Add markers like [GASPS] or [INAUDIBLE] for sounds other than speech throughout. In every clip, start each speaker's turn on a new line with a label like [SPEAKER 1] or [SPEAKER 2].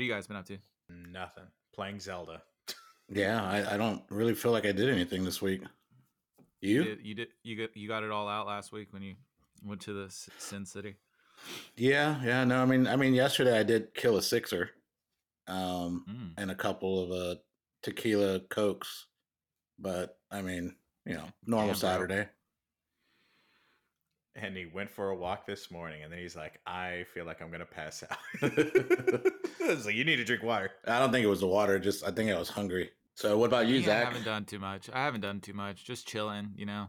[SPEAKER 1] What have you guys been up to?
[SPEAKER 2] Nothing. Playing Zelda.
[SPEAKER 3] Yeah, I, I don't really feel like I did anything this week. You?
[SPEAKER 1] did, you did you got you got it all out last week when you went to the Sin City.
[SPEAKER 3] Yeah, yeah. No, I mean, I mean, yesterday I did kill a sixer, um,
[SPEAKER 1] Mm.
[SPEAKER 3] and a couple of uh, tequila cokes, but I mean, you know, normal
[SPEAKER 1] Damn, bro.
[SPEAKER 3] Saturday.
[SPEAKER 2] And he went for a walk this morning, and then he's like, "I feel like I'm gonna pass out." [LAUGHS] [LAUGHS] I was like, "You need to drink water."
[SPEAKER 3] I don't think it was the water. Just I think I was hungry. So, what about you,
[SPEAKER 1] Yeah, I
[SPEAKER 3] Zach?
[SPEAKER 1] haven't done too much. I haven't done too much. Just chilling, you know,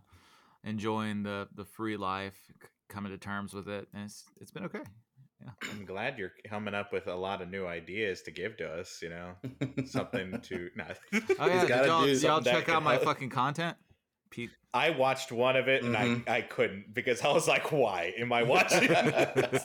[SPEAKER 1] enjoying the the free life, coming to terms with it, and it's it's been okay.
[SPEAKER 2] I'm glad you're coming up with a lot of new ideas to give to us. You know, [LAUGHS] something to. No.
[SPEAKER 1] Oh yeah, y'all, y'all check
[SPEAKER 2] can
[SPEAKER 1] out my fucking content? Pete,
[SPEAKER 2] I watched one of it and
[SPEAKER 3] Mhm.
[SPEAKER 2] I, I couldn't because I was like, why am I watching [LAUGHS] this?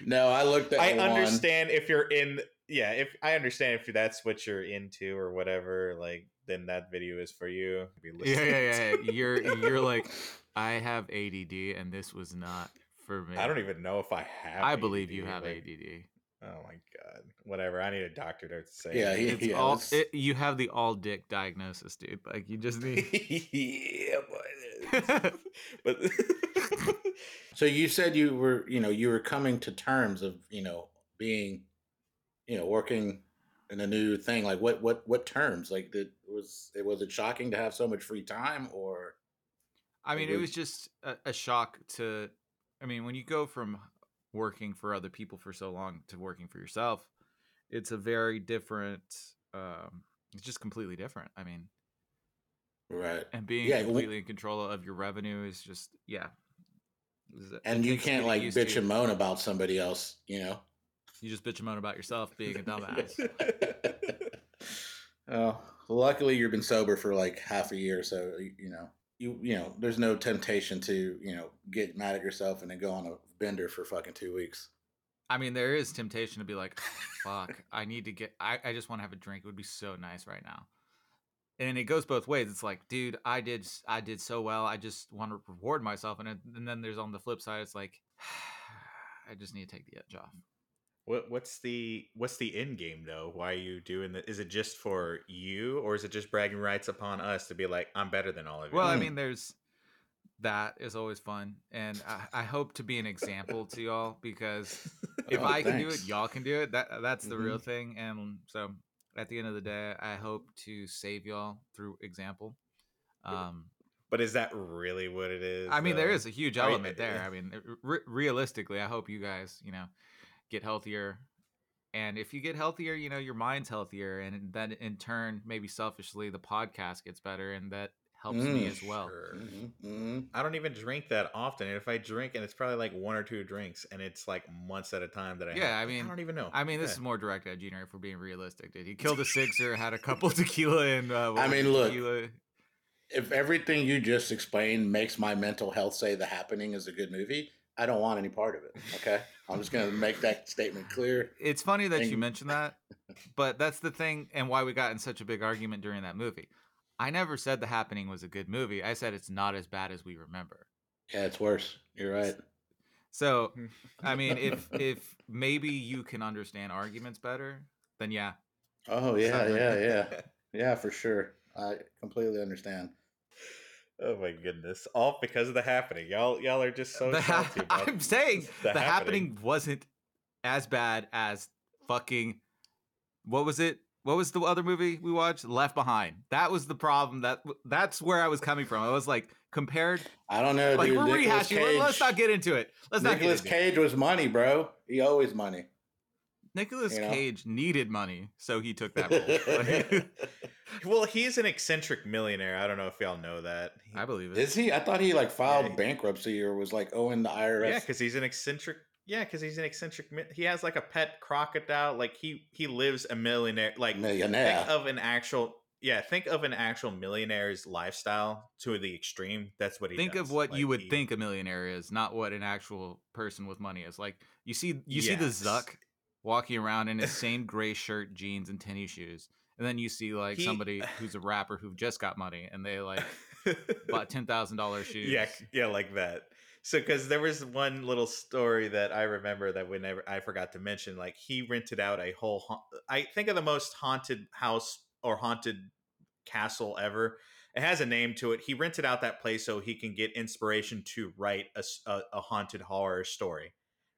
[SPEAKER 2] [LAUGHS]
[SPEAKER 3] no, I looked at.
[SPEAKER 2] I
[SPEAKER 3] one.
[SPEAKER 2] understand if you're in, yeah, if I understand if that's what you're into or whatever, like, then that video is for you. Be
[SPEAKER 1] yeah, yeah, yeah, yeah. You're you're like, [LAUGHS] I have ADD, and this was not for me.
[SPEAKER 2] I don't even know if I have.
[SPEAKER 1] I believe
[SPEAKER 2] ADD,
[SPEAKER 1] you have
[SPEAKER 2] like,
[SPEAKER 1] ADD.
[SPEAKER 2] Oh my god, whatever. I need a doctor to say.
[SPEAKER 3] Yeah, he-
[SPEAKER 1] It's
[SPEAKER 3] yeah,
[SPEAKER 1] all
[SPEAKER 3] it's-
[SPEAKER 1] it, you have the all dick diagnosis, dude. Like you just [LAUGHS] need.
[SPEAKER 2] yeah, [LAUGHS] but, but [LAUGHS]
[SPEAKER 3] So you said you were, you know, you were coming to terms of, you know, being, you know, working in a new thing. Like what, what, what terms? Like that was it? Was it shocking to have so much free time, or
[SPEAKER 1] I mean,
[SPEAKER 3] It
[SPEAKER 1] it
[SPEAKER 3] was-
[SPEAKER 1] was just a, a shock to. I mean, when you go from working for other people for so long to working for yourself, it's a very different. Um, it's just completely different. I mean,
[SPEAKER 3] right?
[SPEAKER 1] and being
[SPEAKER 3] Yeah,
[SPEAKER 1] completely in control of your revenue is just yeah. Is-
[SPEAKER 3] And you can't like bitch and moan about somebody else, you know.
[SPEAKER 1] You just bitch and moan about yourself being a dumbass. [LAUGHS]
[SPEAKER 3] Oh, luckily you've been sober for like half a year, so you know you you know there's no temptation to you know get mad at yourself and then go on a bender for fucking two weeks.
[SPEAKER 1] I mean, there is temptation to be like, fuck, I need to get, I, I just want to have a drink. It would be so nice right now. And it goes both ways. It's like, dude, I did, i did so well. I just want to reward myself. And, it, and then there's on the flip side, it's like, [SIGHS] I just need to take the edge off.
[SPEAKER 2] What what's the what's the end game though? Why are you doing that? Is it just for you, or is it just bragging rights upon us to be like, I'm better than all of you?
[SPEAKER 1] Well, I
[SPEAKER 3] Mm.
[SPEAKER 1] mean, there's that is always fun. And I, I hope to be an example to y'all because [LAUGHS] if
[SPEAKER 3] Oh,
[SPEAKER 1] I can do it, y'all can do it. That that's the real
[SPEAKER 3] Mhm.
[SPEAKER 1] thing. And so at the end of the day, I hope to save y'all through example. Um,
[SPEAKER 2] but is that really what it is?
[SPEAKER 1] I mean, there
[SPEAKER 2] though?
[SPEAKER 1] is a huge
[SPEAKER 2] Are you-
[SPEAKER 1] element there. I mean, re- realistically, I hope you guys, you know, get healthier. And if you get healthier, you know, your mind's healthier. And then in turn, maybe selfishly, the podcast gets better. And that helps me
[SPEAKER 3] Mm,
[SPEAKER 1] as well.
[SPEAKER 2] Sure.
[SPEAKER 3] Mhm, mhm.
[SPEAKER 2] I don't even drink that often. And if I drink, and it's probably like one or two drinks, and it's like months at a time that I
[SPEAKER 1] Yeah,
[SPEAKER 2] have-
[SPEAKER 1] I mean-
[SPEAKER 2] I don't even know.
[SPEAKER 1] I mean, this
[SPEAKER 2] Yeah.
[SPEAKER 1] is more direct at Junior, if we're being realistic, dude. He killed a sixer, had a couple [LAUGHS] tequila, and uh,
[SPEAKER 3] I mean, look,
[SPEAKER 1] tequila.
[SPEAKER 3] If everything you just explained makes my mental health say The Happening is a good movie, I don't want any part of it. Okay, I'm just gonna make that statement clear.
[SPEAKER 1] It's funny that you mentioned that, but that's the thing, and why we got in such a big argument during that movie. I never said The Happening was a good movie. I said it's not as bad as we remember.
[SPEAKER 3] Yeah, it's worse. You're right.
[SPEAKER 1] So, [LAUGHS] I mean, if if maybe you can understand arguments better, then yeah.
[SPEAKER 3] Oh yeah, yeah, yeah, [LAUGHS] yeah, for sure. I completely understand.
[SPEAKER 2] Oh my goodness! All because of the happening. Y'all, y'all are just so
[SPEAKER 1] ha-
[SPEAKER 2] about [LAUGHS]
[SPEAKER 1] I'm saying
[SPEAKER 2] the
[SPEAKER 1] the, happening. wasn't as bad as fucking what was it? What was the other movie we watched? Left Behind. That was the problem. That that's where I was coming from. I was like compared.
[SPEAKER 3] I don't know,
[SPEAKER 1] Like
[SPEAKER 3] dude.
[SPEAKER 1] we're
[SPEAKER 3] Nicolas
[SPEAKER 1] rehashing. let- Let's not get into it. Let's not get
[SPEAKER 3] Nicolas
[SPEAKER 1] into it.
[SPEAKER 3] Cage was money, bro. He always money.
[SPEAKER 1] Nicolas
[SPEAKER 3] you know?
[SPEAKER 1] Cage needed money, so he took that role. [LAUGHS] [LAUGHS]
[SPEAKER 2] Well, he's an eccentric millionaire. I don't know if y'all know that. He-
[SPEAKER 1] I believe it.
[SPEAKER 3] Is he? I thought he like filed
[SPEAKER 2] Yeah.
[SPEAKER 3] bankruptcy or was like owing the IRS.
[SPEAKER 2] yeah, because he's an eccentric. Yeah, because he's an eccentric. He has like a pet crocodile. Like he he lives a millionaire. Like
[SPEAKER 3] millionaire.
[SPEAKER 2] think of an actual. Yeah, think of an actual millionaire's lifestyle to the extreme. That's what he
[SPEAKER 1] think
[SPEAKER 2] does.
[SPEAKER 1] of what you would
[SPEAKER 2] he-
[SPEAKER 1] think a millionaire is, not what an actual person with money is. Like you see, you see the Zuck walking around in his same gray shirt, jeans, and tennis shoes, and then you see like
[SPEAKER 2] He-
[SPEAKER 1] somebody who's a rapper who just got money and they like bought [LAUGHS] ten thousand dollars shoes.
[SPEAKER 2] Yeah, yeah, like that. So, because there was one little story that I remember that whenever I forgot to mention, like he rented out a whole. ha- I think of the most haunted house or haunted castle ever. It has a name to it. He rented out that place so he can get inspiration to write a haunted horror story,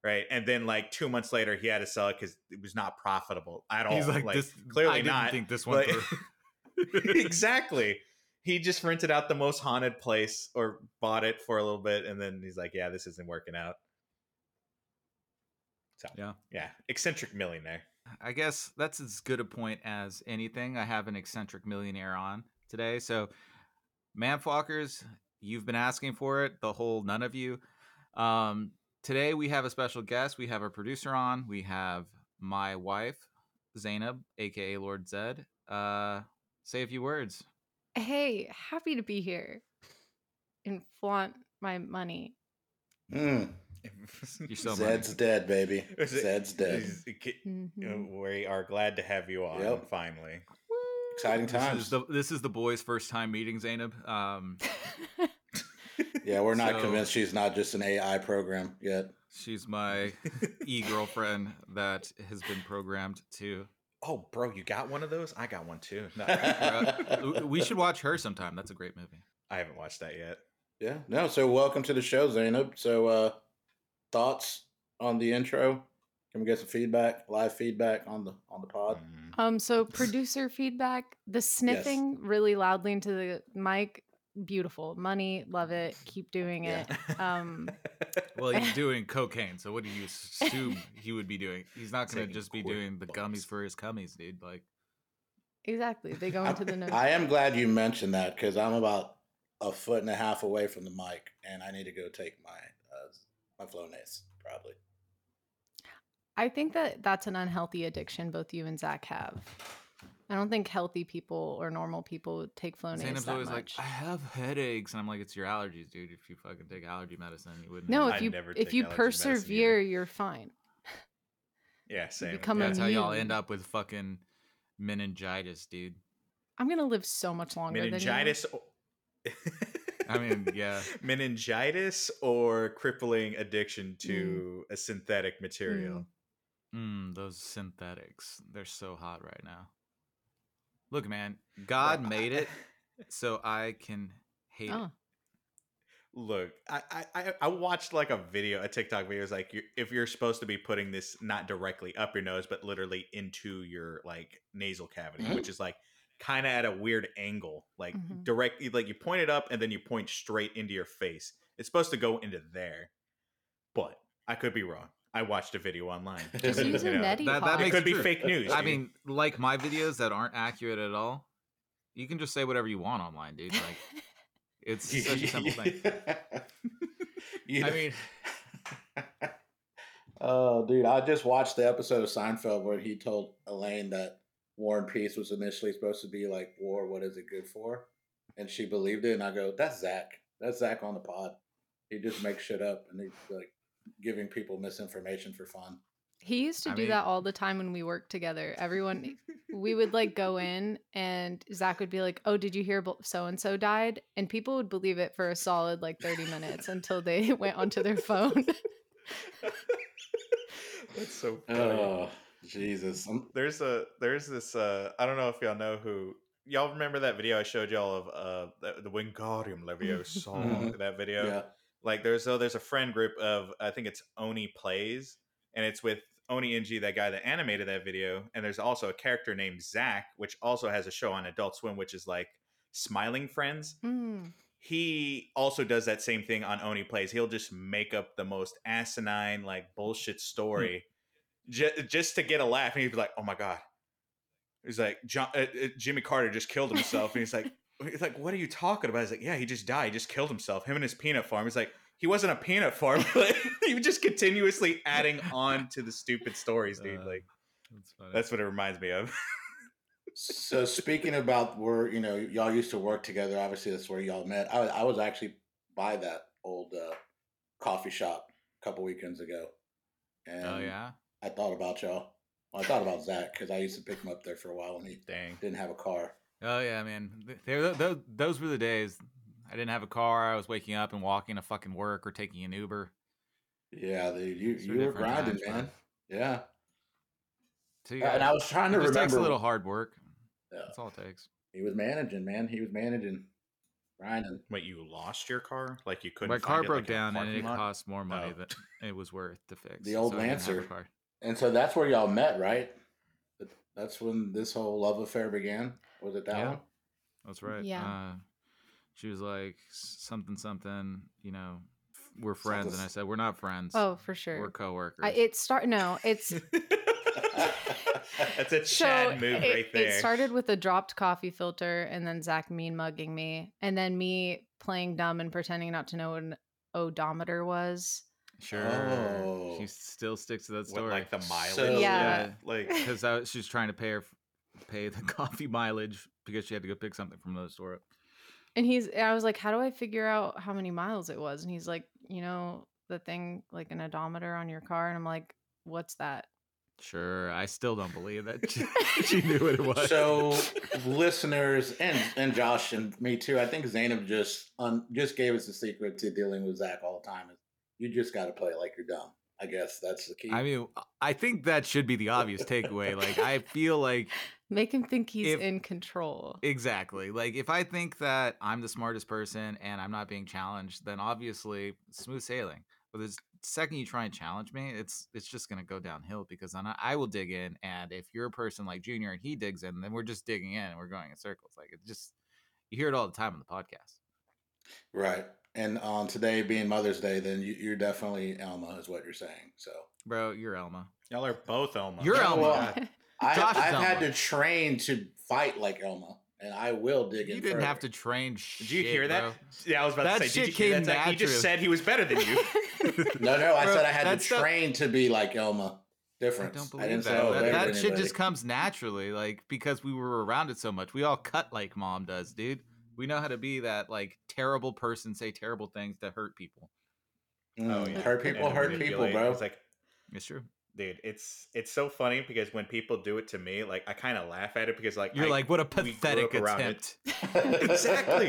[SPEAKER 2] right? And then, like two months later, he had to sell it because it was not profitable at all.
[SPEAKER 1] He's like, this.
[SPEAKER 2] clearly
[SPEAKER 1] I didn't
[SPEAKER 2] not.
[SPEAKER 1] think this
[SPEAKER 2] but- [LAUGHS] [LAUGHS] exactly. He just rented out the most haunted place or bought it for a little bit, and then he's like, "Yeah, this isn't working out." So
[SPEAKER 1] Yeah.
[SPEAKER 2] yeah, eccentric millionaire.
[SPEAKER 1] I guess that's as good a point as anything. I have an eccentric millionaire on today. So, Manfwalkers, you've been asking for it, the whole none of you. Um, today we have a special guest. We have our producer on. We have my wife, Zainab, aka Lord Zedd. Uh, say a few words.
[SPEAKER 4] Hey, happy to be here and flaunt my money.
[SPEAKER 3] Mm. [LAUGHS]
[SPEAKER 1] You're so
[SPEAKER 3] Zed's
[SPEAKER 1] money.
[SPEAKER 3] dead, baby. [LAUGHS]
[SPEAKER 2] Is
[SPEAKER 3] Zed's dead.
[SPEAKER 2] is- it- you know,
[SPEAKER 4] Mhm.
[SPEAKER 2] we are glad to have you on
[SPEAKER 3] Yep.
[SPEAKER 2] finally.
[SPEAKER 3] Exciting
[SPEAKER 1] This
[SPEAKER 3] times.
[SPEAKER 1] is the this is the boys' first time meeting Zainab. Um, [LAUGHS]
[SPEAKER 3] yeah, we're not
[SPEAKER 1] So-
[SPEAKER 3] convinced she's not just an AI program yet.
[SPEAKER 1] she's my [LAUGHS] e girlfriend that has been programmed to.
[SPEAKER 2] oh, bro, you got one of those? I got one too. [LAUGHS] No,
[SPEAKER 1] we should watch her sometime. That's a great movie.
[SPEAKER 2] I haven't watched that yet.
[SPEAKER 3] Yeah. No, so welcome to the show, Zainab. So uh thoughts on the intro? Can we get some feedback, live feedback on the on the pod?
[SPEAKER 2] Mm.
[SPEAKER 4] um, so producer feedback, the sniffing really loudly into the mic, beautiful. Money, love it. [LAUGHS] Keep doing it. [LAUGHS] Um,
[SPEAKER 1] Well, he's [LAUGHS] doing cocaine, so what do you assume he would be doing? He's not going to just be
[SPEAKER 2] quick
[SPEAKER 1] doing the gummies for his cummies, dude. Like,
[SPEAKER 4] exactly. They go into the nose.
[SPEAKER 3] I am glad you mentioned that because I'm about a foot and a half away from the mic, and I need to go take my uh, my Flonase probably.
[SPEAKER 4] I think that that's an unhealthy addiction both you and Zach have. I don't think healthy people or normal people take Flonase
[SPEAKER 1] Zainab's
[SPEAKER 4] that
[SPEAKER 1] always
[SPEAKER 4] much.
[SPEAKER 1] like, I have headaches, and I'm like, it's your allergies, dude. If you fucking take allergy medicine, you wouldn't.
[SPEAKER 4] no, if
[SPEAKER 2] I
[SPEAKER 4] you
[SPEAKER 2] never
[SPEAKER 4] if you
[SPEAKER 2] allergy medicine either.
[SPEAKER 4] persevere, you're fine.
[SPEAKER 2] yeah, same.
[SPEAKER 4] become
[SPEAKER 1] That's how y'all end up with fucking meningitis, dude.
[SPEAKER 4] I'm gonna live so much longer than you.
[SPEAKER 2] meningitis. o- [LAUGHS]
[SPEAKER 1] I mean, yeah. [LAUGHS]
[SPEAKER 2] meningitis or crippling addiction to a synthetic material.
[SPEAKER 1] Mm, those synthetics, they're so hot right now. Look, man, God
[SPEAKER 2] Bro,
[SPEAKER 1] made
[SPEAKER 2] I-
[SPEAKER 1] it so I can hate
[SPEAKER 4] Oh.
[SPEAKER 1] it.
[SPEAKER 2] Look, I, I I- I watched like a video, a TikTok video. Is like you're, if you're supposed to be putting this not directly up your nose, but literally into your like nasal cavity,
[SPEAKER 3] Mhm.
[SPEAKER 2] which is like kind of at a weird angle, like
[SPEAKER 4] Mhm.
[SPEAKER 2] directly, like you point it up and then you point straight into your face. It's supposed to go into there, but I could be wrong. I watched a video online. [LAUGHS]
[SPEAKER 4] Just use a
[SPEAKER 2] know,
[SPEAKER 4] neti
[SPEAKER 1] that- that
[SPEAKER 4] pot.
[SPEAKER 2] It
[SPEAKER 1] makes
[SPEAKER 2] could be fake news.
[SPEAKER 1] I
[SPEAKER 2] dude.
[SPEAKER 1] mean, like my videos that aren't accurate at all, you can just say whatever you want online, dude. Like, [LAUGHS] it's such a simple thing. [LAUGHS]
[SPEAKER 3] You
[SPEAKER 1] I mean,
[SPEAKER 3] oh, dude, I just watched the episode of Seinfeld where he told Elaine that War and Peace was initially supposed to be like war. What is it good for? And she believed it, and I go, "That's Zach. That's Zach on the pod. He just makes shit up, and he's like giving people misinformation for fun."
[SPEAKER 4] He used to
[SPEAKER 1] I
[SPEAKER 4] do
[SPEAKER 1] mean-
[SPEAKER 4] that all the time when we worked together. Everyone, we would like go [LAUGHS] in, and Zach would be like, "Oh, did you hear so and so died?" And people would believe it for a solid like thirty minutes until they [LAUGHS] went onto their phone. [LAUGHS]
[SPEAKER 2] That's so funny.
[SPEAKER 3] Oh, Jesus!
[SPEAKER 2] There's a there's this uh I don't know if y'all know who y'all remember that video I showed y'all of uh the, the Wingardium Leviosa
[SPEAKER 3] Mhm.
[SPEAKER 2] that video
[SPEAKER 3] yeah,
[SPEAKER 2] like there's so there's a friend group of I think it's OneyPlays and it's with OneyNG that guy that animated that video and there's also a character named Zach which also has a show on Adult Swim which is like Smiling Friends
[SPEAKER 4] Mm.
[SPEAKER 2] he also does that same thing on OneyPlays. He'll just make up the most asinine, like bullshit story ju- just to get a laugh. And he'd be like, "Oh my god!" He's like, John, uh, uh, "Jimmy Carter just killed himself," and he's like, "He's like, what are you talking about?" He's like, "Yeah, he just died. He just killed himself. Him and his peanut farm." He's like, "He wasn't a peanut farm." [LAUGHS] he was just continuously adding on to the stupid stories, dude.
[SPEAKER 1] Uh,
[SPEAKER 2] like
[SPEAKER 1] that's funny.
[SPEAKER 2] that's what it reminds me of. [LAUGHS]
[SPEAKER 3] So speaking about where you know y'all used to work together, obviously that's where y'all met. I, I was actually by that old uh, coffee shop a couple weekends ago, and
[SPEAKER 1] oh yeah.
[SPEAKER 3] I thought about y'all. Well, I thought about Zach because I used to pick him up there for a while when he
[SPEAKER 2] Dang.
[SPEAKER 3] didn't have a car.
[SPEAKER 1] Oh yeah, man. Th- There, those, those were the days. I didn't have a car. I was waking up and walking to fucking work or taking an Uber.
[SPEAKER 3] Yeah, dude, you
[SPEAKER 1] These
[SPEAKER 3] you were
[SPEAKER 1] different
[SPEAKER 3] grinding,
[SPEAKER 1] times, bro.
[SPEAKER 3] man. Yeah,
[SPEAKER 1] So
[SPEAKER 3] and I was trying to
[SPEAKER 1] remember. just
[SPEAKER 3] remember.
[SPEAKER 1] takes a little hard work.
[SPEAKER 3] Yeah.
[SPEAKER 1] That's all it takes.
[SPEAKER 3] He was managing, man. He was managing, grinding.
[SPEAKER 2] Wait, you lost your car? Like you couldn't?
[SPEAKER 1] My
[SPEAKER 2] find
[SPEAKER 1] car
[SPEAKER 2] it,
[SPEAKER 1] broke
[SPEAKER 2] like,
[SPEAKER 1] down and it
[SPEAKER 2] lot?
[SPEAKER 1] cost more money
[SPEAKER 2] Oh.
[SPEAKER 1] than it was worth to fix.
[SPEAKER 3] The old
[SPEAKER 1] so I didn't have a
[SPEAKER 3] Lancer. And so that's where y'all met, right? That's when this whole love affair began. Was it that
[SPEAKER 1] Yeah.
[SPEAKER 3] one?
[SPEAKER 1] That's right.
[SPEAKER 4] Yeah.
[SPEAKER 1] Uh, she was like something something. You know, we're friends, and I said we're not friends.
[SPEAKER 4] Oh, for sure.
[SPEAKER 1] we're coworkers.
[SPEAKER 4] I, it start no, it's [LAUGHS] [LAUGHS]
[SPEAKER 2] That's a
[SPEAKER 4] so
[SPEAKER 2] move
[SPEAKER 4] it,
[SPEAKER 2] right there.
[SPEAKER 4] it started with a dropped coffee filter, and then Zach mean mugging me, and then me playing dumb and pretending not to know what an odometer was.
[SPEAKER 1] sure.
[SPEAKER 3] Oh.
[SPEAKER 1] She still sticks to that
[SPEAKER 2] What,
[SPEAKER 1] story.
[SPEAKER 2] like the mileage.
[SPEAKER 3] So-
[SPEAKER 4] Yeah.
[SPEAKER 2] Like [LAUGHS]
[SPEAKER 1] because she was trying to pay her pay the [LAUGHS] coffee mileage because she had to go pick something from the store.
[SPEAKER 4] And he's, I was like, how do I figure out how many miles it was? And he's like, you know, the thing like an odometer on your car. And I'm like, what's that?
[SPEAKER 1] Sure, I still don't believe that she, [LAUGHS] she knew what it [LAUGHS] was.
[SPEAKER 3] So, listeners and and Josh and me too. I think Zainab just un, just gave us the secret to dealing with Zach all the time. Is you just got to play like you're dumb. I guess that's the key.
[SPEAKER 1] I mean, I think that should be the obvious takeaway. Like, I feel like
[SPEAKER 4] Make him think he's
[SPEAKER 1] If-
[SPEAKER 4] in control.
[SPEAKER 1] exactly like if I think that I'm the smartest person and I'm not being challenged, then obviously smooth sailing. But the second you try and challenge me, it's it's just gonna go downhill because then I, I will dig in, and if you're a person like Junior and he digs in, then we're just digging in and we're going in circles. Like it just you hear it all the time on the podcast.
[SPEAKER 3] right. And on today being Mother's Day, then you, you're definitely Elma, is what you're saying. So
[SPEAKER 1] Bro, you're Elma.
[SPEAKER 2] y'all are both Elma.
[SPEAKER 1] You're
[SPEAKER 3] Yeah,
[SPEAKER 1] Elma.
[SPEAKER 3] Well, I,
[SPEAKER 1] Josh is
[SPEAKER 3] I've had to train to fight like Elma, and I will dig in.
[SPEAKER 1] You didn't have to
[SPEAKER 3] further.
[SPEAKER 1] train.
[SPEAKER 2] Did you hear that? Yeah, I was about
[SPEAKER 1] That
[SPEAKER 2] to say. Did
[SPEAKER 1] shit
[SPEAKER 2] you hear
[SPEAKER 1] came
[SPEAKER 2] that? Zach? He just said he was better than you. [LAUGHS]
[SPEAKER 3] No, no. I
[SPEAKER 1] Bro,
[SPEAKER 3] said I had to
[SPEAKER 1] stuff-
[SPEAKER 3] train to be like Elma.
[SPEAKER 1] I don't
[SPEAKER 3] I,
[SPEAKER 1] believe
[SPEAKER 3] didn't
[SPEAKER 1] that.
[SPEAKER 3] say I
[SPEAKER 1] that that shit just comes naturally, like because we were around it so much. We all cut like mom does, dude. We know how to be that like terrible person, say terrible things that hurt people.
[SPEAKER 3] Mm, Hurt people, hurt people, bro.
[SPEAKER 2] It's like,
[SPEAKER 1] It's true.
[SPEAKER 2] Dude, it's it's so funny because when people do it to me, like I kind of laugh at it because like
[SPEAKER 1] You're
[SPEAKER 2] I-
[SPEAKER 1] like, what a pathetic
[SPEAKER 2] up around it.
[SPEAKER 1] attempt. [LAUGHS]
[SPEAKER 2] exactly.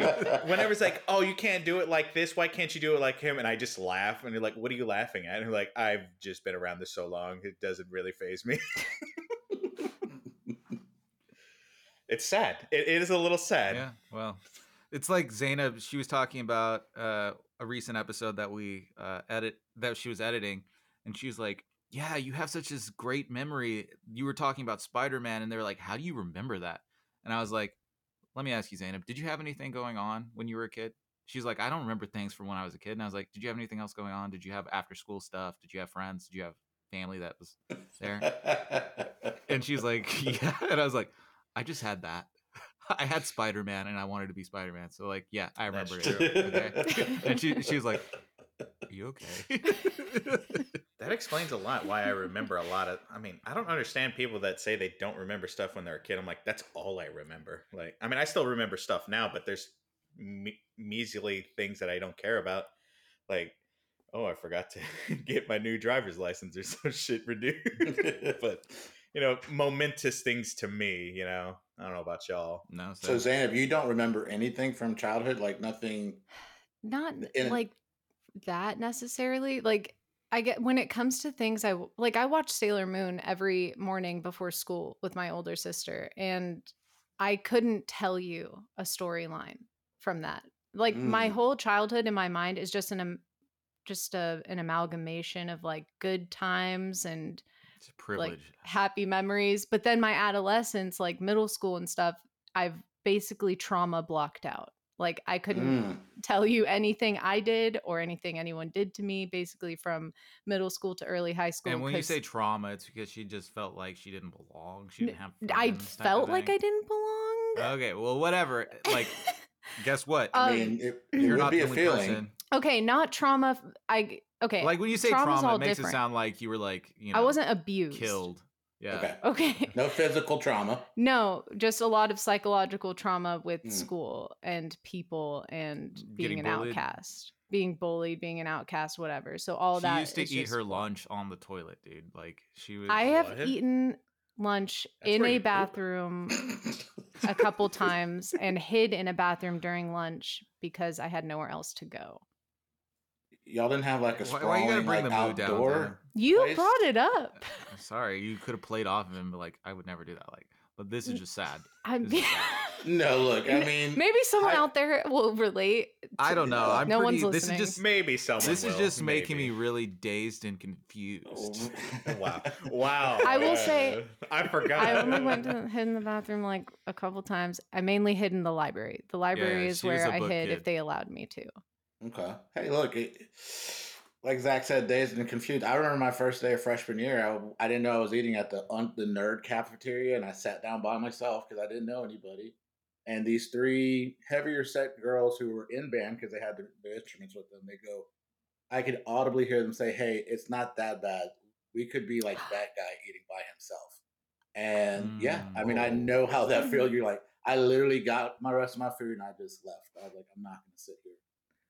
[SPEAKER 2] Whenever it's like, [LAUGHS] oh, you can't do it like this. Why can't you do it like him? And I just laugh. And you're like, what are you laughing at? And you're like, I've just been around this so long, it doesn't really phase me. [LAUGHS] it's sad. It, it is a little sad.
[SPEAKER 1] Yeah, well, it's like Zainab. She was talking about uh, a recent episode that we uh, edit that she was editing, and she was like, "Yeah, you have such this great memory. You were talking about Spider Man, and they were like, how do you remember that?" And I was like, "Let me ask you, Zainab. Did you have anything going on when you were a kid?" She's like, "I don't remember things from when I was a kid." And I was like, "Did you have anything else going on? Did you have after school stuff? Did you have friends? Did you have family that was there?" And she's like, [LAUGHS] "Yeah," and I was like, "I just had that." [LAUGHS] I had Spider Man and I wanted to be Spider Man. So like, yeah, I
[SPEAKER 2] That's
[SPEAKER 1] remember it. Okay. And she she was like, Are you okay? [LAUGHS]
[SPEAKER 2] That explains a lot why I remember a lot of. I mean, I don't understand people that say they don't remember stuff when they're a kid. I'm like, that's all I remember. Like, I mean, I still remember stuff now, but there's me- measly things that I don't care about. Like, oh, I forgot to [LAUGHS] get my new driver's license or [LAUGHS] some shit renewed. but you know, momentous things to me. You know, I don't know about y'all.
[SPEAKER 1] no, so,
[SPEAKER 3] so Zainab, you don't remember anything from childhood, like nothing. [SIGHS]
[SPEAKER 4] Not
[SPEAKER 3] In-
[SPEAKER 4] like that necessarily. Like I get when it comes to things I like I watch Sailor Moon every morning before school with my older sister and I couldn't tell you a storyline from that. Like my
[SPEAKER 3] Mm.
[SPEAKER 4] whole childhood in my mind is just an just a an amalgamation of like good times and
[SPEAKER 1] it's a privilege.
[SPEAKER 4] happy memories. But then my adolescence, like middle school and stuff, I've basically trauma blocked out. Like I couldn't
[SPEAKER 3] Mm.
[SPEAKER 4] tell you anything I did or anything anyone did to me, basically from middle school to early high school.
[SPEAKER 1] and when you
[SPEAKER 4] 'cause
[SPEAKER 1] say trauma, it's because she just felt like she didn't belong. She didn't have.
[SPEAKER 4] I
[SPEAKER 1] friends type of
[SPEAKER 4] felt like I didn't belong.
[SPEAKER 1] Okay, well, whatever. [LAUGHS] Like, guess what?
[SPEAKER 3] I
[SPEAKER 4] Um,
[SPEAKER 3] mean, it, it
[SPEAKER 1] You're
[SPEAKER 3] would
[SPEAKER 1] not
[SPEAKER 3] be
[SPEAKER 1] the
[SPEAKER 3] a
[SPEAKER 1] only
[SPEAKER 3] feeling.
[SPEAKER 1] person.
[SPEAKER 4] okay, not trauma. I okay.
[SPEAKER 1] Like when you say trauma, it makes
[SPEAKER 4] different.
[SPEAKER 1] it sound like you were like, you know,
[SPEAKER 4] I wasn't abused.
[SPEAKER 1] killed. Yeah.
[SPEAKER 3] Okay.
[SPEAKER 4] Okay.
[SPEAKER 3] No physical trauma. [LAUGHS]
[SPEAKER 4] No, just a lot of psychological trauma with
[SPEAKER 3] Mm.
[SPEAKER 4] school and people and being
[SPEAKER 1] Getting
[SPEAKER 4] an
[SPEAKER 1] bullied?
[SPEAKER 4] outcast, being bullied, being an outcast, whatever. So all
[SPEAKER 1] she
[SPEAKER 4] that
[SPEAKER 1] used to
[SPEAKER 4] is
[SPEAKER 1] eat
[SPEAKER 4] just-
[SPEAKER 1] her lunch on the toilet, dude. Like she was.
[SPEAKER 4] I have
[SPEAKER 2] What?
[SPEAKER 4] eaten lunch
[SPEAKER 2] That's
[SPEAKER 4] in a bathroom [LAUGHS] a couple times and hid in a bathroom during lunch because I had nowhere else to go.
[SPEAKER 3] Y'all didn't have like a
[SPEAKER 1] Why,
[SPEAKER 3] sprawling
[SPEAKER 1] why you gotta bring
[SPEAKER 3] like
[SPEAKER 1] the mood down?
[SPEAKER 3] outdoor.
[SPEAKER 4] You
[SPEAKER 3] Place?
[SPEAKER 4] brought it up. [LAUGHS]
[SPEAKER 1] I'm sorry, you could have played off of him, but like I would never do that. Like, but this is just sad.
[SPEAKER 4] I'm [LAUGHS]
[SPEAKER 3] No, look, I mean,
[SPEAKER 4] maybe someone
[SPEAKER 3] I-
[SPEAKER 4] out there will relate.
[SPEAKER 1] I don't know. I'm
[SPEAKER 4] no
[SPEAKER 1] pretty,
[SPEAKER 4] one's
[SPEAKER 1] This is just
[SPEAKER 2] Maybe someone.
[SPEAKER 1] this is
[SPEAKER 2] will,
[SPEAKER 1] just making me really dazed and confused. Oh. [LAUGHS]
[SPEAKER 2] wow. Wow.
[SPEAKER 4] I will say-
[SPEAKER 2] I forgot.
[SPEAKER 4] I only went to hid in the bathroom like a couple times. I mainly hid in the library. The library is where I
[SPEAKER 1] book
[SPEAKER 4] hid if they allowed me to.
[SPEAKER 3] Okay. Hey, look, it, like Zach said, dazed and confused. I remember my first day of freshman year. I, I didn't know I was eating at the un, the nerd cafeteria, and I sat down by myself because I didn't know anybody. And these three heavier set girls who were in band because they had the, the instruments with them, they go. I could audibly hear them say, "Hey, it's not that bad. We could be like [GASPS] that guy eating by himself." And yeah, I mean, I
[SPEAKER 1] Mm.
[SPEAKER 3] know how that feels. You're like, I literally got my rest of my food and I just left. I was like, I'm not going to sit here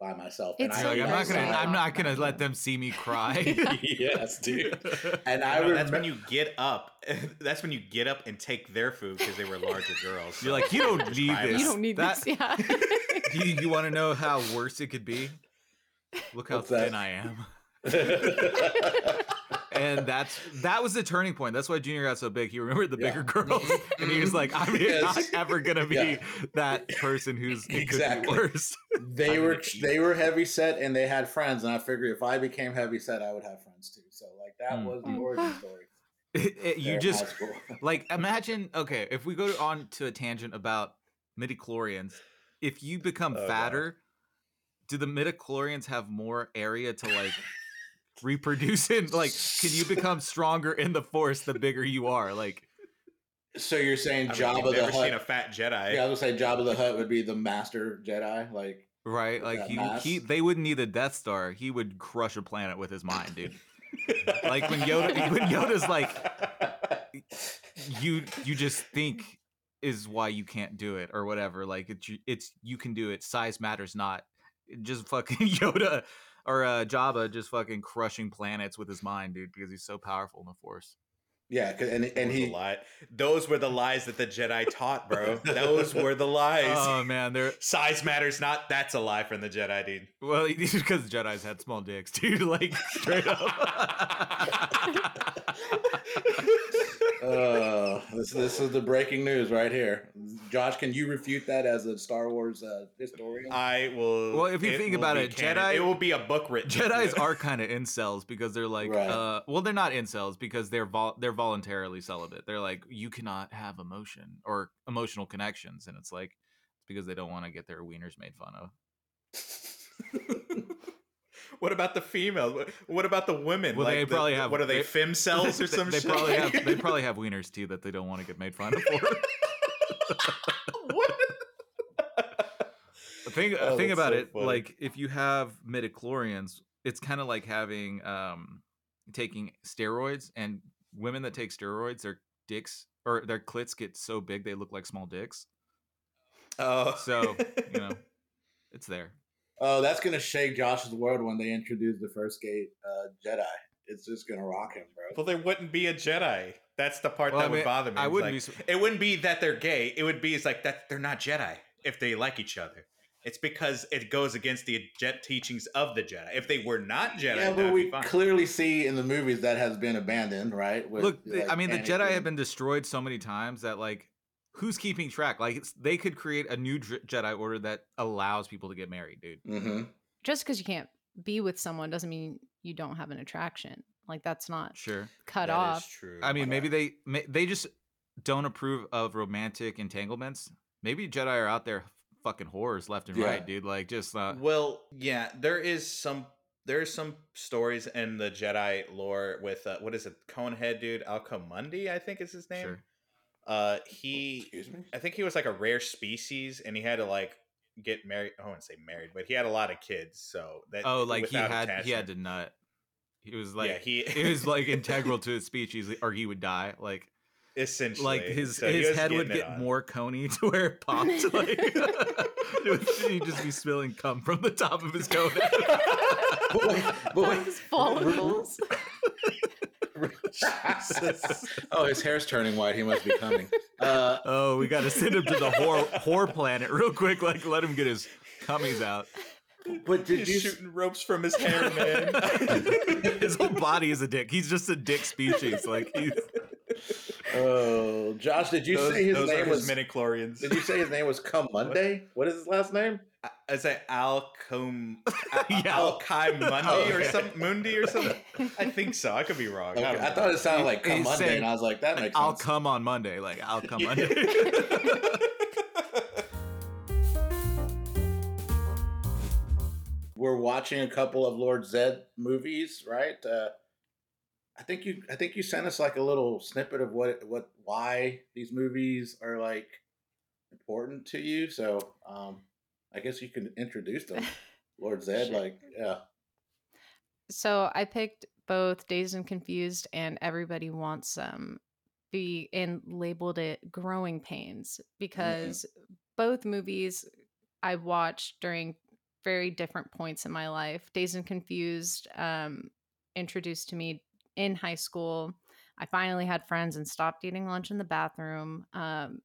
[SPEAKER 3] by myself.
[SPEAKER 4] It's
[SPEAKER 3] and
[SPEAKER 1] You're
[SPEAKER 3] I
[SPEAKER 1] like, I'm not gonna. I'm not gonna let them see me cry. [LAUGHS]
[SPEAKER 3] yes, dude. And I
[SPEAKER 2] I know, that's
[SPEAKER 3] remember
[SPEAKER 2] when you get up. [LAUGHS] That's when you get up and take their food because they were larger [LAUGHS] girls.
[SPEAKER 1] You're like, you don't need this.
[SPEAKER 4] You don't need
[SPEAKER 1] That-
[SPEAKER 4] this. Yeah.
[SPEAKER 1] You, you want to know how worse it could be? Look how
[SPEAKER 3] What's that?
[SPEAKER 1] thin I am. And [LAUGHS] that's that was the turning point. That's why Junior got so big. He remembered the
[SPEAKER 3] Yeah.
[SPEAKER 1] bigger girls, [LAUGHS] and he was like, "I'm [LAUGHS]
[SPEAKER 3] Yes.
[SPEAKER 1] not ever gonna be
[SPEAKER 3] Yeah.
[SPEAKER 1] that person who's
[SPEAKER 3] Exactly.
[SPEAKER 1] could worse."
[SPEAKER 3] they were they were heavy set and they had friends, and I figured if I became heavy set, I would have friends too. So like that
[SPEAKER 1] Hmm.
[SPEAKER 3] was the origin [SIGHS] story.
[SPEAKER 1] It- it- you just like imagine. Okay, if we go on to a tangent about midichlorians, if you become
[SPEAKER 2] Oh, God.
[SPEAKER 1] fatter, do the midichlorians have more area to like reproduce in? Like, can you [LAUGHS] become stronger in the force the bigger you are? Like,
[SPEAKER 3] so you're saying
[SPEAKER 2] I mean,
[SPEAKER 3] Jabba the
[SPEAKER 2] never seen a fat Jedi.
[SPEAKER 3] Yeah, I was say Jabba the Hutt would be the master Jedi. Like
[SPEAKER 1] right? Like he, he they wouldn't need the Death Star. He would crush a planet with his mind, dude. [LAUGHS] Like when Yoda [LAUGHS] when Yoda's like you you just think is why you can't do it or whatever. Like it's it's you can do it. Size matters not. Just fucking Yoda or uh, Jabba just fucking crushing planets with his mind, dude, because he's so powerful in the Force.
[SPEAKER 3] Yeah, 'cause- and and
[SPEAKER 2] Those
[SPEAKER 3] he
[SPEAKER 2] lie. Those were the lies that the Jedi taught, bro. Those [LAUGHS] were the lies.
[SPEAKER 1] Oh man, they're
[SPEAKER 2] Size matters not. That's a lie from the Jedi, dude.
[SPEAKER 1] well [LAUGHS] because Jedi's had small dicks, dude. [LAUGHS] Like straight up.
[SPEAKER 3] Uh, this this is the breaking news right here. Josh, can you refute that as a Star Wars uh, historian?
[SPEAKER 2] I will.
[SPEAKER 1] Well, if you think about it,
[SPEAKER 2] canon.
[SPEAKER 1] Jedi-
[SPEAKER 2] it will be a book written.
[SPEAKER 1] Jedi's are kind of incels because they're like,
[SPEAKER 3] Right.
[SPEAKER 1] uh, well, they're not incels because they're vol- they're voluntarily celibate. They're like, you cannot have emotion or emotional connections, and it's like it's because they don't want to get their wieners made fun of. [LAUGHS]
[SPEAKER 2] What about the female? What- about the women?
[SPEAKER 1] Well,
[SPEAKER 2] like
[SPEAKER 1] they
[SPEAKER 2] the-
[SPEAKER 1] probably have-
[SPEAKER 2] What are they?
[SPEAKER 1] they-
[SPEAKER 2] fem [LAUGHS] cells or
[SPEAKER 1] they,
[SPEAKER 2] some
[SPEAKER 1] they
[SPEAKER 2] shit?
[SPEAKER 1] probably have they probably [LAUGHS] have wieners too that they don't want to get made fun of for.
[SPEAKER 2] what?
[SPEAKER 1] think
[SPEAKER 2] Oh,
[SPEAKER 1] think
[SPEAKER 2] that's
[SPEAKER 1] about
[SPEAKER 2] so
[SPEAKER 1] it.
[SPEAKER 2] funny.
[SPEAKER 1] Like if you have midichlorians, it's kind of like having um taking steroids and women that take steroids, their dicks or their clits get so big they look like small dicks.
[SPEAKER 2] Oh,
[SPEAKER 1] So, you know, [LAUGHS] it's there.
[SPEAKER 3] Oh, that's gonna shake Josh's world when they introduce the first gate uh, Jedi. It's just gonna rock him, bro.
[SPEAKER 2] well, there wouldn't be a Jedi. That's the part
[SPEAKER 1] Well,
[SPEAKER 2] that
[SPEAKER 1] I mean,
[SPEAKER 2] would bother me.
[SPEAKER 1] I
[SPEAKER 2] It's
[SPEAKER 1] wouldn't
[SPEAKER 2] like,
[SPEAKER 1] be.
[SPEAKER 2] It wouldn't be that they're gay. It would be it's like that they're not Jedi if they like each other. It's because it goes against the jet teachings of the Jedi. If they were not Jedi,
[SPEAKER 3] yeah, but we
[SPEAKER 2] be fine.
[SPEAKER 3] clearly see in the movies that has been abandoned, right? With,
[SPEAKER 1] Look,
[SPEAKER 3] like,
[SPEAKER 1] I mean, the Jedi have been destroyed so many times that like, who's keeping track? Like, it's, they could create a new Jedi Order that allows people to get married, dude.
[SPEAKER 3] Mhm.
[SPEAKER 4] Just because you can't be with someone doesn't mean you don't have an attraction. Like that's not
[SPEAKER 1] Sure.
[SPEAKER 4] cut
[SPEAKER 2] That is
[SPEAKER 4] off.
[SPEAKER 2] true.
[SPEAKER 1] I mean, maybe they they just don't approve of romantic entanglements. Maybe Jedi are out there fucking horrors left and
[SPEAKER 3] Yeah.
[SPEAKER 1] right, dude. Like, just uh,
[SPEAKER 2] Well, yeah, there is some there's some stories in the Jedi lore with uh, what is it, Conehead dude, Alcomundi, I think is his name.
[SPEAKER 1] sure.
[SPEAKER 2] Uh, he,
[SPEAKER 3] Excuse me.
[SPEAKER 2] I think he was like a rare species, and he had to like get married. I wouldn't say married, but he had a lot of kids. So that
[SPEAKER 1] Oh, like he had he had to nut. He was like
[SPEAKER 2] yeah, he
[SPEAKER 1] it was like [LAUGHS] integral to his species, or he would die. Like
[SPEAKER 2] essentially
[SPEAKER 1] like his
[SPEAKER 2] So
[SPEAKER 1] his
[SPEAKER 2] was
[SPEAKER 1] head would get
[SPEAKER 2] on.
[SPEAKER 1] more coney [LAUGHS] to where it popped. [LAUGHS] Like [LAUGHS] he'd just be spilling cum from the top of his cone.
[SPEAKER 3] But wait, but wait.
[SPEAKER 4] Those.
[SPEAKER 2] Jesus.
[SPEAKER 3] oh, his hair's turning white. He must be coming. Uh,
[SPEAKER 1] Oh, we got to send him to the whore, whore planet real quick. Like, let him get his cummies out.
[SPEAKER 3] but did
[SPEAKER 2] He's
[SPEAKER 3] you?
[SPEAKER 2] shooting ropes from his hair, man.
[SPEAKER 1] His whole body is a dick. He's just a dick species. Like, he's,
[SPEAKER 3] Oh, Josh, did you
[SPEAKER 2] those
[SPEAKER 3] say his name
[SPEAKER 2] his
[SPEAKER 3] was?
[SPEAKER 2] midichlorians.
[SPEAKER 3] Did you say his name was Come Monday? What is his last name?
[SPEAKER 2] I- I say [LAUGHS] Al Com
[SPEAKER 1] Yeah.
[SPEAKER 2] Al Kai Monday
[SPEAKER 3] Oh,
[SPEAKER 2] or some Mundi or something. [LAUGHS] I think so. I could be wrong.
[SPEAKER 3] Okay,
[SPEAKER 2] I,
[SPEAKER 3] I thought it sounded like Come Monday,
[SPEAKER 1] saying,
[SPEAKER 3] and I was like, that makes sense.
[SPEAKER 1] I'll
[SPEAKER 3] sense.
[SPEAKER 1] come on Monday. Like, I'll [LAUGHS] come Monday.
[SPEAKER 3] We're watching a couple of Lord Zedd movies, right? Uh, I think you, I think you sent us like a little snippet of what, what, why these movies are like important to you. So, um, I guess you can introduce them. [LAUGHS] Lord Zedd,
[SPEAKER 4] Sure.
[SPEAKER 3] like, yeah.
[SPEAKER 4] So I picked both Dazed and Confused and Everybody Wants Some be and labeled it growing pains because both movies I watched during very different points in my life. Dazed and Confused um, introduced to me in high school. I finally had friends and stopped eating lunch in the bathroom. Um,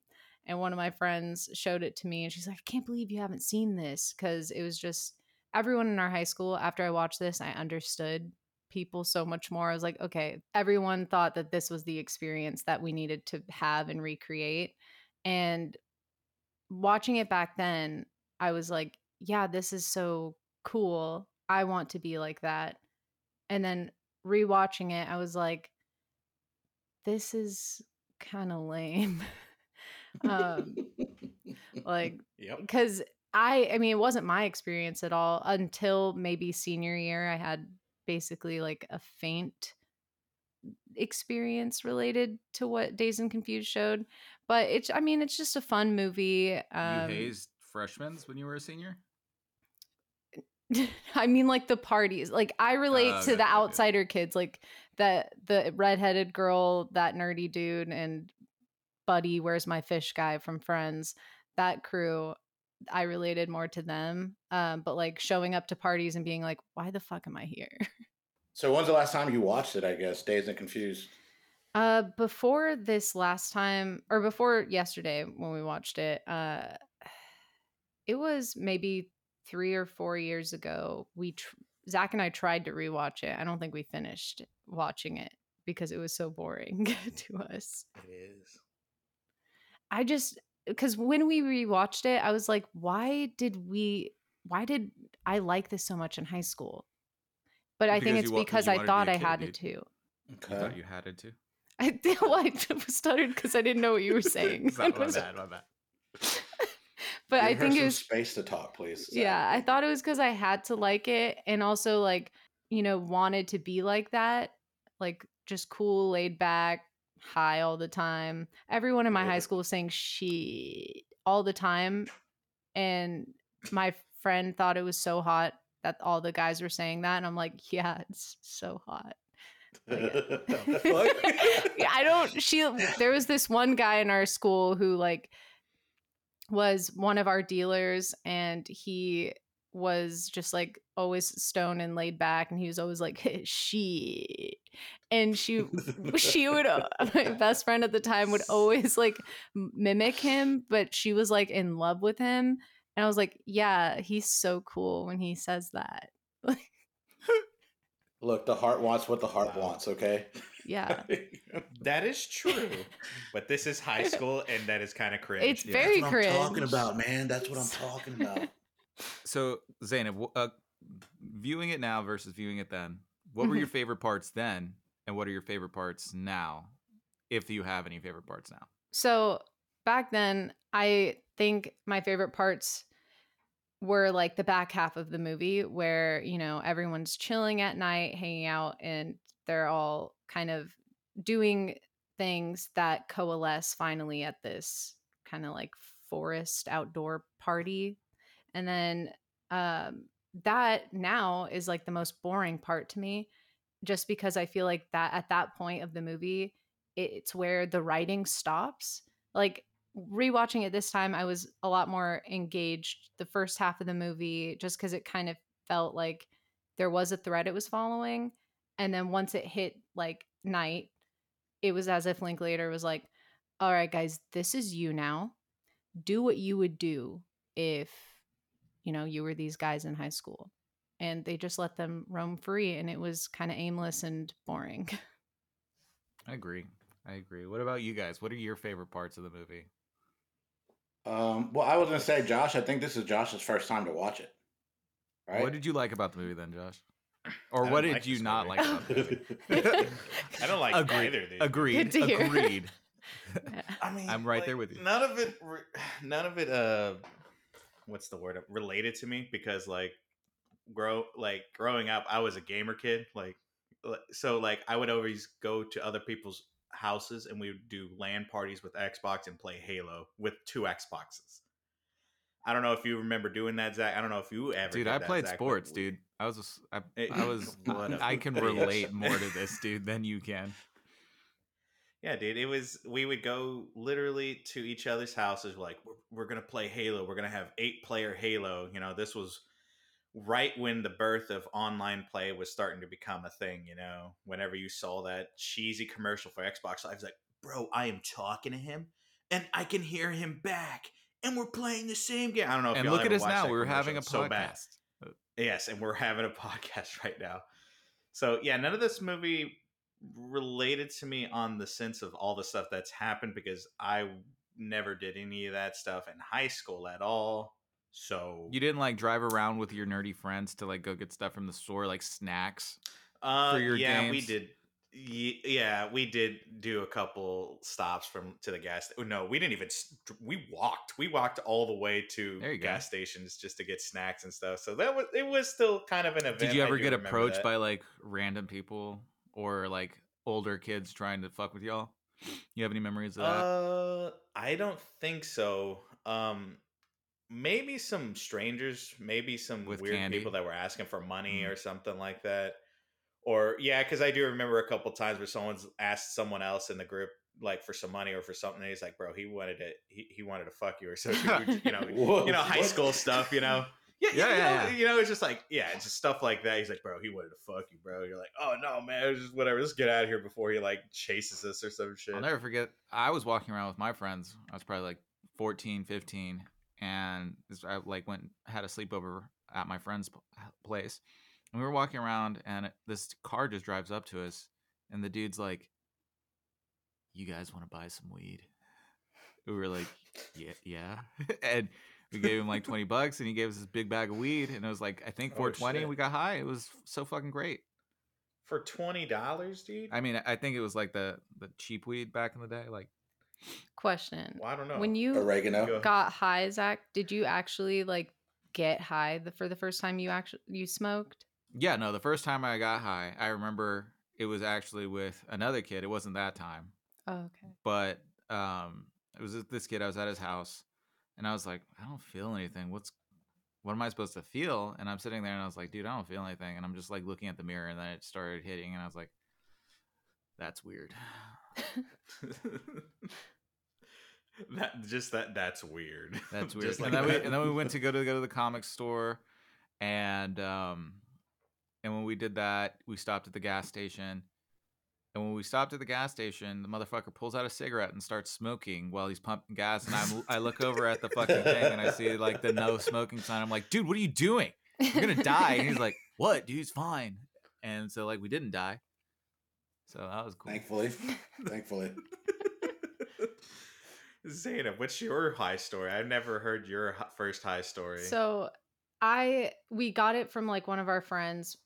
[SPEAKER 4] and one of my friends showed it to me and she's like, I can't believe you haven't seen this because it was just everyone in our high school after i watched this i understood people so much more i was like okay everyone thought that this was the experience that we needed to have and recreate and watching it back then i was like yeah this is so cool i want to be like that and then rewatching it i was like this is kind of lame [LAUGHS] um like [LAUGHS]
[SPEAKER 2] Yep.
[SPEAKER 4] because I I mean it wasn't my experience at all until maybe senior year I had basically like a faint experience related to what Dazed and Confused showed but it's I mean it's just a fun movie um
[SPEAKER 1] you hazed freshmen when you were a senior? [LAUGHS]
[SPEAKER 4] I mean like the parties like I relate
[SPEAKER 1] Oh,
[SPEAKER 4] to
[SPEAKER 1] okay,
[SPEAKER 4] the
[SPEAKER 1] okay.
[SPEAKER 4] outsider kids like that the redheaded girl that nerdy dude and Buddy where's my fish guy from Friends that crew I related more to them um but like showing up to parties and being like why the fuck am I here [LAUGHS]
[SPEAKER 3] So when's the last time you watched it? I guess Dazed and Confused.
[SPEAKER 4] Uh, before this last time, or before yesterday when we watched it, uh, [SIGHS] it was maybe three or four years ago. We tr- Zach and I tried to rewatch it. I don't think we finished watching it because it was so boring [LAUGHS] to us.
[SPEAKER 2] It is.
[SPEAKER 4] I just because when we rewatched it, I was like, why did we? Why did I like this so much in high school? But I think it's
[SPEAKER 1] you wa-
[SPEAKER 4] because I
[SPEAKER 1] wanted be
[SPEAKER 4] thought I
[SPEAKER 1] kid,
[SPEAKER 4] had
[SPEAKER 1] dude.
[SPEAKER 4] to.
[SPEAKER 1] You
[SPEAKER 3] Okay.
[SPEAKER 1] thought you had it to?
[SPEAKER 4] I [LAUGHS] well, I stuttered because I didn't know what you were saying.
[SPEAKER 1] Sorry, [LAUGHS]
[SPEAKER 4] It
[SPEAKER 1] my
[SPEAKER 4] was-
[SPEAKER 1] bad, my bad.
[SPEAKER 4] But I
[SPEAKER 3] Give her
[SPEAKER 4] think it was
[SPEAKER 3] space to talk, please.
[SPEAKER 4] yeah. I thought it was because I had to like it, and also like you know wanted to be like that, like just cool, laid back, high all the time. Everyone in my high school was saying she all the time, and my friend thought it was so hot that all the guys were saying that, and I'm like, yeah, it's so hot. [LAUGHS] [LAUGHS] Yeah, I don't. She. There was this one guy in our school who like was one of our dealers, and he was just like always stoned and laid back, and he was always like [LAUGHS] she, And she, she would. uh, [LAUGHS] My best friend at the time would always like mimic him, but she was like in love with him, and I was like, yeah, he's so cool when he says that. [LAUGHS]
[SPEAKER 3] Look, the heart wants what the heart
[SPEAKER 2] Wow.
[SPEAKER 3] wants. Okay.
[SPEAKER 4] Yeah. [LAUGHS]
[SPEAKER 2] That is true. but this is high [LAUGHS] school, and that is kind of cringe.
[SPEAKER 4] It's
[SPEAKER 1] Yeah,
[SPEAKER 4] very
[SPEAKER 3] That's what
[SPEAKER 4] cringe.
[SPEAKER 3] I'm talking about, man. That's what I'm [LAUGHS] talking about.
[SPEAKER 1] So, Zainab, uh, viewing it now versus viewing it then, what were your favorite parts then, and what are your favorite parts now, if you have any favorite parts now?
[SPEAKER 4] So back then, I think my favorite parts were like the back half of the movie where, you know, everyone's chilling at night, hanging out, and they're all kind of doing things that coalesce finally at this kind of like forest outdoor party. And then um, that now is like the most boring part to me, just because I feel like that at that point of the movie, it's where the writing stops. Like rewatching it this time, I was a lot more engaged the first half of the movie just because it kind of felt like there was a thread it was following. And then once it hit like night, it was as if Linklater was like, "All right, guys, this is you now. Do what you would do if you know you were these guys in high school." And they just let them roam free, and it was kind of aimless and boring. [LAUGHS]
[SPEAKER 1] I agree. I agree. What about you guys? What are your favorite parts of the movie?
[SPEAKER 3] Um, well, I was gonna say, Josh. I think this is Josh's first time to watch it. Right?
[SPEAKER 1] What did you like about the movie then, Josh? Or what did
[SPEAKER 2] like
[SPEAKER 1] you not
[SPEAKER 2] movie.
[SPEAKER 1] like about the movie? [LAUGHS] [LAUGHS]
[SPEAKER 2] I don't like
[SPEAKER 1] Agreed.
[SPEAKER 2] either. Dude.
[SPEAKER 1] Agreed.
[SPEAKER 4] Good to hear.
[SPEAKER 1] Agreed. [LAUGHS]
[SPEAKER 2] I mean,
[SPEAKER 1] I'm right there with you.
[SPEAKER 2] None of it, none of it. Uh, what's the word? Related to me because like, grow like growing up, I was a gamer kid. Like, so like I would always go to other people's houses and we would do LAN parties with Xbox and play Halo with two Xboxes. I don't know if you remember doing that, Zach. I don't know if you ever.
[SPEAKER 1] Dude,
[SPEAKER 2] did
[SPEAKER 1] I
[SPEAKER 2] that,
[SPEAKER 1] played
[SPEAKER 2] Zach,
[SPEAKER 1] sports, dude. I was, I, I was, [LAUGHS] I can relate more to this, dude, than you can.
[SPEAKER 2] Yeah, dude. It was we would go literally to each other's houses. Like we're, we're gonna play Halo. We're gonna have eight player Halo. You know, this was right when the birth of online play was starting to become a thing. You know, whenever you saw that cheesy commercial for Xbox Live, it's like, bro, I am talking to him and I can hear him back, and we're playing the same game. I don't know. if
[SPEAKER 1] And
[SPEAKER 2] y'all
[SPEAKER 1] look at us now. We're having a
[SPEAKER 2] It's so
[SPEAKER 1] podcast.
[SPEAKER 2] Uh, yes, and we're having a [LAUGHS] podcast right now. So yeah, none of this movie related to me on the sense of all the stuff that's happened because I never did any of that stuff in high school at all. So
[SPEAKER 1] You didn't like drive around with your nerdy friends to like go get stuff from the store, like snacks.
[SPEAKER 2] uh,
[SPEAKER 1] for your
[SPEAKER 2] yeah, we did. Yeah, we did do a couple stops from to the gas. No, we didn't even. We walked. We walked all the way to gas stations just to get snacks and stuff. So that was it. Was still kind of an event.
[SPEAKER 1] Did you ever get approached
[SPEAKER 2] that.
[SPEAKER 1] by like random people or like older kids trying to fuck with y'all? You have any memories of that?
[SPEAKER 2] Uh, I don't think so. Um, maybe some strangers, maybe some
[SPEAKER 1] With
[SPEAKER 2] weird
[SPEAKER 1] candy?
[SPEAKER 2] people that were asking for money
[SPEAKER 1] Mhm.
[SPEAKER 2] or something like that. Or yeah, because I do remember a couple times where someone's asked someone else in the group like for some money or for something. And he's like, "Bro, he wanted to he, he wanted to fuck you or so." [LAUGHS] you know, [LAUGHS]
[SPEAKER 3] Whoa,
[SPEAKER 2] you know, high
[SPEAKER 3] what?
[SPEAKER 2] school stuff. You know. Yeah, [LAUGHS]
[SPEAKER 1] Yeah,
[SPEAKER 2] yeah, you, know,
[SPEAKER 1] yeah.
[SPEAKER 2] you know, it's just like, yeah, it's just stuff like that. He's like, bro, he wanted to fuck you, bro. You're like, oh no, man, it was just whatever. Let's get out of here before he like chases us or some shit.
[SPEAKER 1] I'll never forget. I was walking around with my friends. I was probably like 14, 15, and I like went had a sleepover at my friend's p- place, and we were walking around, and it- this car just drives up to us, and the dude's like, "You guys want to buy some weed?" We were like, "Yeah, yeah," [LAUGHS] and we gave him like twenty bucks, and he gave us this big bag of weed, and it was like I think
[SPEAKER 2] Oh,
[SPEAKER 1] four twenty.
[SPEAKER 2] shit.
[SPEAKER 1] we got high. It was so fucking great.
[SPEAKER 2] for twenty dollars, dude.
[SPEAKER 1] I mean, I think it was like the the cheap weed back in the day, like.
[SPEAKER 4] Question:
[SPEAKER 2] well, I don't know.
[SPEAKER 4] When you
[SPEAKER 3] Oregano.
[SPEAKER 4] Got high, Zach, did you actually like get high the, for the first time you actually you smoked?
[SPEAKER 1] Yeah, no, the first time I got high, I remember it was actually with another kid. It wasn't that time,
[SPEAKER 4] Oh, okay.
[SPEAKER 1] but um it was this kid I was at his house and I was like, I don't feel anything. What's what am I supposed to feel? And I'm sitting there and I was like, dude, I don't feel anything. And I'm just like looking at the mirror and then it started hitting and I was like, that's weird. [LAUGHS] [LAUGHS] [LAUGHS]
[SPEAKER 2] that just that that's weird. [LAUGHS]
[SPEAKER 1] That's weird.
[SPEAKER 2] Just
[SPEAKER 1] and
[SPEAKER 2] like
[SPEAKER 1] then we and then we went to go to go to the [LAUGHS] comic store, and um, and when we did that, we stopped at the gas station. And when we stopped at the gas station, the motherfucker pulls out a cigarette and starts smoking while he's pumping gas. And I'm I look over at the fucking thing and I see like the no smoking sign. I'm like, dude, what are you doing? You're gonna die. And he's like, what, dude? It's fine. And so like we didn't die. So that was cool.
[SPEAKER 3] Thankfully, [LAUGHS] thankfully.
[SPEAKER 2] Zainab, what's your high story? I've never heard your first high story.
[SPEAKER 4] So I we got it from like one of our friends.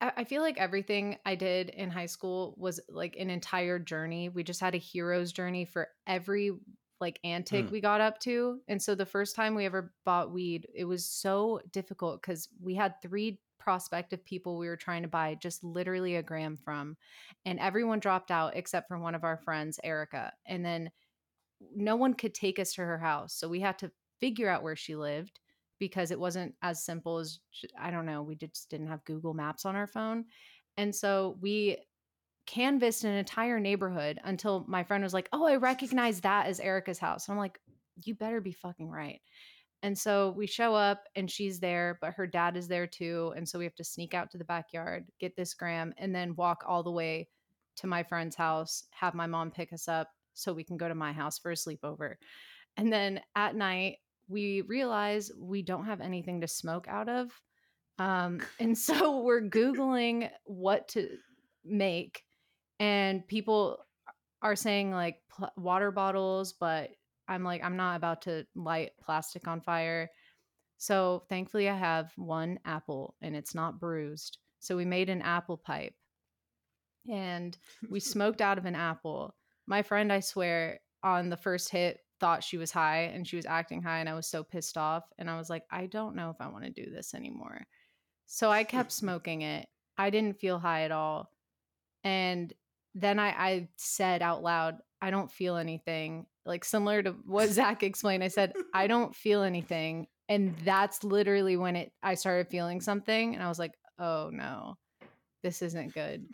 [SPEAKER 4] I, I feel like everything I did in high school was like an entire journey. We just had a hero's journey for every like antic
[SPEAKER 2] Mm.
[SPEAKER 4] we got up to. And so the first time we ever bought weed, it was so difficult because we had three prospective people we were trying to buy just literally a gram from. And everyone dropped out except for one of our friends, Erica. And then no one could take us to her house. So we had to figure out where she lived because it wasn't as simple as I don't know, we just didn't have Google Maps on our phone. And so we canvassed an entire neighborhood until my friend was like, "Oh, I recognize that as Erica's house." And I'm like, "You better be fucking right." And so we show up and she's there, but her dad is there too, and so we have to sneak out to the backyard, get this gram and then walk all the way to my friend's house, have my mom pick us up so we can go to my house for a sleepover. And then at night, we realize we don't have anything to smoke out of. Um, [LAUGHS] and so we're Googling what to make, and people are saying like pl- water bottles, but I'm like, I'm not about to light plastic on fire. So thankfully, I have one apple and it's not bruised. So we made an apple pipe and we [LAUGHS] smoked out of an apple. My friend, I swear, on the first hit, thought she was high and she was acting high, and I was so pissed off. And I was like, I don't know if I want to do this anymore. So I kept [LAUGHS] smoking it. I didn't feel high at all. And then I, I said out loud, I don't feel anything. Like similar to what Zach explained, I said, I [LAUGHS] don't feel anything. And that's literally when it I started feeling something. And I was like, oh no, this isn't good.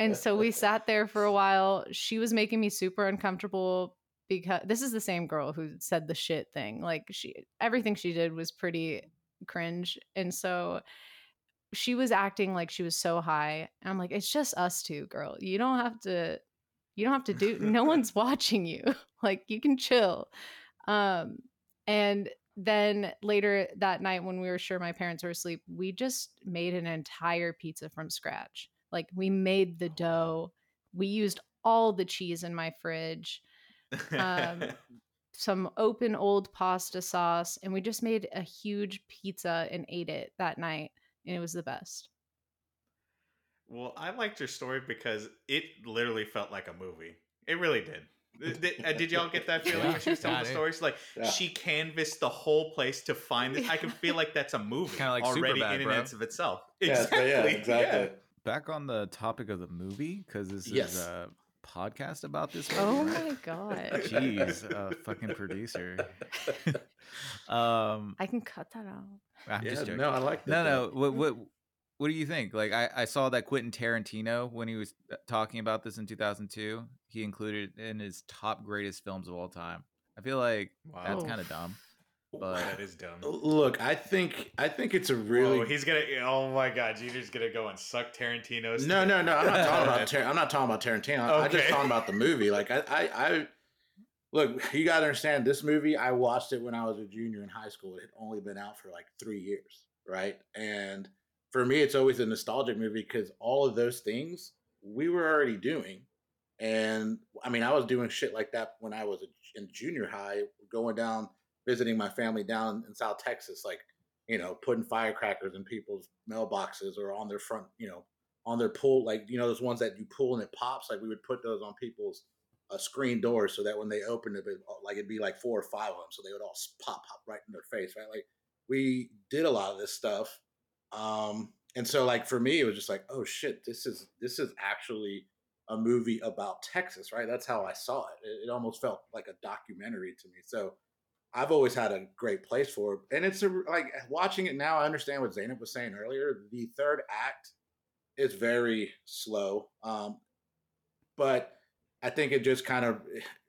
[SPEAKER 4] And so we [LAUGHS] sat there for a while. She was making me super uncomfortable because this is the same girl who said the shit thing. Like she everything she did was pretty cringe. And so she was acting like she was so high. And I'm like, it's just us two, girl. You don't have to you don't have to do no [LAUGHS] one's watching you. [LAUGHS] like you can chill. Um and then later that night when we were sure my parents were asleep, we just made an entire pizza from scratch. Like we made the dough. We used all the cheese in my fridge. Um, [LAUGHS] some open old pasta sauce and we just made a huge pizza and ate it that night and it was the best.
[SPEAKER 2] well, I liked your story because it literally felt like a movie. It really did. Did, uh, did y'all get that feeling
[SPEAKER 1] Yeah,
[SPEAKER 2] when she was telling
[SPEAKER 1] got
[SPEAKER 2] the
[SPEAKER 1] it.
[SPEAKER 2] stories? Like
[SPEAKER 3] Yeah.
[SPEAKER 2] she canvassed the whole place to find [LAUGHS] this. I can feel like that's a movie
[SPEAKER 1] Kinda like
[SPEAKER 2] already
[SPEAKER 1] Superbad,
[SPEAKER 2] in
[SPEAKER 1] bro.
[SPEAKER 2] and of itself.
[SPEAKER 3] Yeah, [LAUGHS]
[SPEAKER 2] Exactly.
[SPEAKER 3] yeah, exactly.
[SPEAKER 5] Back on the topic of the movie, because this
[SPEAKER 3] Yes.
[SPEAKER 5] is a podcast about this movie.
[SPEAKER 4] Oh
[SPEAKER 5] right?
[SPEAKER 4] my [LAUGHS] god.
[SPEAKER 5] Jeez, uh, fucking producer. [LAUGHS] [LAUGHS] um,
[SPEAKER 4] I can cut that out.
[SPEAKER 5] I'm
[SPEAKER 3] yeah,
[SPEAKER 5] just joking.
[SPEAKER 3] no, I like that.
[SPEAKER 1] No,
[SPEAKER 3] though.
[SPEAKER 1] no. What what what do you think? Like I, I saw that Quentin Tarantino when he was uh, talking about this in 2002, he included it in his top greatest films of all time. I feel like that's kind of dumb. But
[SPEAKER 2] that is dumb.
[SPEAKER 3] Look, I think I think it's a really
[SPEAKER 2] Whoa, he's gonna. Oh my god, Jeter's gonna go and suck Tarantino's.
[SPEAKER 3] No, no, no. I'm not talking about. [LAUGHS] Tar- I'm not talking about Tarantino. I- I'm just talking about the movie. Like I, I, I look. You got to understand. This movie, I watched it when I was a junior in high school. It had only been out for like three years, right? And for me, it's always a nostalgic movie because all of those things we were already doing. And I mean, I was doing shit like that when I was in junior high, going down, visiting my family down in South Texas, like you know, putting firecrackers in people's mailboxes or on their front, you know, on their pull, like you know, those ones that you pull and it pops. Like we would put those on people's uh, screen doors so that when they opened it, it, like it'd be like four or five of them, so they would all pop pop right in their face, right? Like we did a lot of this stuff, um, and so like for me, it was just like, oh shit, this is this is actually a movie about Texas, right? That's how I saw it. It, it almost felt like a documentary to me. So I've always had a great place for it. And it's a, like watching it now, I understand what Zainab was saying earlier. The third act is very slow. Um, but I think it just kind of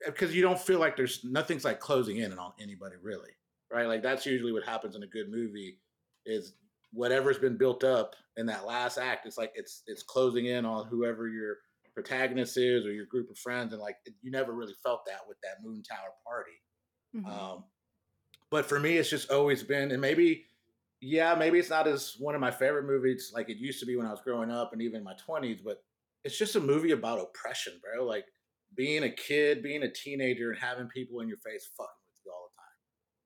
[SPEAKER 3] because you don't feel like there's nothing's like closing in on anybody really, right? Like that's usually what happens in a good movie is whatever's been built up in that last act. It's like it's it's closing in on whoever your protagonist is or your group of friends, and like you never really felt that with that Moon Tower party.
[SPEAKER 4] Mhm.
[SPEAKER 3] Um, but for me, it's just always been, and maybe, yeah, maybe it's not as one of my favorite movies like it used to be when I was growing up and even in my 20s, but it's just a movie about oppression, bro. Like being a kid, being a teenager, and having people in your face fucking with you all the time.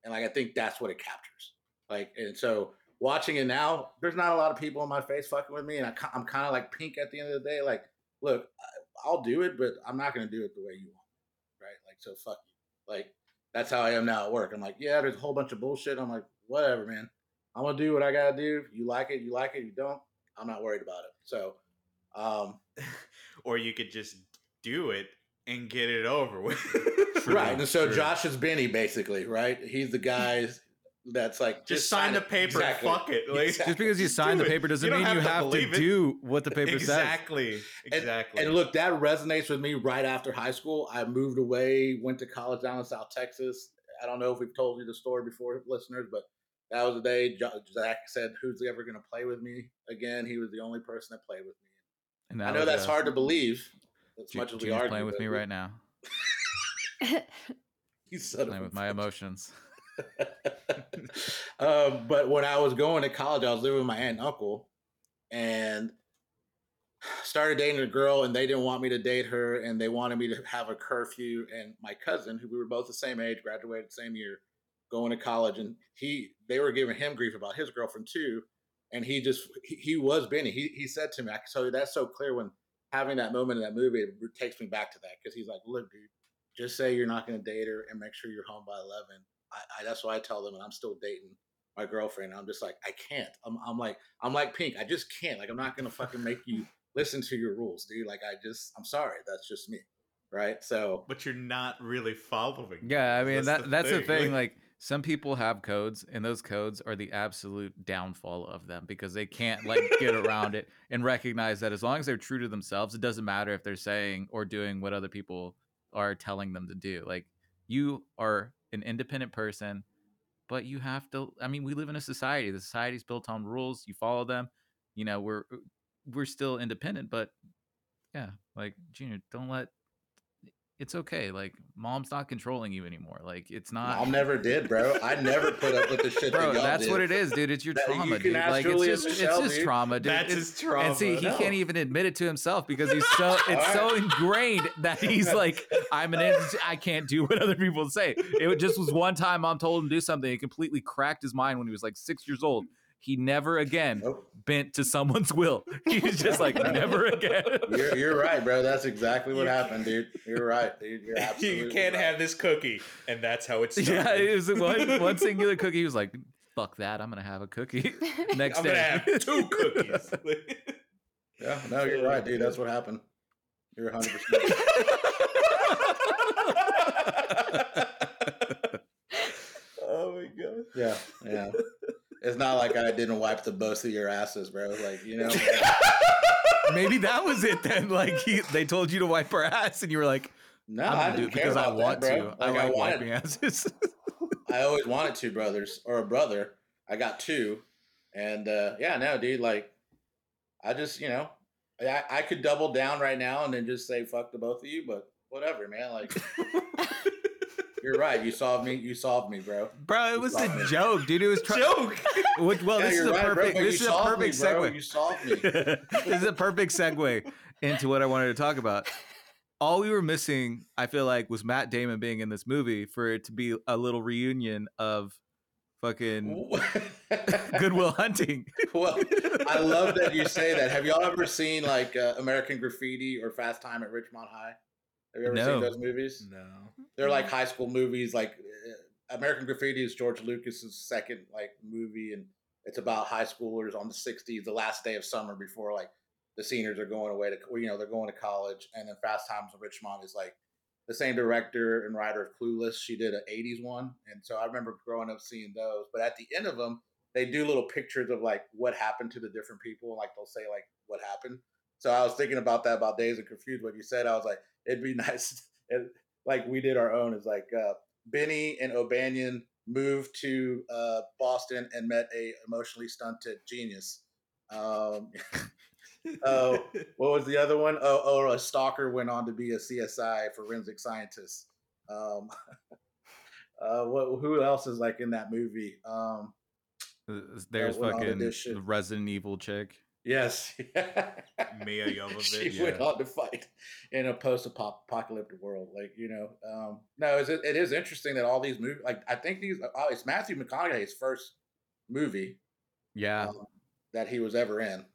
[SPEAKER 3] And like, I think that's what it captures. Like, and so watching it now, there's not a lot of people in my face fucking with me. And I, i'm kind of like pink at the end of the day. Like, look, I'll do it, but I'm not going to do it the way you want. Right. Like, so fuck you. Like, that's how I am now at work. I'm like, yeah, there's a whole bunch of bullshit. I'm like, whatever, man. I'm gonna do what I gotta do. You like it, you like it. You don't. I'm not worried about it. So, um, [LAUGHS]
[SPEAKER 2] or you could just do it and get it over with.
[SPEAKER 3] right. And so. Josh is Benny, basically, right? He's the [LAUGHS] guy that's like,
[SPEAKER 2] just sign the paper.
[SPEAKER 3] Exactly.
[SPEAKER 2] Fuck it. Like,
[SPEAKER 3] Exactly.
[SPEAKER 1] just because you
[SPEAKER 2] Just
[SPEAKER 1] sign the paper doesn't
[SPEAKER 2] You don't
[SPEAKER 1] mean you
[SPEAKER 2] have to
[SPEAKER 1] have to
[SPEAKER 2] believe it.
[SPEAKER 1] do what the paper says.
[SPEAKER 2] exactly. Exactly.
[SPEAKER 3] And look, that resonates with me right after high school. I moved away, went to college down in South Texas. I don't know if we've told you the story before, listeners, but that was the day Zach said, "Who's ever going to play with me again?" He was the only person that played with me.
[SPEAKER 1] And
[SPEAKER 3] I know that's
[SPEAKER 1] uh,
[SPEAKER 3] hard to believe. As
[SPEAKER 1] Ju-
[SPEAKER 3] much as we
[SPEAKER 1] Junior's
[SPEAKER 3] argue,
[SPEAKER 1] playing with me right now.
[SPEAKER 3] You son of
[SPEAKER 1] Playing with my [LAUGHS] emotions. [LAUGHS]
[SPEAKER 3] um, but when I was going to college, I was living with my aunt and uncle, and started dating a girl, and they didn't want me to date her, and they wanted me to have a curfew. And my cousin, who we were both the same age, graduated the same year, going to college, and he they were giving him grief about his girlfriend too, and he just he, he was Benny. He he said to me, so that's so clear when having that moment in that movie, it takes me back to that because he's like, look, dude, just say you're not going to date her and make sure you're home by 11 I, I that's what I tell them, and I'm still dating my girlfriend. I'm just like, I can't. I'm, I'm like, I'm like Pink. I just can't. Like, I'm not gonna fucking make you [LAUGHS] listen to your rules, dude. Like, I just, I'm sorry. That's just me, right? So,
[SPEAKER 2] But you're not really following.
[SPEAKER 1] Yeah, I
[SPEAKER 2] those.
[SPEAKER 1] mean that that's the thing. Like some people have codes, and those codes are the absolute downfall of them because they can't like get around it [LAUGHS] and recognize that as long as they're true to themselves, it doesn't matter if they're saying or doing what other people are telling them to do. Like you are an independent person, but you have to. I mean, we live in a society. The society's built on rules. You follow them. You know, we're we're still independent, but yeah, like Junior, don't let. It's okay. Like mom's not controlling you anymore. Like it's not.
[SPEAKER 3] Mom never did, bro. I never put up with the shit
[SPEAKER 1] Bro,
[SPEAKER 3] that
[SPEAKER 1] that's
[SPEAKER 3] did.
[SPEAKER 1] what it is, dude. It's your [LAUGHS]
[SPEAKER 3] That-
[SPEAKER 1] trauma,
[SPEAKER 3] can
[SPEAKER 1] dude. Like it's just
[SPEAKER 3] Michelle,
[SPEAKER 1] it's just trauma, dude.
[SPEAKER 2] That's
[SPEAKER 1] It's-
[SPEAKER 2] his trauma.
[SPEAKER 1] and see, he
[SPEAKER 3] No.
[SPEAKER 1] can't even admit it to himself because he's [LAUGHS] so it's so ingrained that he's [LAUGHS] like, I'm an I can't do what other people say. It just was one time mom told him to do something. It completely cracked his mind when he was like six years old. He never again
[SPEAKER 3] Nope.
[SPEAKER 1] bent to someone's will. [LAUGHS] He's just like never [LAUGHS] again.
[SPEAKER 3] You're, you're right, bro. That's exactly what happened, dude. You're right, dude. You're [LAUGHS] absolutely
[SPEAKER 2] you can't
[SPEAKER 3] right.
[SPEAKER 2] have this cookie, and that's how it started.
[SPEAKER 1] Yeah, it was one, one singular cookie. He was like, "Fuck that! I'm gonna have a cookie." Next
[SPEAKER 2] I'm
[SPEAKER 1] day,
[SPEAKER 2] gonna have two cookies.
[SPEAKER 3] Yeah, no, you're right, dude. That's what happened. You're 100. percent
[SPEAKER 2] oh my god.
[SPEAKER 3] Yeah, yeah. It's not like I didn't wipe the both of your asses, bro. Like you know. [LAUGHS]
[SPEAKER 1] Maybe that was it then. Like he, they told you to wipe our ass, and you were like,
[SPEAKER 3] No,
[SPEAKER 1] "I'm
[SPEAKER 3] I
[SPEAKER 1] gonna do
[SPEAKER 3] didn't
[SPEAKER 1] it because I
[SPEAKER 3] that,
[SPEAKER 1] want
[SPEAKER 3] bro.
[SPEAKER 1] to.
[SPEAKER 3] Like,
[SPEAKER 1] I
[SPEAKER 3] I
[SPEAKER 1] like
[SPEAKER 3] wanted-
[SPEAKER 1] wiping asses." [LAUGHS]
[SPEAKER 3] I always wanted two brothers or a brother. I got two, and uh, yeah, no, dude. Like, I just you know, I, I could double down right now and then just say fuck to both of you, but whatever, man. Like, [LAUGHS] you're right. You solved me. You solved me, bro.
[SPEAKER 1] Bro, it was a
[SPEAKER 3] it.
[SPEAKER 1] joke, dude. It was [LAUGHS] try-
[SPEAKER 2] Joke.
[SPEAKER 1] Well,
[SPEAKER 3] yeah,
[SPEAKER 1] this is a
[SPEAKER 3] right,
[SPEAKER 1] perfect.
[SPEAKER 3] but
[SPEAKER 1] this is a perfect
[SPEAKER 3] me,
[SPEAKER 1] segue.
[SPEAKER 3] You solved me. [LAUGHS]
[SPEAKER 1] this is a perfect segue into what I wanted to talk about. All we were missing, I feel like, was Matt Damon being in this movie for it to be a little reunion of fucking [LAUGHS] Good Will Hunting.
[SPEAKER 3] well, I love that you say that. Have y'all ever seen like uh, American Graffiti or Fast Time at Richmond High? Have you ever
[SPEAKER 1] No.
[SPEAKER 3] seen those movies?
[SPEAKER 2] No.
[SPEAKER 3] They're like high school movies. Like uh, American Graffiti is George Lucas's second like movie, and it's about high schoolers on the '60s, the last day of summer before like the seniors are going away to you know they're going to college, and then Fast Times at Richmond is like the same director and writer of Clueless. She did an '80s one, and so I remember growing up seeing those. But at the end of them, they do little pictures of like what happened to the different people, like they'll say like what happened. So I was thinking about that about Dazed and Confused. What you said, I was like, it'd be [LAUGHS] nice. It, like we did our own. Is like uh, Benny and O'Banion moved to uh, Boston and met a emotionally stunted genius. Um, [LAUGHS] oh, what was the other one? Oh, oh, a stalker went on to be a CSI forensic scientist. Um, [LAUGHS] uh, what? Who else is like in that movie? Um,
[SPEAKER 1] There's fucking
[SPEAKER 3] this shit.
[SPEAKER 1] the Resident Evil chick.
[SPEAKER 3] Yes, [LAUGHS]
[SPEAKER 2] Mia Jovovich.
[SPEAKER 3] she went
[SPEAKER 1] yeah.
[SPEAKER 3] on to fight in a post-apocalyptic world. Like you know, um, no, it's, it is interesting that all these movies. Like I think these. Oh, it's Matthew McConaughey's first movie
[SPEAKER 1] Yeah,
[SPEAKER 3] um, that he was ever in.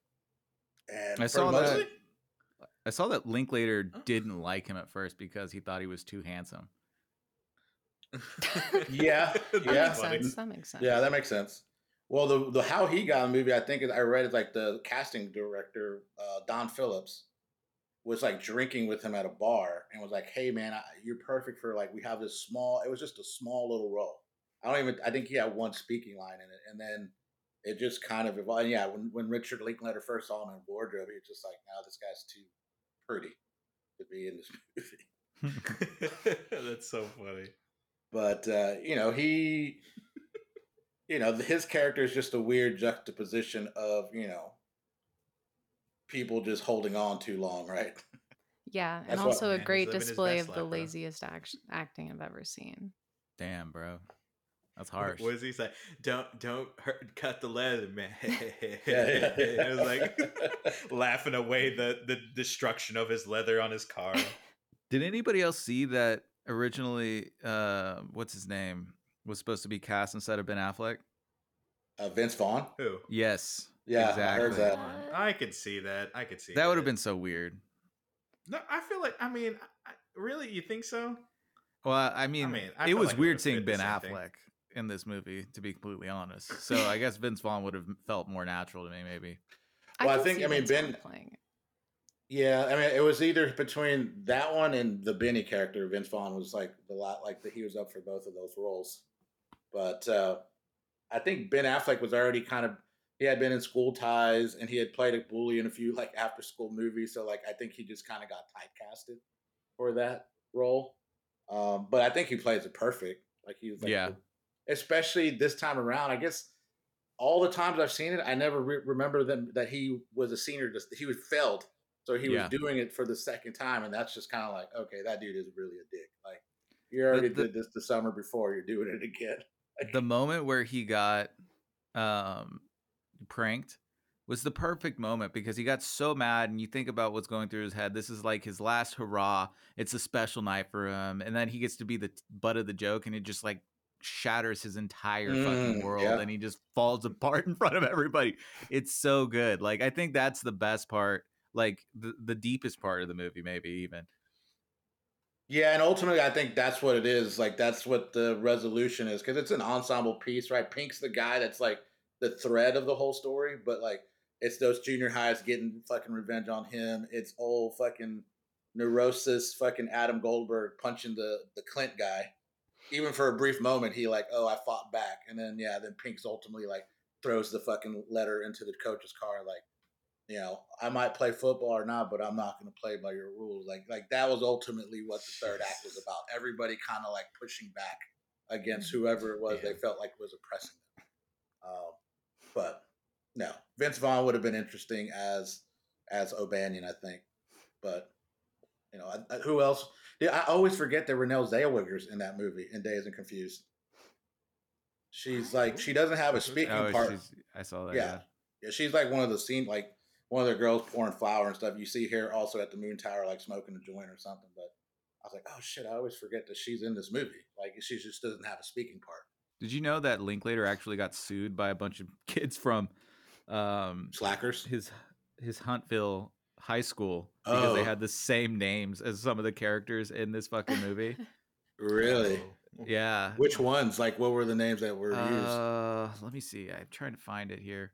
[SPEAKER 3] And
[SPEAKER 1] I saw
[SPEAKER 3] most-
[SPEAKER 1] that. I saw that Linklater didn't like him at first because he thought he was too handsome. [LAUGHS]
[SPEAKER 3] Yeah,
[SPEAKER 4] That
[SPEAKER 3] Yeah.
[SPEAKER 4] makes sense. That makes sense.
[SPEAKER 3] Yeah, that makes sense. Well, the the how he got the movie, I think is I read is like the casting director uh, Don Phillips was like drinking with him at a bar and was like, "Hey, man, I, you're perfect for like we have this small. It was just a small little role. I don't even. I think he had one speaking line in it, and then it just kind of evolved. Yeah, when when Richard Linklater first saw him in Wardrobe, he was just like, "Now this guy's too pretty to be in this [LAUGHS] movie." [LAUGHS]
[SPEAKER 2] That's so funny.
[SPEAKER 3] but uh, you know he you know his character is just a weird juxtaposition of you know people just holding on too long, right?
[SPEAKER 4] Yeah, [LAUGHS] and
[SPEAKER 3] That's what-
[SPEAKER 4] also
[SPEAKER 2] Man,
[SPEAKER 4] a
[SPEAKER 2] he's
[SPEAKER 4] great display
[SPEAKER 2] best
[SPEAKER 4] of the
[SPEAKER 2] life, bro.
[SPEAKER 4] laziest act- acting I've ever seen.
[SPEAKER 1] Damn, bro. That's
[SPEAKER 2] What-
[SPEAKER 1] harsh.
[SPEAKER 2] What does he say? Don't don't hurt, cut the leather, man. [LAUGHS] [LAUGHS]
[SPEAKER 3] Yeah, yeah.
[SPEAKER 2] it was like laughing away the the destruction of his leather on his car.
[SPEAKER 1] Did anybody else see that originally uh what's his name was supposed to be cast instead of Ben Affleck?
[SPEAKER 3] uh, Vince Vaughn.
[SPEAKER 2] Who?
[SPEAKER 1] Yes.
[SPEAKER 3] Yeah, I heard that.
[SPEAKER 2] I could see that. I could see
[SPEAKER 1] That would have been so weird.
[SPEAKER 2] No, I feel like. I mean, I, really, you think so?
[SPEAKER 1] Well, I mean,
[SPEAKER 2] mean, I
[SPEAKER 1] it was
[SPEAKER 2] like
[SPEAKER 1] weird seeing Ben
[SPEAKER 2] same thing.
[SPEAKER 1] Affleck in this movie, to be completely honest. So I guess [LAUGHS] Vince Vaughn would have felt more natural to me, maybe.
[SPEAKER 3] Well, I
[SPEAKER 4] can
[SPEAKER 3] think- I mean, Ben-
[SPEAKER 4] playing.
[SPEAKER 3] Yeah, I mean, it was either between that one and the Benny character. Vince Vaughn was like the lot, like that he was up for both of those roles. But uh, I think Ben Affleck was already kind of he had been in School Ties and he had played a bully in a few like after school movies. So like I think he just kind of got typecasted for that role. Um, but I think he plays it perfect. Like he was like,
[SPEAKER 1] Yeah.
[SPEAKER 3] especially this time around. I guess all the times I've seen it, I never re- remember them that he was a senior. Just he was failed, so he
[SPEAKER 1] Yeah.
[SPEAKER 3] was doing it for the second time, and that's just kind of like, okay, that dude is really a dick. Like you already
[SPEAKER 1] the-
[SPEAKER 3] did this the summer before, you're doing it again.
[SPEAKER 1] The moment where he got um pranked was the perfect moment because he got so mad and you think about what's going through his head. This is like his last hurrah. It's a special night for him and then he gets to be the butt of the joke and it just like shatters his entire fucking
[SPEAKER 3] Mm,
[SPEAKER 1] world
[SPEAKER 3] yeah.
[SPEAKER 1] and he just falls [LAUGHS] apart in front of everybody. It's so good. Like i think that's the best part like the, the deepest part of the movie maybe even
[SPEAKER 3] Yeah, and ultimately, I think that's what it is. Like that's what the resolution is because it's an ensemble piece, right? Pink's the guy that's like the thread of the whole story, but like it's those junior highs getting fucking revenge on him. It's old fucking neurosis, fucking Adam Goldberg punching the the Clint guy. Even for a brief moment, he like, oh, I fought back, and then yeah, then Pink's ultimately like throws the fucking letter into the coach's car, like you know, I might play football or not, but I'm not going to play by your rules. Like, like that was ultimately what the third act was about. Everybody kind of like pushing back against whoever it was they felt like was oppressing them. Um, but no, Vince Vaughn would have been interesting as as O'Banion, I think. But you know, I, I- who else? Yeah, I always forget that Renelle Zellweger's in that movie in Dazed and Confused. She's like she doesn't have a speaking
[SPEAKER 1] oh
[SPEAKER 3] part.
[SPEAKER 1] i saw that
[SPEAKER 3] Yeah.
[SPEAKER 1] yeah.
[SPEAKER 3] Yeah, she's like one of the scene, like one of the girls pouring flour and stuff. You see her also at the Moon Tower, like smoking a joint or something. But I was like, oh shit, I always forget that she's in this movie. Like she just doesn't have a speaking part.
[SPEAKER 1] Did you know that Linklater actually got sued by a bunch of [LAUGHS] kids from um,
[SPEAKER 3] Slackers.
[SPEAKER 1] his his Huntsville high school because they
[SPEAKER 3] Oh.
[SPEAKER 1] had the same names as some of the characters in this fucking movie? [LAUGHS]
[SPEAKER 3] Really?
[SPEAKER 2] Oh.
[SPEAKER 1] yeah.
[SPEAKER 3] Which ones? Like, what were the names that were used?
[SPEAKER 1] Uh, let me see. I'm trying to find it here.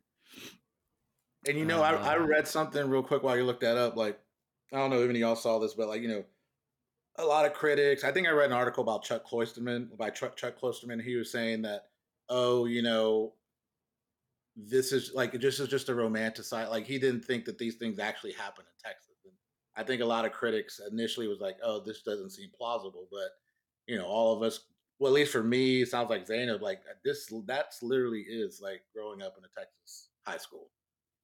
[SPEAKER 3] And you know, I, I
[SPEAKER 1] uh,
[SPEAKER 3] read something real quick while you looked that up. Like, I don't know if any of y'all saw this, but like, you know, a lot of critics. I think I read an article about Chuck Klosterman by Chuck Chuck Klosterman. He was saying that, oh, you know, this is like this is just a romanticize. Like he didn't think that these things actually happen in Texas. And I think a lot of critics initially was like, oh, this doesn't seem plausible. But you know, all of us, well, at least for me, it sounds like Zainab, like this. That's literally is like growing up in a Texas high school.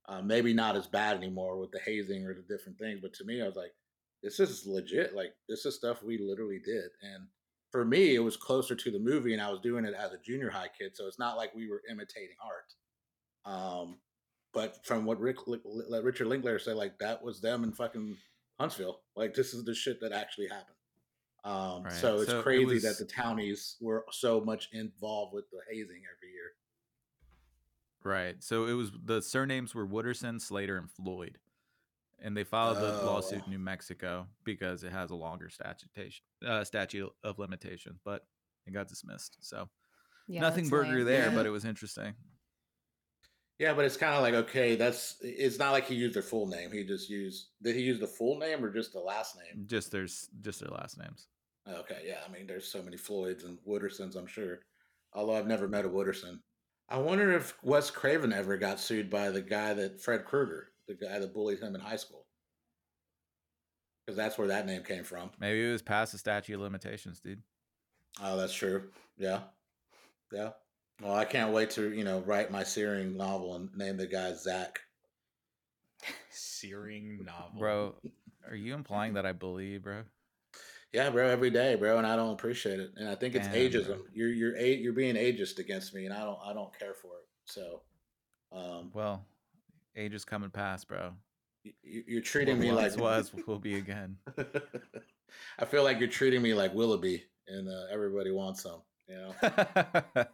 [SPEAKER 3] Uh, maybe not as bad anymore with the hazing or the different things, but to me, I was like, this is legit. Like this is stuff we literally did, and for me, it was closer to the movie, and I was doing it as a junior high kid, so it's not like we were imitating art. Um, but from what Rick, Richard Linklater said, like that was them in fucking Huntsville. Like this is the shit that actually happened. Um,
[SPEAKER 1] Right.
[SPEAKER 3] So it's
[SPEAKER 1] So it
[SPEAKER 3] crazy
[SPEAKER 1] was-
[SPEAKER 3] that the townies were so much involved with the hazing every year.
[SPEAKER 1] Right. So it was the surnames were Wooderson, Slater, and Floyd. And they filed the lawsuit
[SPEAKER 3] Oh.
[SPEAKER 1] in New Mexico because it has a longer statute uh, statute of limitation, but it got dismissed. So
[SPEAKER 4] Yeah,
[SPEAKER 1] nothing
[SPEAKER 4] that's
[SPEAKER 1] burger
[SPEAKER 4] lame.
[SPEAKER 1] there,
[SPEAKER 3] Yeah.
[SPEAKER 1] but [LAUGHS] it was interesting.
[SPEAKER 3] Yeah, but it's kind of like okay, that's it's not like he used their full name. He just used did he use the full name or just the last name?
[SPEAKER 1] Just there's just their last names.
[SPEAKER 3] Okay, yeah. I mean, there's so many Floyds and Woodersons, I'm sure. Although I've never met a Wooderson. I wonder if Wes Craven ever got sued by the guy that Fred Krueger, the guy that bullied him in high school, because that's where that name came from.
[SPEAKER 1] Maybe it was past the statute of limitations, dude.
[SPEAKER 3] Oh, that's true. Yeah, yeah. Well, I can't wait to you know write my Searing novel and name the guy Zach.
[SPEAKER 2] Searing novel,
[SPEAKER 5] bro. Are you implying that I bully you, bro?
[SPEAKER 3] Yeah, bro, every day, bro, and I don't appreciate it. And I think it's
[SPEAKER 5] Damn,
[SPEAKER 3] ageism.
[SPEAKER 5] bro.
[SPEAKER 3] You're you're a, you're being ageist against me, and I don't I don't care for it. So, um,
[SPEAKER 5] Well, age is coming past, bro.
[SPEAKER 3] y- y- you're treating me like
[SPEAKER 5] was will be [LAUGHS] again.
[SPEAKER 3] I feel like you're treating me like Willoughby, and uh, everybody wants some. You know. [LAUGHS]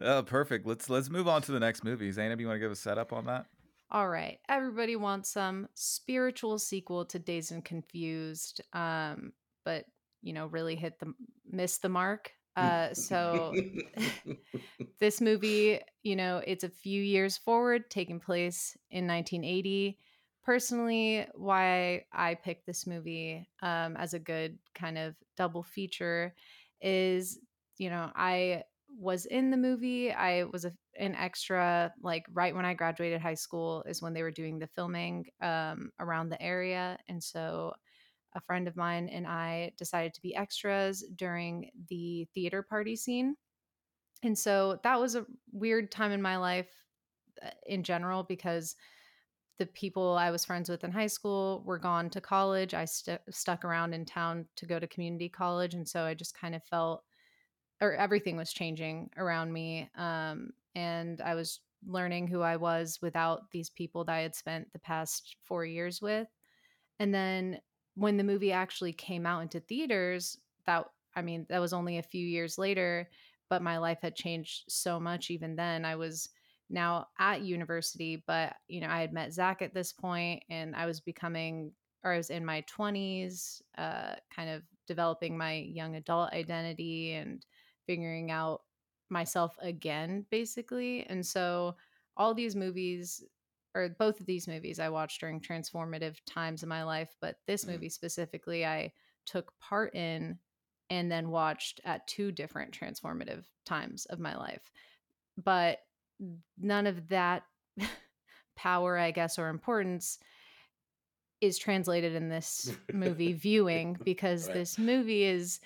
[SPEAKER 5] oh, perfect. Let's let's move on to the next movie. Zainab, you want to give a setup on that?
[SPEAKER 4] All right. Everybody wants some spiritual sequel to Dazed and Confused, um, but you know, really hit the miss the mark. Uh, so [LAUGHS] [LAUGHS] this movie, you know, it's a few years forward, taking place in 1980. Personally, why I picked this movie um, as a good kind of double feature is, you know, I was in the movie. I was a, an extra, like right when I graduated high school, is when they were doing the filming um, around the area. And so a friend of mine and I decided to be extras during the theater party scene. And so that was a weird time in my life uh, in general because the people I was friends with in high school were gone to college. I st- stuck around in town to go to community college. And so I just kind of felt, or everything was changing around me. Um, and I was learning who I was without these people that I had spent the past four years with. And then when the movie actually came out into theaters, that, I mean, that was only a few years later, but my life had changed so much even then. I was now at university, but you know, I had met Zach at this point and I was becoming or I was in my 20s, uh, kind of developing my young adult identity and figuring out myself again, basically. And so all these movies or both of these movies I watched during transformative times in my life, but this
[SPEAKER 3] Mm.
[SPEAKER 4] movie specifically I took part in and then watched at two different transformative times of my life. But none of that [LAUGHS] power, I guess, or importance is translated in this movie [LAUGHS] viewing because
[SPEAKER 3] Right.
[SPEAKER 4] this movie is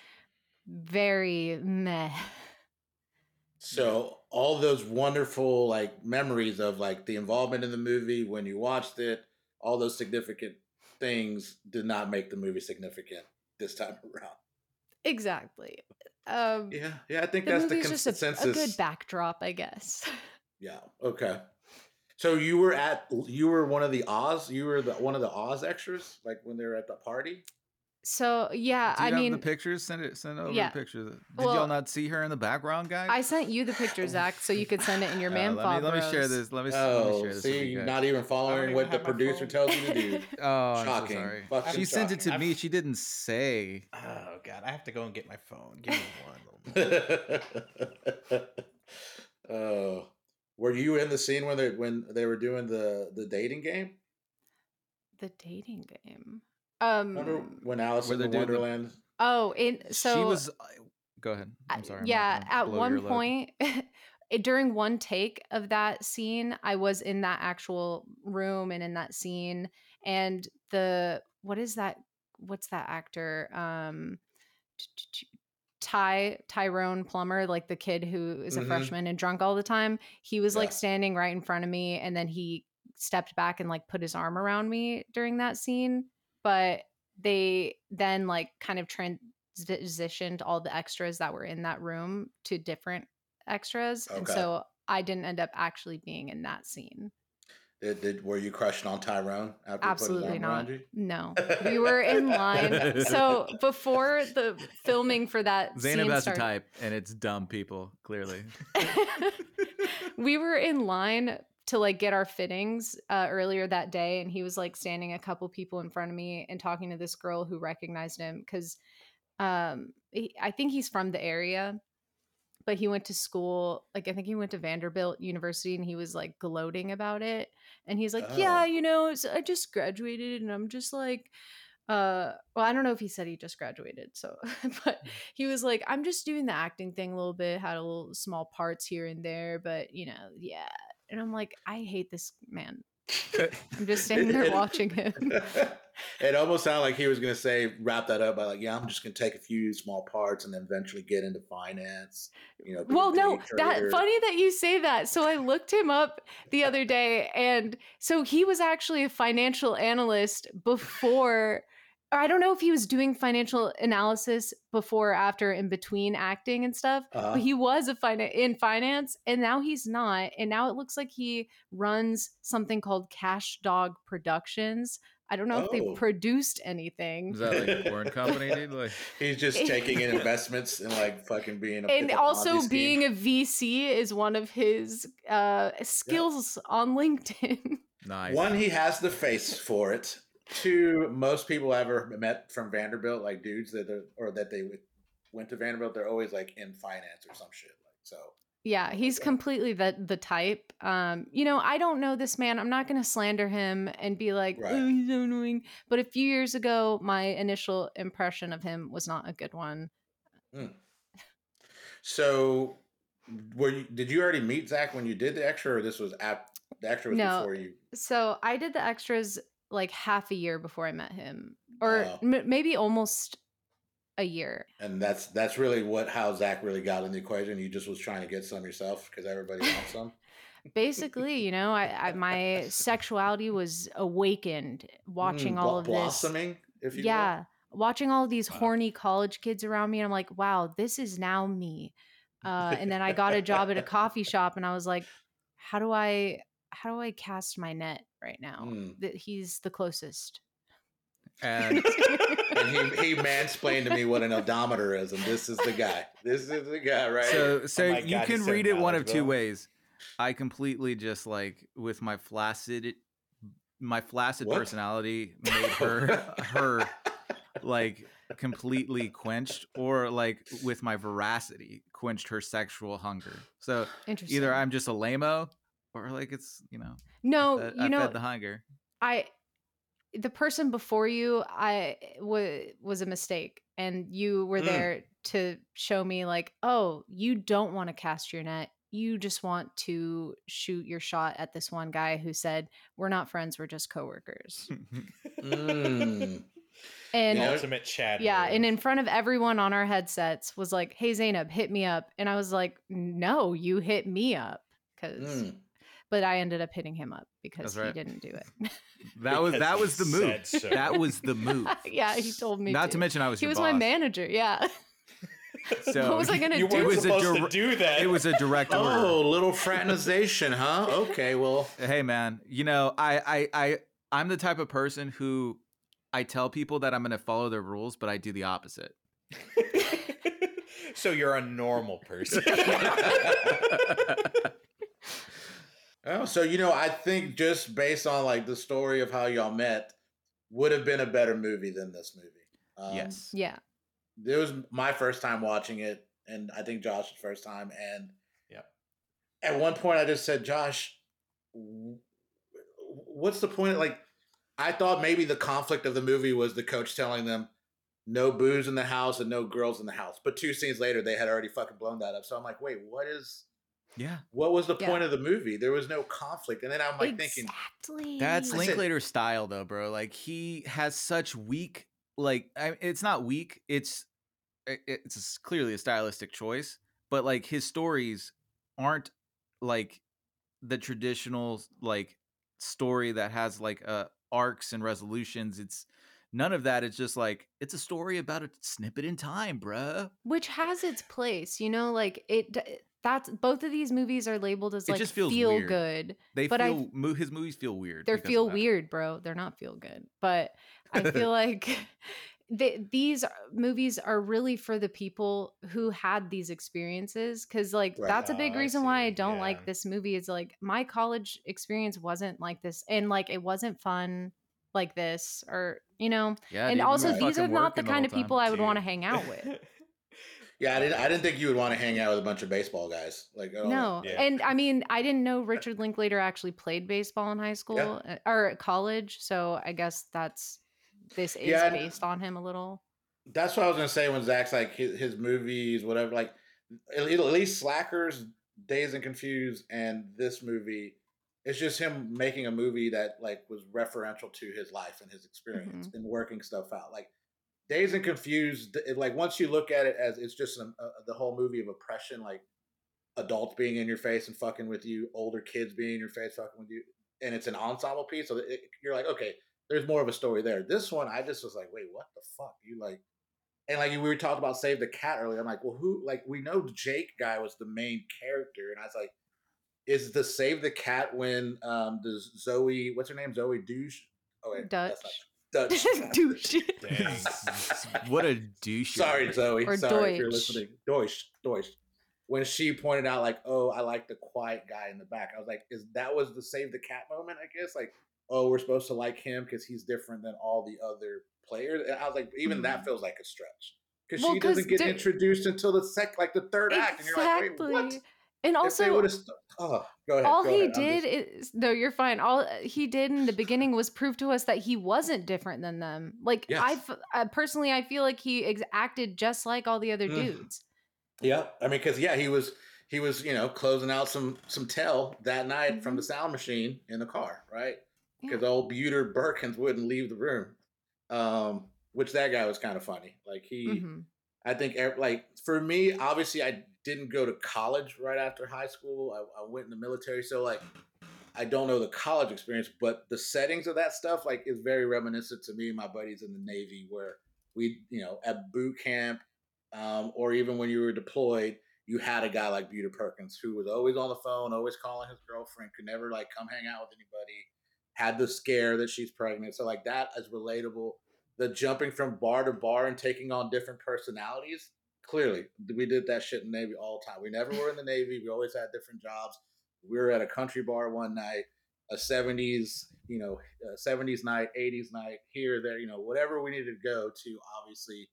[SPEAKER 4] very meh.
[SPEAKER 3] So all those wonderful like memories of like the involvement in the movie when you watched it, all those significant things did not make the movie significant this time [LAUGHS] around.
[SPEAKER 4] Exactly. Um,
[SPEAKER 3] Yeah, yeah, I think
[SPEAKER 4] the
[SPEAKER 3] that's the
[SPEAKER 4] just a,
[SPEAKER 3] consensus.
[SPEAKER 4] a good backdrop, I guess. [LAUGHS]
[SPEAKER 3] Yeah. Okay. So you were at you were one of the Oz. You were the one of the Oz extras, like when they were at the party.
[SPEAKER 4] So yeah,
[SPEAKER 5] Do you
[SPEAKER 4] I
[SPEAKER 5] have
[SPEAKER 4] mean,
[SPEAKER 5] the pictures? Send it. Send over
[SPEAKER 4] yeah.
[SPEAKER 5] the pictures. Did
[SPEAKER 4] Well,
[SPEAKER 5] y'all not see her in the background, guys?
[SPEAKER 4] I sent you the picture, Zach, so you could send it in your [LAUGHS]
[SPEAKER 5] Uh,
[SPEAKER 4] man
[SPEAKER 5] let me let me share this. Let me, s- let me
[SPEAKER 3] Oh,
[SPEAKER 5] share this.
[SPEAKER 3] see,
[SPEAKER 5] you
[SPEAKER 3] you're not even following
[SPEAKER 2] even
[SPEAKER 3] what the producer
[SPEAKER 2] phone.
[SPEAKER 3] tells you to do. [LAUGHS]
[SPEAKER 5] Oh, I'm
[SPEAKER 3] Shocking.
[SPEAKER 5] so sorry.
[SPEAKER 3] Fucking
[SPEAKER 5] She sent it to
[SPEAKER 2] shocking.
[SPEAKER 5] me. She didn't say.
[SPEAKER 2] Oh god, I have to go and get my phone. Give me one little minute. [LAUGHS]
[SPEAKER 3] oh, were you in the scene when they when they were doing the the dating game?
[SPEAKER 4] The dating game. Um.
[SPEAKER 3] Remember when Alice
[SPEAKER 5] Where
[SPEAKER 3] in the
[SPEAKER 5] doing the-
[SPEAKER 3] Wonderland?
[SPEAKER 4] Oh, in so
[SPEAKER 5] she was. uh, Go ahead. I'm
[SPEAKER 4] I-
[SPEAKER 5] sorry. I'm
[SPEAKER 4] yeah, at one point, [LAUGHS] it, during one take of that scene, I was in that actual room and in that scene, and the what is that? What's that actor? Um, Ty Tyrone Plummer, like the kid who is a
[SPEAKER 3] Mhm.
[SPEAKER 4] freshman and drunk all the time. He was like standing right in front of me, and then he stepped back and like put his arm around me during that scene. But they then like kind of transitioned all the extras that were in that room to different extras, and so I didn't end up actually being in that scene.
[SPEAKER 3] Did, did were you crushing on Tyrone after
[SPEAKER 4] Absolutely
[SPEAKER 3] put his arm
[SPEAKER 4] not.
[SPEAKER 3] you?
[SPEAKER 4] No, we [LAUGHS] were in line. So [LAUGHS] before the filming for that
[SPEAKER 5] Zainab
[SPEAKER 4] scene
[SPEAKER 5] has
[SPEAKER 4] started,
[SPEAKER 5] to type, and it's dumb people. Clearly. [LAUGHS]
[SPEAKER 4] we were in line to like get our fittings uh, earlier that day and he was like standing a couple people in front of me and talking to this girl who recognized him because um he, i think he's from the area but he went to school like i think he went to vanderbilt university and he was like gloating about it and he's like yeah
[SPEAKER 3] Oh.
[SPEAKER 4] you know so i just graduated and i'm just like uh well i don't know if he said he just graduated so [LAUGHS] but he was like i'm just doing the acting thing a little bit had a little small parts here and there but you know yeah and i'm like i hate this man I'm just [LAUGHS] standing there watching him. [LAUGHS]
[SPEAKER 3] it almost sounded like he was going to say wrap that up by like, yeah, I'm just going to take a few small parts and then eventually get into finance. You know,
[SPEAKER 4] Well, no, that funny that you say that. So I looked him up the other day, and so he was actually a financial analyst before. Or I don't know if he was doing financial analysis before, after, in between acting and stuff.
[SPEAKER 3] Uh-huh.
[SPEAKER 4] But he was a fina- in finance, and now he's not. And now it looks like he runs something called Cash Dog Productions. I don't know if
[SPEAKER 3] Oh.
[SPEAKER 4] they produced anything.
[SPEAKER 1] Is that like a porn [LAUGHS] company, dude? Like,
[SPEAKER 3] He's just taking in investments and like fucking being a
[SPEAKER 4] and
[SPEAKER 3] it's a
[SPEAKER 4] also
[SPEAKER 3] scheme.
[SPEAKER 4] being a VC is one of his uh, skills on LinkedIn. [LAUGHS]
[SPEAKER 1] nice.
[SPEAKER 3] One, he has the face for it. Two, most people I ever met from Vanderbilt, like dudes that are, or that they went to Vanderbilt, they're always like in finance or some shit. Like so.
[SPEAKER 4] yeah, he's completely the the type. Um, you know, I don't know this man. I'm not going to slander him and be like,
[SPEAKER 3] Right.
[SPEAKER 4] "Oh, he's so annoying." But a few years ago, my initial impression of him was not a good one.
[SPEAKER 3] So, were you? Did you already meet Zach when you did the extra, or this was at the extra was
[SPEAKER 4] No.
[SPEAKER 3] before you?
[SPEAKER 4] So I did the extras like half a year before I met him, or
[SPEAKER 3] Wow.
[SPEAKER 4] m- maybe almost a year.
[SPEAKER 3] And that's that's really what how Zach really got in the equation. You just was trying to get some yourself because everybody wants some. [LAUGHS]
[SPEAKER 4] basically you know I, I my sexuality was awakened watching
[SPEAKER 3] Mm,
[SPEAKER 4] all of this
[SPEAKER 3] blossoming, if you will.
[SPEAKER 4] yeah watching all of these horny college kids around me and i'm like wow this is now me uh, and then i got a job at a [LAUGHS] coffee shop and i was like how do i how do i cast my net right now
[SPEAKER 3] Mm.
[SPEAKER 4] that he's the closest [LAUGHS]
[SPEAKER 1] And
[SPEAKER 3] And he, [LAUGHS] he mansplained to me what an odometer is, and this is the guy. This is the guy right
[SPEAKER 1] so, so
[SPEAKER 2] my
[SPEAKER 1] you
[SPEAKER 2] God,
[SPEAKER 1] can read it one of two ways. I completely just like with my flaccid, my flaccid
[SPEAKER 3] What?
[SPEAKER 1] personality [LAUGHS] made her her like completely quenched, or like with my veracity quenched her sexual hunger. So
[SPEAKER 4] interesting
[SPEAKER 1] either I'm just a lameo, or like it's you know
[SPEAKER 4] no
[SPEAKER 1] that
[SPEAKER 4] you
[SPEAKER 1] I
[SPEAKER 4] know
[SPEAKER 1] fed the hunger.
[SPEAKER 4] I the person before you I was was a mistake and you were
[SPEAKER 3] Mm.
[SPEAKER 4] there to show me like oh you don't want to cast your net you just want to shoot your shot at this one guy who said we're not friends we're just coworkers [LAUGHS]
[SPEAKER 3] Mm.
[SPEAKER 4] and
[SPEAKER 3] You know,
[SPEAKER 2] Ultimate Chad.
[SPEAKER 4] yeah and in front of everyone on our headsets was like hey Zainab hit me up and I was like no you hit me up cuz
[SPEAKER 3] Mm.
[SPEAKER 4] But I ended up hitting him up because
[SPEAKER 1] That's
[SPEAKER 4] he didn't do it [LAUGHS]
[SPEAKER 1] That was that was the move.
[SPEAKER 2] so.
[SPEAKER 1] That was the move. [LAUGHS]
[SPEAKER 4] yeah he told me
[SPEAKER 1] Not to mention I was
[SPEAKER 4] he
[SPEAKER 1] your
[SPEAKER 4] was my manager yeah [LAUGHS]
[SPEAKER 1] So
[SPEAKER 4] what was I gonna
[SPEAKER 2] you
[SPEAKER 4] do?
[SPEAKER 2] weren't
[SPEAKER 1] was a
[SPEAKER 2] supposed
[SPEAKER 1] dir-
[SPEAKER 2] to do that.
[SPEAKER 1] It was a direct oh, order.
[SPEAKER 3] Oh, little fraternization, huh? Okay, well,
[SPEAKER 1] hey man you know I, I i i'm the type of person who i tell people that i'm going to follow their rules but i do the opposite
[SPEAKER 2] so you're a normal person.
[SPEAKER 3] Oh, so you know, I think just based on like the story of how y'all met, would have been a better movie than this movie. Um,
[SPEAKER 1] yes
[SPEAKER 4] yeah
[SPEAKER 3] it was my first time watching it, and I think Josh's first time. And
[SPEAKER 2] yeah,
[SPEAKER 3] at one point, I just said, "Josh, what's the point?" Like, I thought maybe the conflict of the movie was the coach telling them no booze in the house and no girls in the house. But two scenes later, they had already fucking blown that up. So I'm like, wait, what is?
[SPEAKER 1] Yeah
[SPEAKER 3] What was the
[SPEAKER 4] Yeah.
[SPEAKER 3] point of the movie? There was no conflict, and then I'm like thinking,
[SPEAKER 1] that's
[SPEAKER 3] I said-
[SPEAKER 1] linklater's style though bro like he has such weak like I, it's not weak it's it- it's clearly a stylistic choice but like his stories aren't like the traditional like story that has like uh arcs and resolutions it's none of that it's just like it's a story about a snippet in time bruh
[SPEAKER 4] which has its place you know like it d- that's both of these movies are labeled as
[SPEAKER 1] It
[SPEAKER 4] like feel
[SPEAKER 1] weird.
[SPEAKER 4] good
[SPEAKER 1] they
[SPEAKER 4] But I-
[SPEAKER 1] feel mo- his movies feel weird of
[SPEAKER 4] feel weird bro they're not feel good but i feel [LAUGHS] like [LAUGHS] th- these movies are really for the people who had these experiences because like
[SPEAKER 3] Right.
[SPEAKER 4] that's a big
[SPEAKER 2] Oh, I
[SPEAKER 4] reason why i don't
[SPEAKER 2] Yeah.
[SPEAKER 4] like this movie is like my college experience wasn't like this and like it wasn't fun like this or you know
[SPEAKER 1] yeah
[SPEAKER 4] and
[SPEAKER 1] dude,
[SPEAKER 4] also these are not the kind of people
[SPEAKER 1] time.
[SPEAKER 4] i would want to hang out with [LAUGHS]
[SPEAKER 3] yeah, I didn't, I didn't think you would want to hang out with a bunch of baseball guys. Like, at all.
[SPEAKER 4] No,
[SPEAKER 2] Yeah.
[SPEAKER 4] and I mean, I didn't know Richard Linklater actually played baseball in high school uh, or college, so I guess that's this is
[SPEAKER 3] Yeah,
[SPEAKER 4] based on him a little.
[SPEAKER 3] that's what I was gonna say when Zach's like his, his movies, whatever. Like at at least Slackers, Dazed and Confused, and this movie it's just him making a movie that like was referential to his life and his experience and working stuff out. Like Dazed and Confused, it, like once you look at it as it's just a, a, the whole movie of oppression, like adults being in your face and fucking with you, older kids being in your face fucking with you, and it's an ensemble piece. So it, you're like, okay, there's more of a story there. This one, I just was like, wait, what the fuck? You like, and like we were talking about Save the Cat earlier. I'm like, well, who? Like we know Jake guy was the main character, and I was like, is the Save the Cat when um does Zoe, what's her name, Zoe Douche? Oh wait,
[SPEAKER 4] Dutch.
[SPEAKER 3] That's not- Dutch. [LAUGHS]
[SPEAKER 4] Douche.
[SPEAKER 5] What a douche.
[SPEAKER 3] Sorry, Zoe.
[SPEAKER 4] Or
[SPEAKER 3] Sorry if you're
[SPEAKER 4] Deutsch.
[SPEAKER 3] listening. Deutsch. Deutsch. When she pointed out, like, oh, I like the quiet guy in the back. I was like, is that was the save the cat moment? I guess, like, oh, we're supposed to like him because he's different than all the other players. And I was like, even that
[SPEAKER 4] Mhm.
[SPEAKER 3] feels like a stretch because
[SPEAKER 4] Well,
[SPEAKER 3] she doesn't get
[SPEAKER 4] di-
[SPEAKER 3] introduced until the sec, like the third act, and you're like, wait, what?
[SPEAKER 4] And
[SPEAKER 3] If they
[SPEAKER 4] also,
[SPEAKER 3] st- oh, go ahead.
[SPEAKER 4] all he
[SPEAKER 3] ahead.
[SPEAKER 4] Did
[SPEAKER 3] just-
[SPEAKER 4] is no you're fine all he did in the beginning was prove to us that he wasn't different than them like i
[SPEAKER 3] Yes.
[SPEAKER 4] f- uh, personally i feel like he ex- acted just like all the other
[SPEAKER 3] Mhm.
[SPEAKER 4] dudes
[SPEAKER 3] Yeah, I mean, because yeah, he was he was you know closing out some some tell that night from the sound machine in the car, right?
[SPEAKER 4] Yeah.
[SPEAKER 3] Because old Buter Birkins wouldn't leave the room, um, which that guy was kind of funny. Like he,
[SPEAKER 4] Mhm.
[SPEAKER 3] I think like for me, obviously, I didn't go to college right after high school. I, I went in the military, so like I don't know the college experience, but the settings of that stuff like is very reminiscent to me and my buddies in the Navy, where we, you know, at boot camp, um, or even when you were deployed, you had a guy like Buter Perkins who was always on the phone, always calling his girlfriend, could never like come hang out with anybody, had the scare that she's pregnant. So like that is relatable. The jumping from bar to bar and taking on different personalities. Clearly, we did that shit in the Navy all the time. We never were in the Navy. We always had different jobs. We were at a country bar one night, a 70s, you know, uh, 70s night, 80s night, here, there, you know, whatever we needed to go to obviously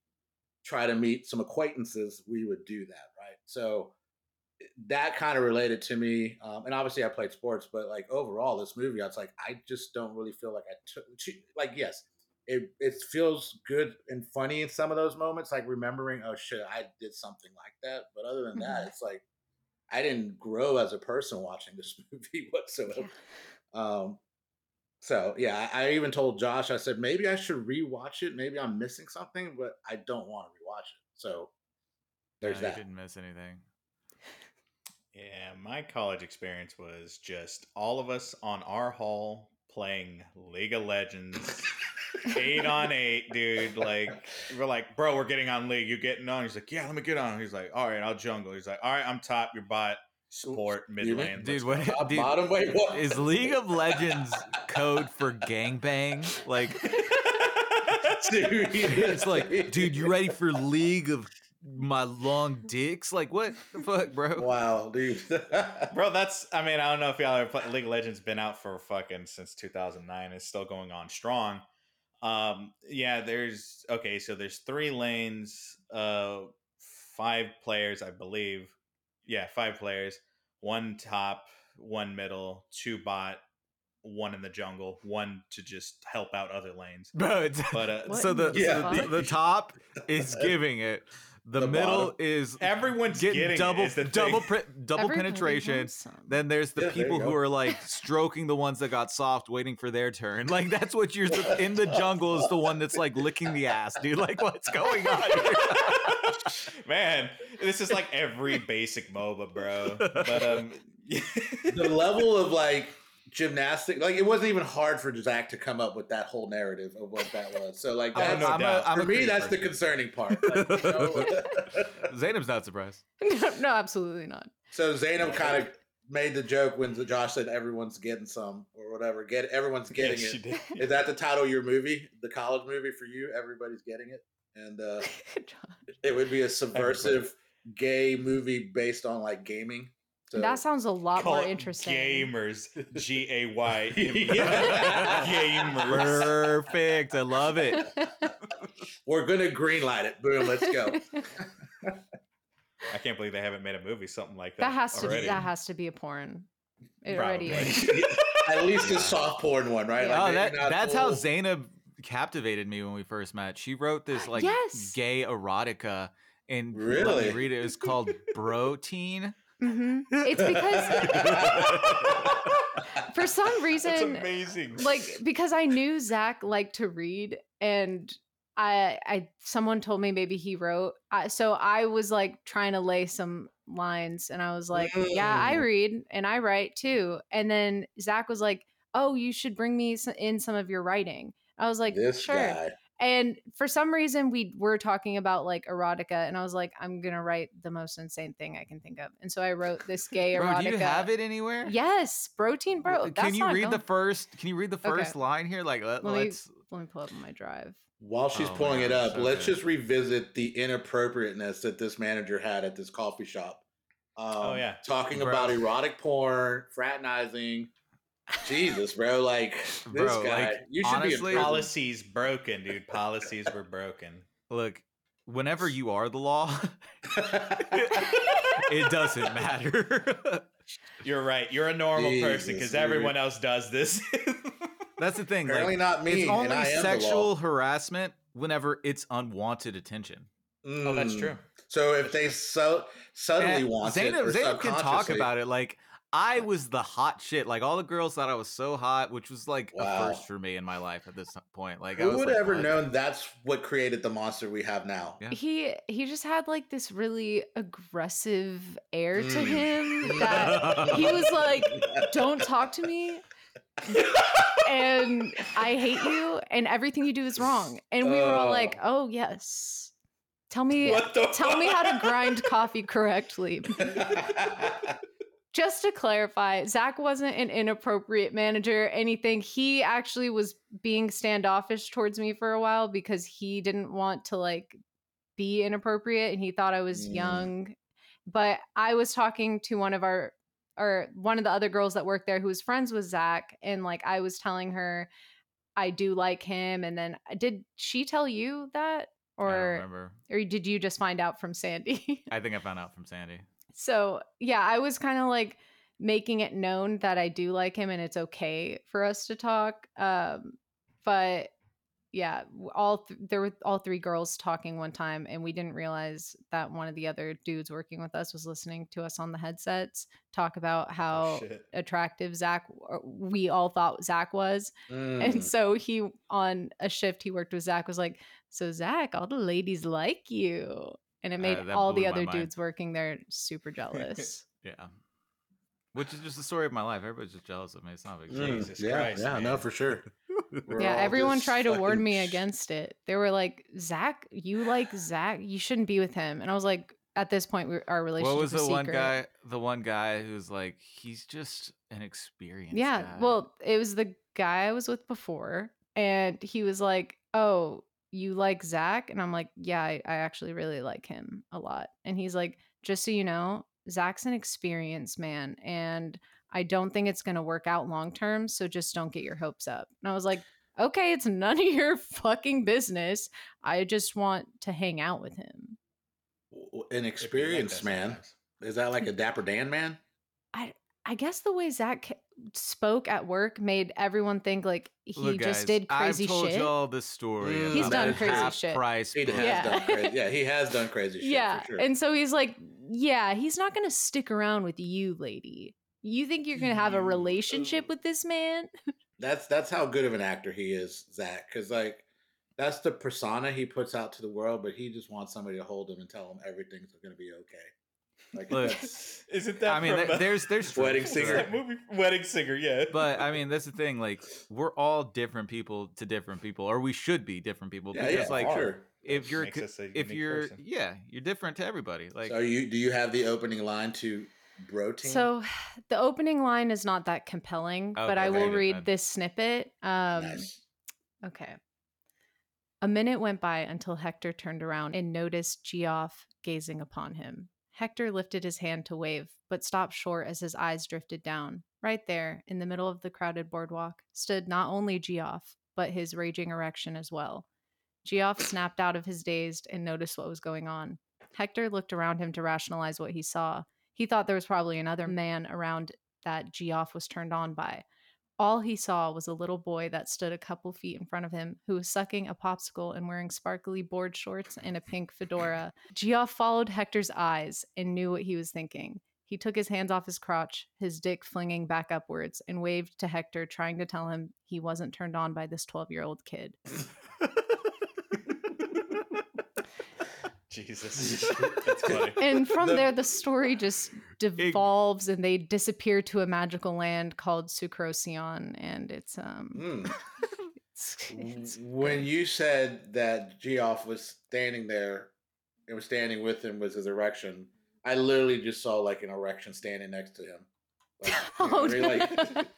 [SPEAKER 3] try to meet some acquaintances, we would do that, right? So that kind of related to me. Um, and obviously, I played sports, but like overall, this movie, I was like, I just don't really feel like I took, like, yes, it, it feels good and funny in some of those moments, like remembering, oh shit, I did something like that. But other than that,
[SPEAKER 4] Mhm.
[SPEAKER 3] it's like, I didn't grow as a person watching this [LAUGHS] movie whatsoever. Um, so yeah, I, I even told Josh, I said maybe I should rewatch it. Maybe I'm missing something, but I don't want to rewatch it. So there's
[SPEAKER 5] No,
[SPEAKER 3] that.
[SPEAKER 5] You didn't miss anything.
[SPEAKER 2] Yeah, my college experience was just all of us on our hall playing League of Legends. [LAUGHS] eight on eight, dude. Like we're like, bro, we're getting on league. You getting on? He's like, yeah, let me get on. He's like, all right, I'll jungle. He's like, all right, I'm top. You're bot. Support mid lane.
[SPEAKER 5] Dude, what
[SPEAKER 2] go."
[SPEAKER 3] Top,
[SPEAKER 5] dude,
[SPEAKER 3] bottom, wait, what? [LAUGHS]
[SPEAKER 5] is League of Legends code for gangbang? Like [LAUGHS]
[SPEAKER 3] Dude,
[SPEAKER 5] it's like, dude, you ready for League of my long dicks? Like what the fuck, bro?
[SPEAKER 3] Wow, dude. [LAUGHS]
[SPEAKER 2] Bro, that's. I mean, I don't know if y'all ever played League of Legends. Been out for fucking since 2009. It's still going on strong. Um, yeah. There's okay. So there's three lanes. Uh, five players, I believe. Yeah, five players. One top, one middle, two bot, one in the jungle, one to just help out other lanes.
[SPEAKER 5] Bro,
[SPEAKER 2] But uh,
[SPEAKER 5] so the,
[SPEAKER 4] the
[SPEAKER 5] so the the top is [LAUGHS] giving it. The,
[SPEAKER 3] The
[SPEAKER 5] middle
[SPEAKER 3] bottom.
[SPEAKER 5] is
[SPEAKER 2] everyone's
[SPEAKER 5] getting,
[SPEAKER 2] getting,
[SPEAKER 5] double
[SPEAKER 2] it, is the
[SPEAKER 5] double pre- double
[SPEAKER 4] Everybody
[SPEAKER 5] penetration. Then there's the
[SPEAKER 3] Yeah, there
[SPEAKER 5] people who are like stroking the ones that got soft, waiting for their turn. Like that's what you're in the jungle is the one that's like licking the ass, dude. Like what's going on? Here? [LAUGHS]
[SPEAKER 2] Man, this is like every basic MOBA, bro. But um, [LAUGHS]
[SPEAKER 3] the level of like gymnastic, like it wasn't even hard for Zach to come up with that whole narrative of what that was. So like
[SPEAKER 2] Oh,
[SPEAKER 3] that's,
[SPEAKER 2] no
[SPEAKER 5] I'm a, I'm
[SPEAKER 3] for me,
[SPEAKER 5] crazy
[SPEAKER 3] that's the concerning part. [LAUGHS] Like, you know? [LAUGHS]
[SPEAKER 5] Zainab's not surprised. [LAUGHS]
[SPEAKER 4] no, no, absolutely not.
[SPEAKER 3] So Zainab kind of made the joke when Josh said everyone's getting some or whatever. Get everyone's getting
[SPEAKER 2] she
[SPEAKER 3] it. Is that the title of your movie? The college movie for you? Everybody's getting it, and uh, it would be a subversive gay movie based on like gaming. So
[SPEAKER 4] that sounds a lot
[SPEAKER 2] Call
[SPEAKER 4] more interesting.
[SPEAKER 2] Gamers, G A Y. [LAUGHS] Gamers.
[SPEAKER 5] Perfect. I love it. [LAUGHS]
[SPEAKER 3] we're gonna greenlight it. Boom, let's go. [LAUGHS]
[SPEAKER 2] I can't believe they haven't made a movie something like that.
[SPEAKER 4] that has to
[SPEAKER 2] already.
[SPEAKER 4] be that has to be a porn. It
[SPEAKER 2] Probably.
[SPEAKER 4] already is.
[SPEAKER 3] At least a soft porn one, right?
[SPEAKER 5] oh,
[SPEAKER 3] maybe
[SPEAKER 5] that,
[SPEAKER 3] not
[SPEAKER 5] that's how
[SPEAKER 3] full.
[SPEAKER 5] Zainab captivated me when we first met. She wrote this [GASPS] like
[SPEAKER 4] Yes.
[SPEAKER 5] gay erotica and let me
[SPEAKER 3] Really?
[SPEAKER 5] read it. It was called Bro Teen.
[SPEAKER 4] Hmm It's because [LAUGHS] for some
[SPEAKER 2] That's
[SPEAKER 4] reason,
[SPEAKER 2] amazing.
[SPEAKER 4] like because I knew Zach liked to read, and I, I, someone told me maybe he wrote. I, so I was like trying to lay some lines, and I was like, "Yeah, I
[SPEAKER 3] Mm.
[SPEAKER 4] read and I write too." And then Zach was like, "Oh, you should bring me in some of your writing." I was like,
[SPEAKER 3] this
[SPEAKER 4] "Sure."
[SPEAKER 3] guy.
[SPEAKER 4] And for some reason, we were talking about like erotica, and I was like, I'm gonna write the most insane thing I can think of, and so I wrote this gay
[SPEAKER 1] Bro,
[SPEAKER 4] erotica.
[SPEAKER 1] do you have it anywhere?
[SPEAKER 4] Yes, protein, bro.
[SPEAKER 1] Can
[SPEAKER 4] that's
[SPEAKER 1] you
[SPEAKER 4] not
[SPEAKER 1] read the first? Can you read the
[SPEAKER 4] Okay.
[SPEAKER 1] first line here? Like, let,
[SPEAKER 4] Let me-
[SPEAKER 1] us
[SPEAKER 4] Let me pull up my drive.
[SPEAKER 3] While she's
[SPEAKER 1] Oh my
[SPEAKER 3] pulling it up,
[SPEAKER 1] so
[SPEAKER 3] let's
[SPEAKER 1] good.
[SPEAKER 3] just revisit the inappropriateness that this manager had at this coffee shop. Um,
[SPEAKER 2] Oh, yeah.
[SPEAKER 3] talking
[SPEAKER 1] Bro.
[SPEAKER 3] about erotic porn, fraternizing. Jesus, bro, like [LAUGHS] this
[SPEAKER 1] Bro,
[SPEAKER 3] guy,
[SPEAKER 1] like,
[SPEAKER 3] you should
[SPEAKER 1] honestly-
[SPEAKER 3] be in.
[SPEAKER 2] Policies broken, dude. Policies were broken.
[SPEAKER 1] look. Whenever you are the law, [LAUGHS] it doesn't matter. [LAUGHS]
[SPEAKER 2] You're right. You're a normal person because everyone else does this.
[SPEAKER 1] That's the thing.
[SPEAKER 3] Apparently
[SPEAKER 1] Like,
[SPEAKER 3] not me.
[SPEAKER 1] it's
[SPEAKER 3] and
[SPEAKER 1] only
[SPEAKER 3] I am the
[SPEAKER 1] sexual
[SPEAKER 3] law.
[SPEAKER 1] harassment whenever it's unwanted attention.
[SPEAKER 2] oh, that's
[SPEAKER 3] Mm.
[SPEAKER 2] true.
[SPEAKER 3] So if they so suddenly
[SPEAKER 1] And
[SPEAKER 3] want
[SPEAKER 1] Zainab,
[SPEAKER 3] it, or
[SPEAKER 1] Zainab can talk about it. Like I [LAUGHS] was the hot shit. Like all the girls thought I was so hot, which was like
[SPEAKER 3] Wow.
[SPEAKER 1] a first for me in my life at this point. Like I
[SPEAKER 3] Who
[SPEAKER 1] was
[SPEAKER 3] would
[SPEAKER 1] like,
[SPEAKER 3] ever
[SPEAKER 1] what?
[SPEAKER 3] known that's what created the monster we have now?
[SPEAKER 1] Yeah.
[SPEAKER 4] He he just had like this really aggressive air to
[SPEAKER 3] Mm.
[SPEAKER 4] him [LAUGHS] that he was like, "Don't talk to me." and I hate you, and everything you do is wrong. And we were all like, "Oh yes, tell me,
[SPEAKER 2] What the
[SPEAKER 4] tell me how to grind coffee correctly." [LAUGHS] Just to clarify, Zach wasn't an inappropriate manager, anything. He actually was being standoffish towards me for a while because he didn't want to like be inappropriate and he thought I was
[SPEAKER 3] Mm.
[SPEAKER 4] young. But I was talking to one of our or one of the other girls that worked there who was friends with Zach, and like I was telling her I do like him. And then uh, did she tell you that?
[SPEAKER 1] I don't
[SPEAKER 4] Or
[SPEAKER 1] remember.
[SPEAKER 4] or did you just find out from Sandy?
[SPEAKER 1] I [LAUGHS] think I found out from Sandy.
[SPEAKER 4] So yeah, I was kind of like making it known that I do like him and it's okay for us to talk. Um, but yeah, all th- there were all three girls talking one time, and we didn't realize that one of the other dudes working with us was listening to us on the headsets talk about how
[SPEAKER 2] Oh,
[SPEAKER 4] attractive Zach we all thought Zach was.
[SPEAKER 3] Mm.
[SPEAKER 4] And so he on a shift he worked with Zach was like, So Zach, all the ladies like you. And it made
[SPEAKER 1] Uh,
[SPEAKER 4] all the other
[SPEAKER 1] mind.
[SPEAKER 4] dudes working there super [LAUGHS] jealous.
[SPEAKER 1] Yeah. Which is just the story of my life. Everybody's just jealous of me. It's not a big deal.
[SPEAKER 3] Mm,
[SPEAKER 2] Jesus
[SPEAKER 3] yeah,
[SPEAKER 2] Christ,
[SPEAKER 3] yeah, no, for sure. [LAUGHS] We're
[SPEAKER 4] yeah, everyone tried to warn me
[SPEAKER 3] sh-
[SPEAKER 4] against it. They were like, Zach, you like Zach, you shouldn't be with him. And I was like, at this point, we, our relationship
[SPEAKER 1] What was the one guy? The one guy who's like, he's just an experienced.
[SPEAKER 4] Yeah,
[SPEAKER 1] guy.
[SPEAKER 4] well, it was the guy I was with before, and he was like, "Oh, you like Zach?" And I'm like, "Yeah, I, I actually really like him a lot." And he's like, "Just so you know, Zach's an experienced man, and I don't think it's gonna work out long term. So just don't get your hopes up." And I was like, "Okay, it's none of your [LAUGHS] fucking business. I just want to hang out with him."
[SPEAKER 3] An
[SPEAKER 2] It'd like
[SPEAKER 3] experienced man. Is that like a [LAUGHS] Dapper Dan man?
[SPEAKER 4] I I guess the way Zach ca- spoke at work made everyone think like he
[SPEAKER 1] Look,
[SPEAKER 4] just
[SPEAKER 1] guys,
[SPEAKER 4] did crazy
[SPEAKER 1] I've told
[SPEAKER 4] shit.
[SPEAKER 1] y'all this story.
[SPEAKER 3] Mm,
[SPEAKER 4] He's
[SPEAKER 1] about
[SPEAKER 4] done
[SPEAKER 1] the
[SPEAKER 4] crazy shit.
[SPEAKER 1] Price
[SPEAKER 3] He has
[SPEAKER 4] Yeah.
[SPEAKER 3] done crazy. [LAUGHS] Yeah, he has done crazy shit.
[SPEAKER 4] yeah,
[SPEAKER 3] for sure.
[SPEAKER 4] and so he's like, "Yeah, he's not gonna stick around with you, lady. You think you're gonna have a relationship
[SPEAKER 2] uh,
[SPEAKER 4] with this man?" [LAUGHS]
[SPEAKER 3] that's that's how good of an actor he is, Zach. Because like that's the persona he puts out to the world, but he just wants somebody to hold him and tell him everything's going to be okay. Like
[SPEAKER 1] Look, [LAUGHS]
[SPEAKER 2] Isn't that
[SPEAKER 1] I mean,
[SPEAKER 2] from,
[SPEAKER 1] there- there's there's
[SPEAKER 3] Wedding
[SPEAKER 1] truth
[SPEAKER 2] what's
[SPEAKER 1] to
[SPEAKER 3] Singer.
[SPEAKER 1] that.
[SPEAKER 2] that [LAUGHS] movie? Wedding Singer, yeah.
[SPEAKER 1] But I mean, [LAUGHS] that's the thing. Like, we're all different people to different people, or we should be different people.
[SPEAKER 3] yeah,
[SPEAKER 1] because,
[SPEAKER 3] yeah,
[SPEAKER 1] like,
[SPEAKER 3] sure.
[SPEAKER 1] if you're,
[SPEAKER 2] Makes
[SPEAKER 1] co-
[SPEAKER 2] us a
[SPEAKER 1] if you're,
[SPEAKER 2] person.
[SPEAKER 1] yeah, you're different to everybody. Like,
[SPEAKER 3] so you do you have the opening line to Bro Team?
[SPEAKER 4] So the opening line is not that compelling, but I will read
[SPEAKER 1] then.
[SPEAKER 4] this snippet. Um,
[SPEAKER 3] nice.
[SPEAKER 4] Okay. A minute went by until Hector turned around and noticed Geoff gazing upon him. Hector lifted his hand to wave, but stopped short as his eyes drifted down. Right there, in the middle of the crowded boardwalk, stood not only Geoff, but his raging erection as well. Geoff snapped out of his daze and noticed what was going on. Hector looked around him to rationalize what he saw. He thought there was probably another man around that Geoff was turned on by. All he saw was a little boy that stood a couple feet in front of him, who was sucking a popsicle and wearing sparkly board shorts and a pink fedora. Geoff followed Hector's eyes and knew what he was thinking. He took his hands off his crotch, his dick flinging back upwards, and waved to Hector, trying to tell him he wasn't turned on by this 12 year old kid. [LAUGHS]
[SPEAKER 2] Jesus, [LAUGHS] that's funny.
[SPEAKER 4] And from
[SPEAKER 3] The-
[SPEAKER 4] there, the story just devolves and they disappear to a magical land called Sucrosión. And it's, um,
[SPEAKER 3] Mm. [LAUGHS]
[SPEAKER 4] it's, it's
[SPEAKER 3] when you said that Geoff was standing there and was standing with him was his erection, I literally just saw like an erection standing next to him. Like, [LAUGHS] you know
[SPEAKER 4] Oh,
[SPEAKER 3] what
[SPEAKER 4] no.
[SPEAKER 3] like,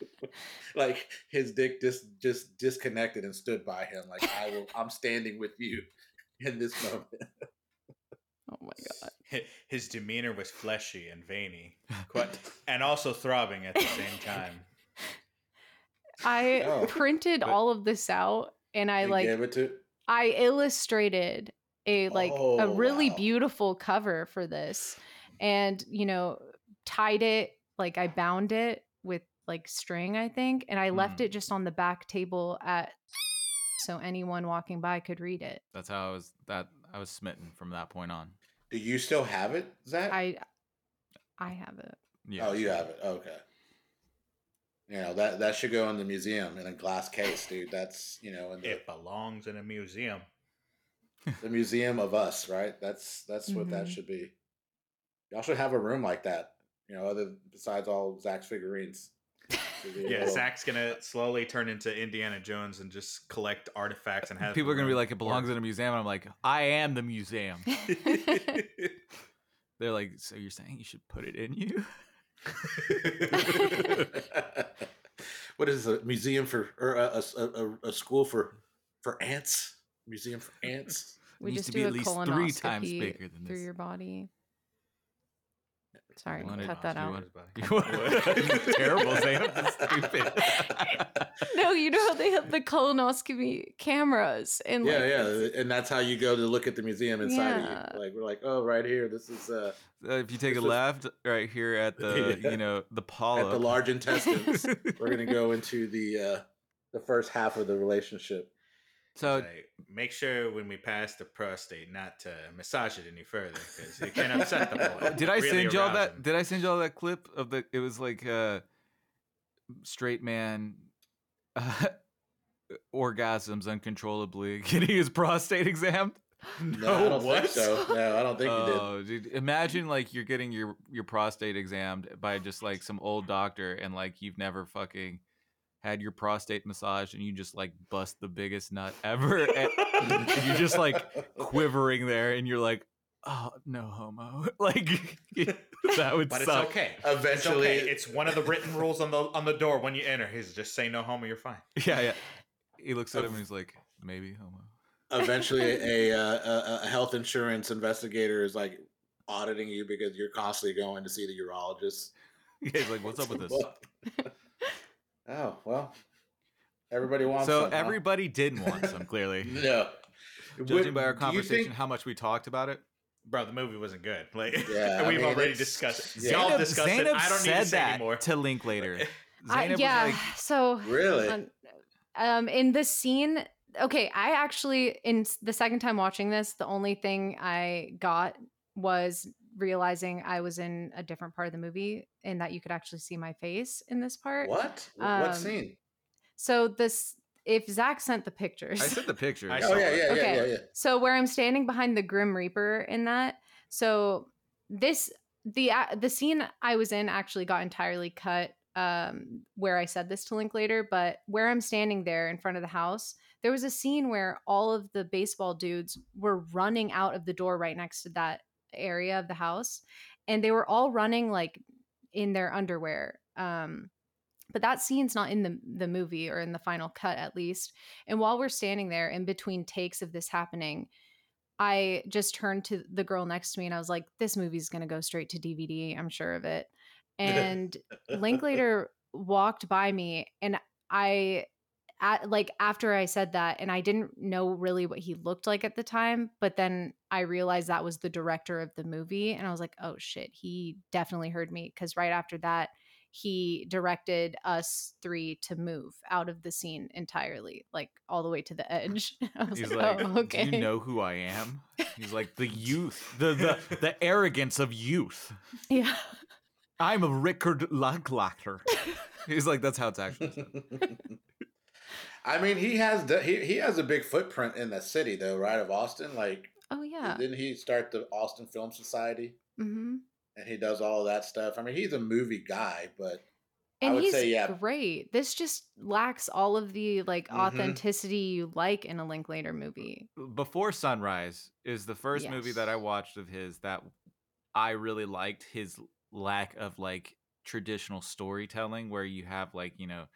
[SPEAKER 3] like his dick just just disconnected and stood by him. Like I will, I'm standing with you in this moment.
[SPEAKER 4] My God.
[SPEAKER 2] His demeanor was fleshy and veiny, quite, and also throbbing at the same [LAUGHS] time.
[SPEAKER 4] I
[SPEAKER 3] Oh,
[SPEAKER 4] printed all of this out and I like
[SPEAKER 3] gave it to
[SPEAKER 4] I illustrated a like a
[SPEAKER 3] Oh,
[SPEAKER 4] really
[SPEAKER 3] wow.
[SPEAKER 4] beautiful cover for this and you know tied it like I bound it with like string I think and I left
[SPEAKER 6] Mhm.
[SPEAKER 4] it just on the back table at so anyone walking by could read it.
[SPEAKER 1] That's how I was. That I was smitten from that point on.
[SPEAKER 3] Do you still have it, Zach?
[SPEAKER 4] I I have it.
[SPEAKER 1] Yeah.
[SPEAKER 3] Oh, you have it. Okay. You know that that should go in the museum in a glass case, dude. That's you know in the,
[SPEAKER 2] It belongs in a museum.
[SPEAKER 3] the museum of us, right? That's that's what that
[SPEAKER 4] Mhm.
[SPEAKER 3] should be. Y'all should have a room like that. You know, other besides all Zach's figurines. Should be a
[SPEAKER 2] Yeah, Zach's gonna slowly turn into Indiana Jones and just collect artifacts and have
[SPEAKER 1] People are gonna be like, it belongs
[SPEAKER 2] for-
[SPEAKER 1] in a museum. And I'm like, I am the museum. [LAUGHS] [LAUGHS] They're like, so you're saying you should put it in you? [LAUGHS]
[SPEAKER 3] what is a museum for or a, a, a, a school for for ants? Museum for ants.
[SPEAKER 4] We
[SPEAKER 1] needs
[SPEAKER 4] just
[SPEAKER 1] to be
[SPEAKER 4] do
[SPEAKER 1] at least three times bigger than
[SPEAKER 4] through
[SPEAKER 1] this.
[SPEAKER 4] your body. Sorry,
[SPEAKER 1] wanted-
[SPEAKER 4] cut that out.
[SPEAKER 1] wanted- [LAUGHS] [LAUGHS] Terrible, Sam. That's stupid. [LAUGHS]
[SPEAKER 4] no, you know how they have the colonoscopy cameras and
[SPEAKER 3] yeah,
[SPEAKER 4] like
[SPEAKER 3] yeah, and that's how you go to look at the museum inside
[SPEAKER 4] Yeah.
[SPEAKER 3] of you. Like we're like, oh, right here, this is uh,
[SPEAKER 1] Uh, if you take a
[SPEAKER 3] This was-
[SPEAKER 1] left, right here at the,
[SPEAKER 3] Yeah.
[SPEAKER 1] you know, the
[SPEAKER 3] at the large intestines. we're gonna go into the uh, the first half of the relationship.
[SPEAKER 1] So
[SPEAKER 2] Like, make sure when we pass the prostate not to massage it any further because it can upset the boy.
[SPEAKER 1] did I
[SPEAKER 2] Really
[SPEAKER 1] send y'all that?
[SPEAKER 2] him.
[SPEAKER 1] Did I send y'all that clip of the? It was like a straight man uh, [LAUGHS] orgasms uncontrollably [LAUGHS] getting his prostate examined. [LAUGHS]
[SPEAKER 3] No, I don't
[SPEAKER 2] what?
[SPEAKER 3] think so. No, I don't think you did.
[SPEAKER 1] Oh, dude! Imagine like you're getting your your prostate examined by just like some old doctor, and like you've never fucking had your prostate massaged, and you just like bust the biggest nut [LAUGHS] ever, and, and you're just like quivering there, and you're like, oh no homo, [LAUGHS] like that would
[SPEAKER 2] but it's
[SPEAKER 1] suck.
[SPEAKER 2] okay. It's
[SPEAKER 3] Eventually,
[SPEAKER 2] okay. It's one of the written rules on the on the door when you enter. He's just say no homo, you're fine.
[SPEAKER 1] Yeah, yeah. He looks at him and he's like, maybe homo.
[SPEAKER 3] eventually [LAUGHS] a, uh, a a health insurance investigator is like auditing you because you're constantly going to see the urologist.
[SPEAKER 1] Yeah, he's like, what's up with this?
[SPEAKER 3] Oh well, everybody wants.
[SPEAKER 1] So
[SPEAKER 3] some, huh?
[SPEAKER 1] everybody didn't [LAUGHS] want some, clearly.
[SPEAKER 3] no.
[SPEAKER 1] Judging
[SPEAKER 3] What-
[SPEAKER 1] by our conversation,
[SPEAKER 3] think-
[SPEAKER 1] how much we talked about it.
[SPEAKER 2] Bro, the movie wasn't good. Like
[SPEAKER 3] Yeah, [LAUGHS]
[SPEAKER 2] we've
[SPEAKER 3] mean,
[SPEAKER 2] already discussed it.
[SPEAKER 3] yeah.
[SPEAKER 2] Y'all
[SPEAKER 1] Zainab-
[SPEAKER 2] discussed it. I don't need
[SPEAKER 1] said
[SPEAKER 2] to say
[SPEAKER 1] that
[SPEAKER 2] anymore.
[SPEAKER 1] to Linklater. [LAUGHS]
[SPEAKER 4] I,
[SPEAKER 1] Zainab
[SPEAKER 4] yeah.
[SPEAKER 1] was like,
[SPEAKER 4] so
[SPEAKER 3] Really?
[SPEAKER 4] um, um, in the scene, okay, I actually in the second time watching this, the only thing I got was realizing I was in a different part of the movie and that you could actually see my face in this part.
[SPEAKER 3] What? What
[SPEAKER 4] Um,
[SPEAKER 3] scene?
[SPEAKER 4] So this, if Zach sent the [LAUGHS] pictures,
[SPEAKER 1] I sent the
[SPEAKER 2] pictures.
[SPEAKER 3] Oh
[SPEAKER 2] saw
[SPEAKER 3] yeah,
[SPEAKER 2] it.
[SPEAKER 3] yeah, yeah,
[SPEAKER 4] Okay.
[SPEAKER 3] yeah, yeah.
[SPEAKER 4] So where I'm standing behind the Grim Reaper in that. So this the a- the scene I was in actually got entirely cut um where I said this to Linklater, but where I'm standing there in front of the house, there was a scene where all of the baseball dudes were running out of the door right next to that area of the house and they were all running like in their underwear. Um but that scene's not in the the movie or in the final cut at least. And while we're standing there in between takes of this happening, I just turned to the girl next to me and I was like, this movie's going to go straight to DVD. I'm sure of it. [LAUGHS] And Linklater walked by me and I at, like after I said that and I didn't know really what he looked like at the time, but then I realized that was the director of the movie and I was like, "Oh shit, he definitely heard me cuz right after that he directed us three to move out of the scene entirely, like all the way to the edge. [LAUGHS] I was
[SPEAKER 1] He's
[SPEAKER 4] like,
[SPEAKER 1] like,
[SPEAKER 4] "Oh, okay."
[SPEAKER 1] do you know who I am? He's like, the [LAUGHS] youth, the the, the arrogance of youth.
[SPEAKER 4] Yeah.
[SPEAKER 1] I'm a Richard Linklater. [LAUGHS] He's like, that's how it's actually.
[SPEAKER 3] I mean, he has the, he he has a big footprint in the city, though, right? Of Austin, like
[SPEAKER 4] Oh yeah.
[SPEAKER 3] didn't he start the Austin Film Society?
[SPEAKER 4] hmm
[SPEAKER 3] And he does all of that stuff. I mean, he's a movie guy, but I would
[SPEAKER 4] he's
[SPEAKER 3] say, yeah.
[SPEAKER 4] great. This just lacks all of the like
[SPEAKER 3] Mhm.
[SPEAKER 4] authenticity you like in a Linklater movie.
[SPEAKER 1] Before Sunrise is the first movie that I watched of his that I really liked his lack of like traditional storytelling where you have like, you know,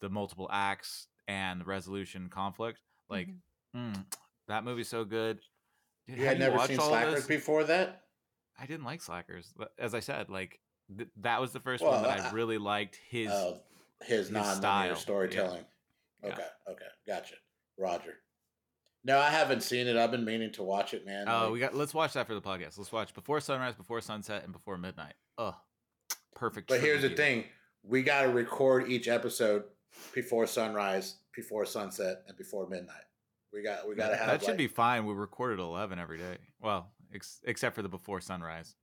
[SPEAKER 1] the multiple acts and resolution conflict. Like,
[SPEAKER 4] Mhm.
[SPEAKER 1] mm, that movie's so good. Dude,
[SPEAKER 3] you
[SPEAKER 1] have
[SPEAKER 3] had never seen Slackers before that.
[SPEAKER 1] I didn't like Slackers. but As I said, like th- that was the first
[SPEAKER 3] Well,
[SPEAKER 1] one that
[SPEAKER 3] I-
[SPEAKER 1] I really liked his
[SPEAKER 3] Oh, his
[SPEAKER 1] his
[SPEAKER 3] non-linear
[SPEAKER 1] style, yeah.
[SPEAKER 3] storytelling.
[SPEAKER 1] Yeah.
[SPEAKER 3] Okay, okay, gotcha. Roger. No, I haven't seen it. I've been meaning to watch it, man.
[SPEAKER 1] Oh,
[SPEAKER 3] Like,
[SPEAKER 1] we got. Let's watch that for the podcast. Let's watch before sunrise, before sunset, and before midnight. Oh, perfect.
[SPEAKER 3] But here's the thing: we got to record each episode before sunrise, before sunset, and before midnight. We got we got to have
[SPEAKER 1] that should
[SPEAKER 3] like-
[SPEAKER 1] be fine. We recorded eleven every day. Well, ex- except for the before sunrise.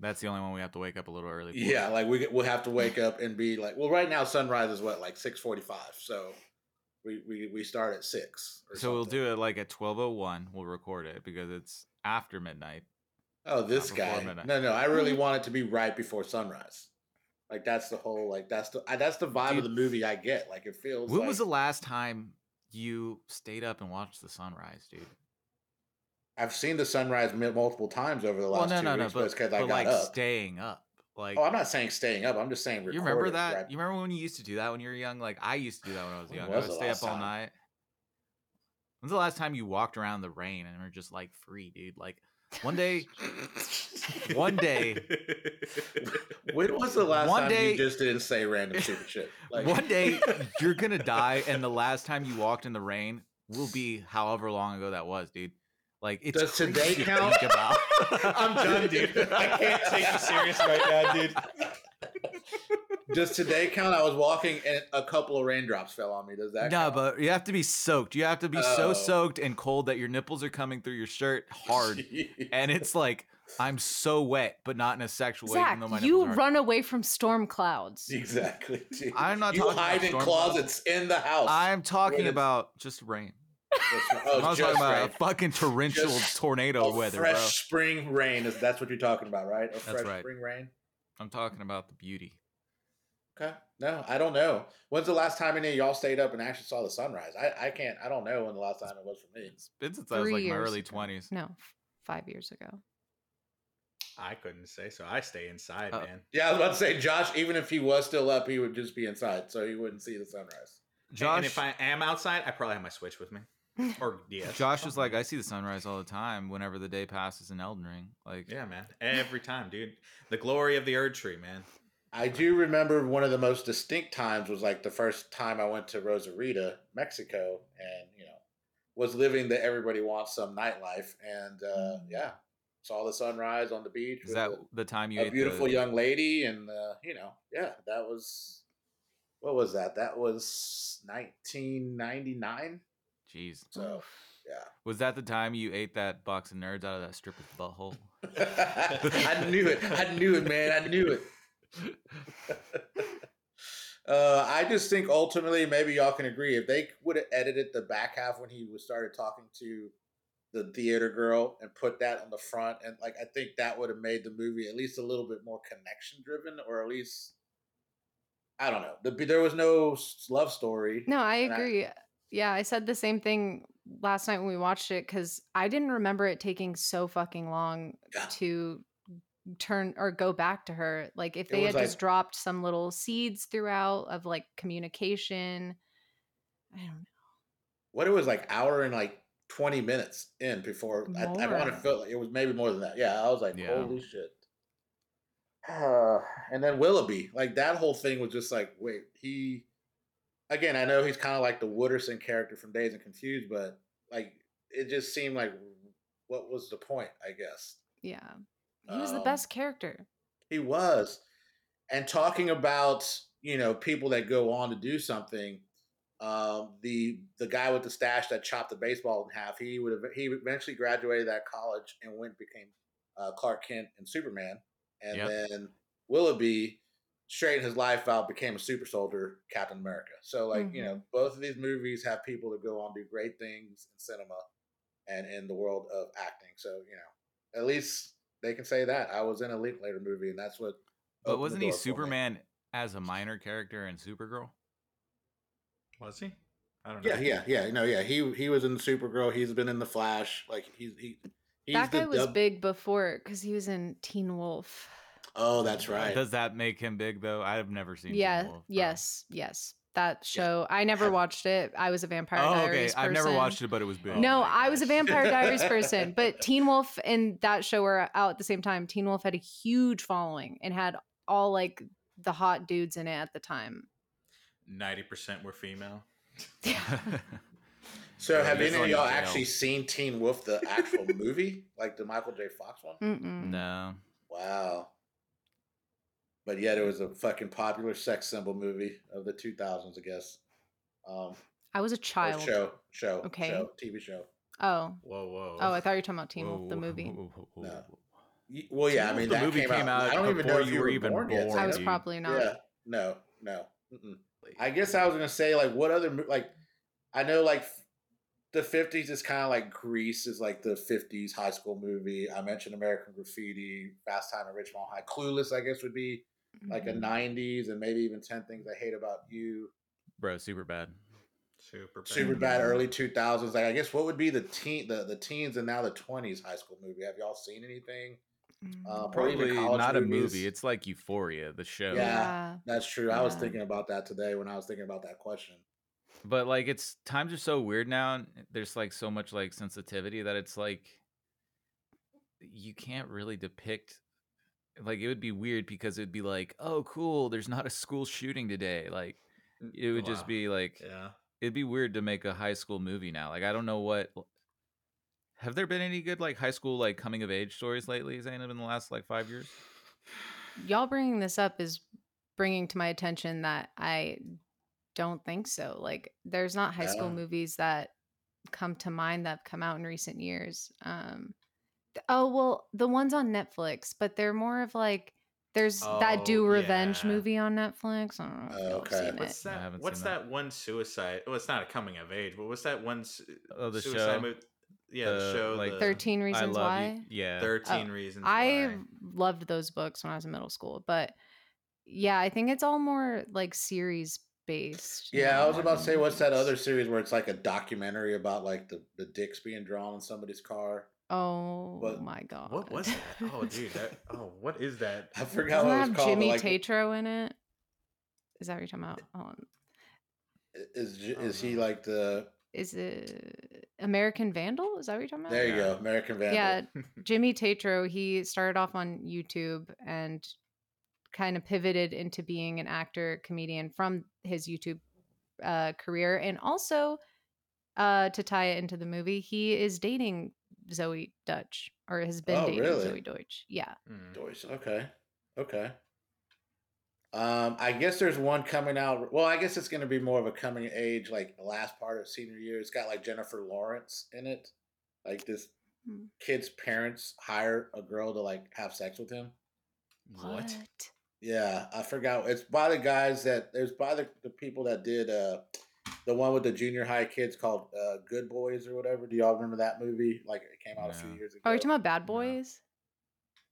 [SPEAKER 1] That's the only one we have to wake up a little early. For.
[SPEAKER 3] yeah, like we we'll have to wake up and be like, well, right now sunrise is what like six forty five, so we we we start at six. Or
[SPEAKER 1] So we'll do it like at twelve oh one. We'll record it because it's after midnight.
[SPEAKER 3] Oh, this guy.
[SPEAKER 1] midnight.
[SPEAKER 3] No, no, I really mm. want it to be right before sunrise. Like that's the whole like that's the that's the vibe
[SPEAKER 1] Dude.
[SPEAKER 3] of the movie I get. Like it feels.
[SPEAKER 1] When
[SPEAKER 3] like,
[SPEAKER 1] was the last time you stayed up and watched the sunrise, dude?
[SPEAKER 3] I've seen the sunrise multiple times over the
[SPEAKER 1] Well,
[SPEAKER 3] last
[SPEAKER 1] no,
[SPEAKER 3] two
[SPEAKER 1] no, no,
[SPEAKER 3] weeks,
[SPEAKER 1] but,
[SPEAKER 3] but because I got
[SPEAKER 1] like
[SPEAKER 3] up.
[SPEAKER 1] staying up, like
[SPEAKER 3] oh, I'm not saying staying up. I'm just saying.
[SPEAKER 1] You remember that?
[SPEAKER 3] right-
[SPEAKER 1] You remember when you used to do that when you were young? Like I used to do that when I was young.
[SPEAKER 3] was
[SPEAKER 1] I would stay up all
[SPEAKER 3] time?
[SPEAKER 1] night. When's the last time you walked around the rain and were just like free, dude? Like one day, one day, [LAUGHS]
[SPEAKER 3] when was the last
[SPEAKER 1] One
[SPEAKER 3] time
[SPEAKER 1] day-
[SPEAKER 3] you just didn't say random stupid shit? Like
[SPEAKER 1] one day you're gonna die, and the last time you walked in the rain will be however long ago that was, dude. Like it's
[SPEAKER 3] Does today
[SPEAKER 1] to
[SPEAKER 3] count?
[SPEAKER 1] think about. [LAUGHS]
[SPEAKER 2] I'm done, dude. [LAUGHS] I can't take you serious right now, dude.
[SPEAKER 3] Does today count? I was walking and a couple of raindrops fell on me. Does that?
[SPEAKER 1] No,
[SPEAKER 3] count?
[SPEAKER 1] but you have to be soaked. You have to be
[SPEAKER 3] Oh.
[SPEAKER 1] so soaked and cold that your nipples are coming through your shirt hard. [LAUGHS] and it's like I'm so wet, but not in a sexual way.
[SPEAKER 4] Zach,
[SPEAKER 1] even though my
[SPEAKER 4] you
[SPEAKER 1] nipples aren't.
[SPEAKER 4] run away from storm clouds.
[SPEAKER 3] exactly. [LAUGHS] dude.
[SPEAKER 1] I'm not
[SPEAKER 3] You
[SPEAKER 1] talking about
[SPEAKER 3] hide in
[SPEAKER 1] storm
[SPEAKER 3] closets in the house.
[SPEAKER 1] I'm talking
[SPEAKER 3] it's-
[SPEAKER 1] about just rain.
[SPEAKER 3] Just- [LAUGHS] oh,
[SPEAKER 1] I was talking about
[SPEAKER 3] rain.
[SPEAKER 1] a fucking torrential
[SPEAKER 3] Just
[SPEAKER 1] tornado
[SPEAKER 3] a
[SPEAKER 1] weather,
[SPEAKER 3] fresh
[SPEAKER 1] bro.
[SPEAKER 3] spring rain. Is that's what you're talking about, right? A fresh
[SPEAKER 1] right.
[SPEAKER 3] spring rain.
[SPEAKER 1] I'm talking about the beauty.
[SPEAKER 3] Okay. No, I don't know. When's the last time any of y'all stayed up and actually saw the sunrise? I, I can't. I don't know when the last time it was for me.
[SPEAKER 1] It's been since I was
[SPEAKER 4] Three
[SPEAKER 1] like my early
[SPEAKER 4] ago.
[SPEAKER 1] twenties.
[SPEAKER 4] No, five years ago.
[SPEAKER 2] I couldn't say so. I stay inside,
[SPEAKER 1] Uh,
[SPEAKER 2] man.
[SPEAKER 3] Yeah, I was about to say, Josh. Even if he was still up, he would just be inside, so he wouldn't see the sunrise.
[SPEAKER 1] Josh,
[SPEAKER 2] and if I am outside, I probably have my Switch with me. [LAUGHS] Or yeah,
[SPEAKER 1] Josh is like, I see the sunrise all the time whenever the day passes in Elden Ring. Like,
[SPEAKER 2] yeah, man. Every time, dude. The glory of the Erd Tree, man.
[SPEAKER 3] I do remember one of the most distinct times was like the first time I went to Rosarito, Mexico, and you know, was living the everybody wants some nightlife, and uh, yeah, saw the sunrise on the beach.
[SPEAKER 1] is that
[SPEAKER 3] a-
[SPEAKER 1] the time you
[SPEAKER 3] a beautiful
[SPEAKER 1] the,
[SPEAKER 3] young lady and uh, you know yeah that was what was that? That was 1999
[SPEAKER 1] Jeez,
[SPEAKER 3] so yeah.
[SPEAKER 1] Was that the time you ate that box of nerds out of that stripper's butthole? [LAUGHS]
[SPEAKER 3] i knew it. I knew it man. I knew it uh, I just think ultimately, maybe y'all can agree. If they would have edited the back half when he was started talking to the theater girl and put that on the front, and like I think that would have made the movie at least a little bit more connection driven, or at least I don't know. The, there was no love story.
[SPEAKER 4] No, I
[SPEAKER 3] And I-
[SPEAKER 4] agree. yeah, I said the same thing last night when we watched it because I didn't remember it taking so fucking long
[SPEAKER 3] Yeah.
[SPEAKER 4] to turn or go back to her. Like if they
[SPEAKER 3] was
[SPEAKER 4] had just dropped some little seeds throughout of like communication. I don't know.
[SPEAKER 3] What it was like hour and like twenty minutes in before I, I want to feel like it was maybe more than that. Yeah, I was like,
[SPEAKER 1] Yeah.
[SPEAKER 3] holy shit. Uh, and then Willoughby, like that whole thing was just like, wait, he. Again, I know he's kind of like the Wooderson character from Dazed and Confused, but like it just seemed like, what was the point? I guess
[SPEAKER 4] Yeah. He was the
[SPEAKER 3] Um,
[SPEAKER 4] best character.
[SPEAKER 3] he was, and talking about you know people that go on to do something. Um, the the guy with the stash that chopped the baseball in half, he would have he eventually graduated that college and went became uh, Clark Kent and Superman, and
[SPEAKER 1] Yep.
[SPEAKER 3] then Willoughby straightened his life out, became a super soldier, Captain America. So like you know, both of these movies have people that go on to do great things in cinema and in the world of acting. So you know, at least they can say that I was in a Linklater movie, and that's what.
[SPEAKER 1] But wasn't he
[SPEAKER 3] door for me.
[SPEAKER 1] Superman as a minor character in Supergirl?
[SPEAKER 2] Was he? I don't know.
[SPEAKER 3] Yeah, yeah, yeah. No, yeah. He he was in Supergirl. He's been in the Flash. Like he's he. He's
[SPEAKER 4] that guy was
[SPEAKER 3] dub-
[SPEAKER 4] big before because he was in Teen Wolf.
[SPEAKER 3] Oh, that's right.
[SPEAKER 1] Does that make him big though? I've never seen. Teen
[SPEAKER 4] Yeah.
[SPEAKER 1] Wolf,
[SPEAKER 4] yes. Yes. That show. I never [LAUGHS] watched it. I was a Vampire
[SPEAKER 1] Oh, okay.
[SPEAKER 4] Diaries
[SPEAKER 1] I've never watched it, but it was big.
[SPEAKER 4] No,
[SPEAKER 2] Oh my
[SPEAKER 4] I was a. Vampire Diaries [LAUGHS] person, but Teen Wolf and that show were out at the same time. Teen Wolf had a huge following and had all like the hot dudes in it at the time.
[SPEAKER 2] Ninety percent were female. [LAUGHS]
[SPEAKER 3] So, have any of y'all actually seen Teen Wolf, the actual movie, like the Michael J. Fox one?
[SPEAKER 4] Mm-mm.
[SPEAKER 1] no.
[SPEAKER 3] Wow. But yet, it was a fucking popular sex symbol movie of the 2000s, I guess. Um,
[SPEAKER 4] I was a child.
[SPEAKER 3] show, show,
[SPEAKER 4] Okay.
[SPEAKER 3] show, TV show.
[SPEAKER 4] Oh.
[SPEAKER 2] Whoa, whoa.
[SPEAKER 4] Oh, I thought you were talking about Teen Wolf, the movie.
[SPEAKER 1] whoa, whoa, whoa,
[SPEAKER 3] No. Well, yeah, I mean,
[SPEAKER 1] Wolf,
[SPEAKER 3] that
[SPEAKER 1] the movie came out
[SPEAKER 3] I don't even know if
[SPEAKER 1] you
[SPEAKER 3] you
[SPEAKER 1] were
[SPEAKER 3] were
[SPEAKER 1] even
[SPEAKER 3] born yet.
[SPEAKER 1] born,
[SPEAKER 4] I was probably not.
[SPEAKER 3] Yeah, no, no. Mm-mm. I guess I was gonna say like what other mo- like I know like the fifties is kind of like Grease is like the fifties high school movie. I mentioned American Graffiti, Fast Time at Ridgemont High, Clueless. I guess would be like a
[SPEAKER 4] Mhm.
[SPEAKER 3] nineties and maybe even Ten Things I Hate About You.
[SPEAKER 1] Bro, super bad.
[SPEAKER 2] super bad.
[SPEAKER 3] Super bad early two thousands. Like I guess what would be the teen the the teens and now the twenties high school movie? Have y'all seen anything?
[SPEAKER 4] Mm.
[SPEAKER 3] Uh,
[SPEAKER 1] Probably
[SPEAKER 3] college
[SPEAKER 1] not a movie. It's like Euphoria, the show.
[SPEAKER 3] Yeah.
[SPEAKER 4] yeah.
[SPEAKER 3] That's true. I was thinking about that today when I was thinking about that question.
[SPEAKER 1] But like it's times are so weird now. and There's like so much like sensitivity that it's like you can't really depict like it would be weird because it'd be like, "Oh, cool, there's not a school shooting today." Like it would just be like
[SPEAKER 2] Yeah.
[SPEAKER 1] it'd be weird to make a high school movie now. Like I don't know what have there been any good like high school like coming of age stories lately, Zainab, in the last like five years?
[SPEAKER 4] Y'all bringing this up is bringing to my attention that I don't think so. Like, there's not high school movies that come to mind that have come out in recent years. Um, th- oh well, the ones on Netflix, but they're more of like there's that oh, Do
[SPEAKER 2] Oh,
[SPEAKER 4] Revenge
[SPEAKER 2] yeah.
[SPEAKER 4] movie on Netflix. I don't know if
[SPEAKER 3] Oh,
[SPEAKER 4] oh
[SPEAKER 3] okay.
[SPEAKER 4] seen
[SPEAKER 2] What's
[SPEAKER 4] it.
[SPEAKER 2] That?
[SPEAKER 1] haven't
[SPEAKER 2] What's
[SPEAKER 1] seen
[SPEAKER 2] that.
[SPEAKER 1] that.
[SPEAKER 2] one suicide? Well, it's not a coming of age, but what's that one? su-
[SPEAKER 1] Oh, the
[SPEAKER 2] suicide
[SPEAKER 1] show?
[SPEAKER 2] Movie? Yeah, the
[SPEAKER 1] The,
[SPEAKER 2] show.
[SPEAKER 1] like,
[SPEAKER 2] the
[SPEAKER 4] Thirteen
[SPEAKER 1] I
[SPEAKER 4] Reasons
[SPEAKER 1] love
[SPEAKER 4] Why.
[SPEAKER 1] you. Yeah.
[SPEAKER 2] Thirteen
[SPEAKER 4] Oh,
[SPEAKER 2] reasons.
[SPEAKER 4] I
[SPEAKER 2] why.
[SPEAKER 4] loved those books when I was in middle school, but yeah, I think it's all more like series based.
[SPEAKER 3] Yeah, I was about to say, what's that other series where it's like a documentary about like the, the dicks being drawn on somebody's car?
[SPEAKER 4] Oh
[SPEAKER 3] What-
[SPEAKER 4] my god!
[SPEAKER 2] What was that? Oh, dude. That. [LAUGHS] Oh, what is that?
[SPEAKER 3] I forgot
[SPEAKER 4] Doesn't
[SPEAKER 3] what it was
[SPEAKER 4] have
[SPEAKER 3] called.
[SPEAKER 4] Jimmy
[SPEAKER 3] like,
[SPEAKER 4] Tatro in it? Is that what you're talking about? Hold on.
[SPEAKER 3] Is is he like the?
[SPEAKER 4] Is it American Vandal? Is that what you're talking about?
[SPEAKER 3] There you
[SPEAKER 2] Yeah.
[SPEAKER 3] go, American Vandal.
[SPEAKER 4] Yeah, [LAUGHS] Jimmy Tatro. He started off on YouTube and kind of pivoted into being an actor, comedian from his YouTube uh, career, and also uh, to tie it into the movie, he is dating Zoey Deutch or has been
[SPEAKER 3] Oh,
[SPEAKER 4] dating
[SPEAKER 3] really?
[SPEAKER 4] Zoey Deutch. Yeah.
[SPEAKER 2] Mm.
[SPEAKER 3] Joyce. Okay. Okay. Um, I guess there's one coming out. Well, I guess it's going to be more of a coming age, like the last part of senior year. It's got like Jennifer Lawrence in it. Like this
[SPEAKER 4] Hmm.
[SPEAKER 3] kid's parents hire a girl to like have sex with him.
[SPEAKER 2] What?
[SPEAKER 3] Yeah, I forgot. It's by the guys that there's by the, the people that did uh the one with the junior high kids called uh Good Boys or whatever. Do y'all remember that movie? Like it came out a few years ago.
[SPEAKER 4] Oh, you're talking about Bad Boys?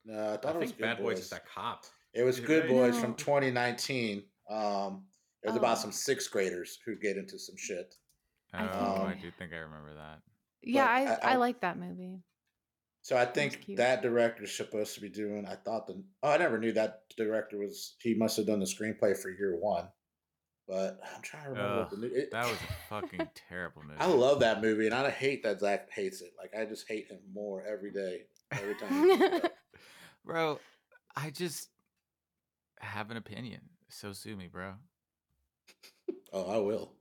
[SPEAKER 3] No, I thought
[SPEAKER 2] I
[SPEAKER 3] it was
[SPEAKER 2] think
[SPEAKER 3] Good
[SPEAKER 2] Bad
[SPEAKER 3] Boys.
[SPEAKER 2] Boys is that cop.
[SPEAKER 3] It was
[SPEAKER 2] Is it
[SPEAKER 3] Good
[SPEAKER 2] really?
[SPEAKER 3] Boys from 2019. Um, it was
[SPEAKER 4] Oh.
[SPEAKER 3] about some sixth graders who get into some shit.
[SPEAKER 1] Oh,
[SPEAKER 4] I
[SPEAKER 1] I do think I remember that.
[SPEAKER 4] Yeah, I,
[SPEAKER 3] I-
[SPEAKER 4] I,
[SPEAKER 3] I-
[SPEAKER 4] like that movie.
[SPEAKER 3] So I think
[SPEAKER 4] cute.
[SPEAKER 3] that director's supposed to be doing. I thought the. Oh, I never knew that director was. He must have done the screenplay for Year One, but I'm trying to remember what the
[SPEAKER 1] Ugh,
[SPEAKER 3] new. It,
[SPEAKER 1] That was a fucking [LAUGHS] terrible movie.
[SPEAKER 3] I love that movie, and I hate that Zach hates it. Like I just hate him more every day, every time. he comes up. [LAUGHS]
[SPEAKER 1] Bro, I just have an opinion. So sue me, bro. [LAUGHS]
[SPEAKER 3] oh, I will.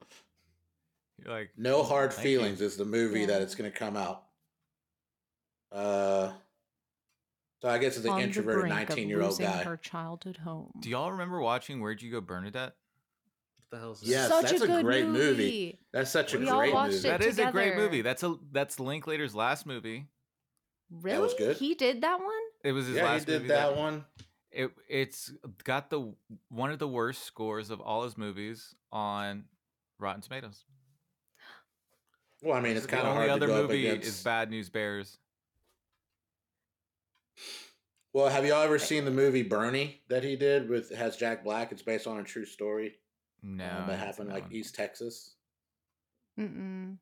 [SPEAKER 1] You're like
[SPEAKER 3] No hard
[SPEAKER 1] Thank you.
[SPEAKER 3] feelings is the movie that it's going to come out. Uh, so I guess it's an
[SPEAKER 4] On
[SPEAKER 3] introverted nineteen year old
[SPEAKER 4] losing
[SPEAKER 3] guy.
[SPEAKER 4] Her childhood home.
[SPEAKER 1] Do y'all remember watching Where'd You Go Bernadette?
[SPEAKER 2] What the hell is
[SPEAKER 3] Yes,
[SPEAKER 4] Such
[SPEAKER 3] that's
[SPEAKER 4] a
[SPEAKER 3] a great movie.
[SPEAKER 4] movie.
[SPEAKER 3] That's such a
[SPEAKER 4] We all
[SPEAKER 3] great
[SPEAKER 4] watched
[SPEAKER 3] movie.
[SPEAKER 4] it
[SPEAKER 1] That is a great movie. That's a that's Linklater's last movie.
[SPEAKER 4] Really?
[SPEAKER 3] was good.
[SPEAKER 4] He did that one?
[SPEAKER 1] It was his last movie.
[SPEAKER 3] yeah, he did
[SPEAKER 1] movie
[SPEAKER 3] that one.
[SPEAKER 1] It it's got the one of the worst scores of all his movies on Rotten Tomatoes.
[SPEAKER 3] Well, I mean, it's
[SPEAKER 1] the
[SPEAKER 3] kind of hard to
[SPEAKER 1] other
[SPEAKER 3] go
[SPEAKER 1] movie
[SPEAKER 3] against.
[SPEAKER 1] is Bad News Bears.
[SPEAKER 3] Well, have y'all ever seen the movie Bernie that he did with has Jack Black? It's based on a true story
[SPEAKER 1] No,
[SPEAKER 3] uh,
[SPEAKER 1] I
[SPEAKER 3] that happened like
[SPEAKER 1] one.
[SPEAKER 3] East Texas.
[SPEAKER 4] Mm-mm.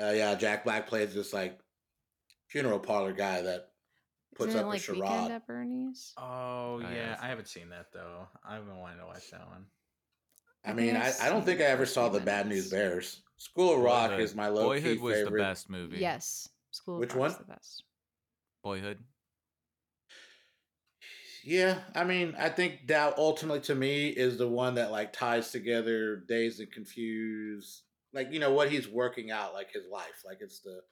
[SPEAKER 3] Uh, yeah, Jack Black plays this like funeral parlor guy that puts
[SPEAKER 4] Isn't it
[SPEAKER 3] up
[SPEAKER 4] like
[SPEAKER 3] a
[SPEAKER 4] Weekend
[SPEAKER 3] charade.
[SPEAKER 4] at Bernie's?
[SPEAKER 2] Oh
[SPEAKER 1] yeah,
[SPEAKER 2] yeah,
[SPEAKER 1] that's-
[SPEAKER 2] I haven't seen that though. I've been wanting to watch that one.
[SPEAKER 3] I
[SPEAKER 4] I
[SPEAKER 3] mean,
[SPEAKER 4] I've
[SPEAKER 3] I, I don't think I ever saw the Bad News. Bears. School of Rock
[SPEAKER 1] Boyhood.
[SPEAKER 3] is my low
[SPEAKER 1] Boyhood
[SPEAKER 3] key
[SPEAKER 1] was
[SPEAKER 3] favorite.
[SPEAKER 1] the best movie.
[SPEAKER 4] Yes. School of
[SPEAKER 3] Which
[SPEAKER 4] Rock's
[SPEAKER 3] one?
[SPEAKER 4] The best.
[SPEAKER 1] Boyhood.
[SPEAKER 3] Yeah, I mean, I think that ultimately to me is the one that like ties together Dazed and Confused, like you know what he's working out, like his life, like it's the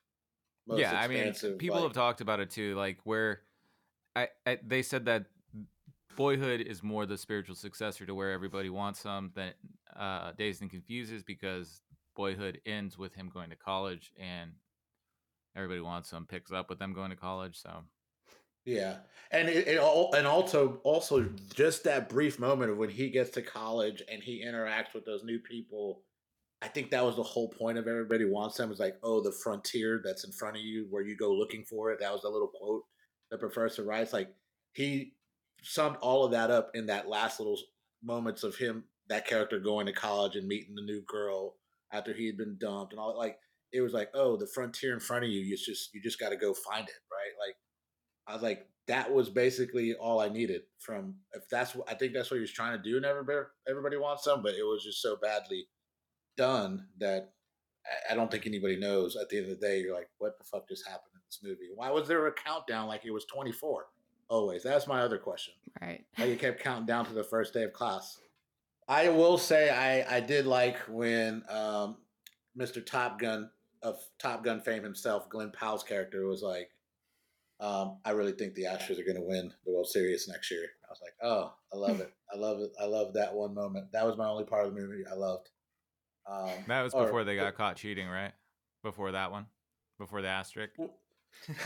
[SPEAKER 3] most
[SPEAKER 1] yeah, I mean, people
[SPEAKER 3] like-
[SPEAKER 1] have talked about it too. Like where, I, I they said that Boyhood is more the spiritual successor to where everybody wants some than uh, Dazed and Confused is because Boyhood ends with him going to college and everybody wants some picks up with them going to college. So
[SPEAKER 3] Yeah, and it, it all, and also also just that brief moment of when he gets to college and he interacts with those new people. I think that was the whole point of everybody wants them is like, oh, the frontier that's in front of you, where you go looking for it. That was the little quote that Professor writes. Like he summed all of that up in that last little moments of him, that character going to college and meeting the new girl after he had been dumped and all. Like it was like, oh, the frontier in front of you. You just you just got to go find it, right? Like I was like, that was basically all I needed from. If that's what I think that's what he was trying to do, and everybody everybody wants some, but it was just so badly done that I- don't think anybody knows. At the end of the day, you're like, what the fuck just happened in this movie? Why was there a countdown like it was 24? Always. That's my other question.
[SPEAKER 4] Right.
[SPEAKER 3] How you kept counting down to the first day of class. I will say I I did like when um, Mr. Top Gun of Top Gun fame himself, Glenn Powell's character was like, um, I really think the Astros are going to win the World Series next year. I was like, oh, I love it. I love it. I love that one moment. That was my only part of the movie I loved. Um,
[SPEAKER 1] that was
[SPEAKER 3] or-
[SPEAKER 1] before they got caught cheating, right? Before that one, before the asterisk. [LAUGHS] [LAUGHS]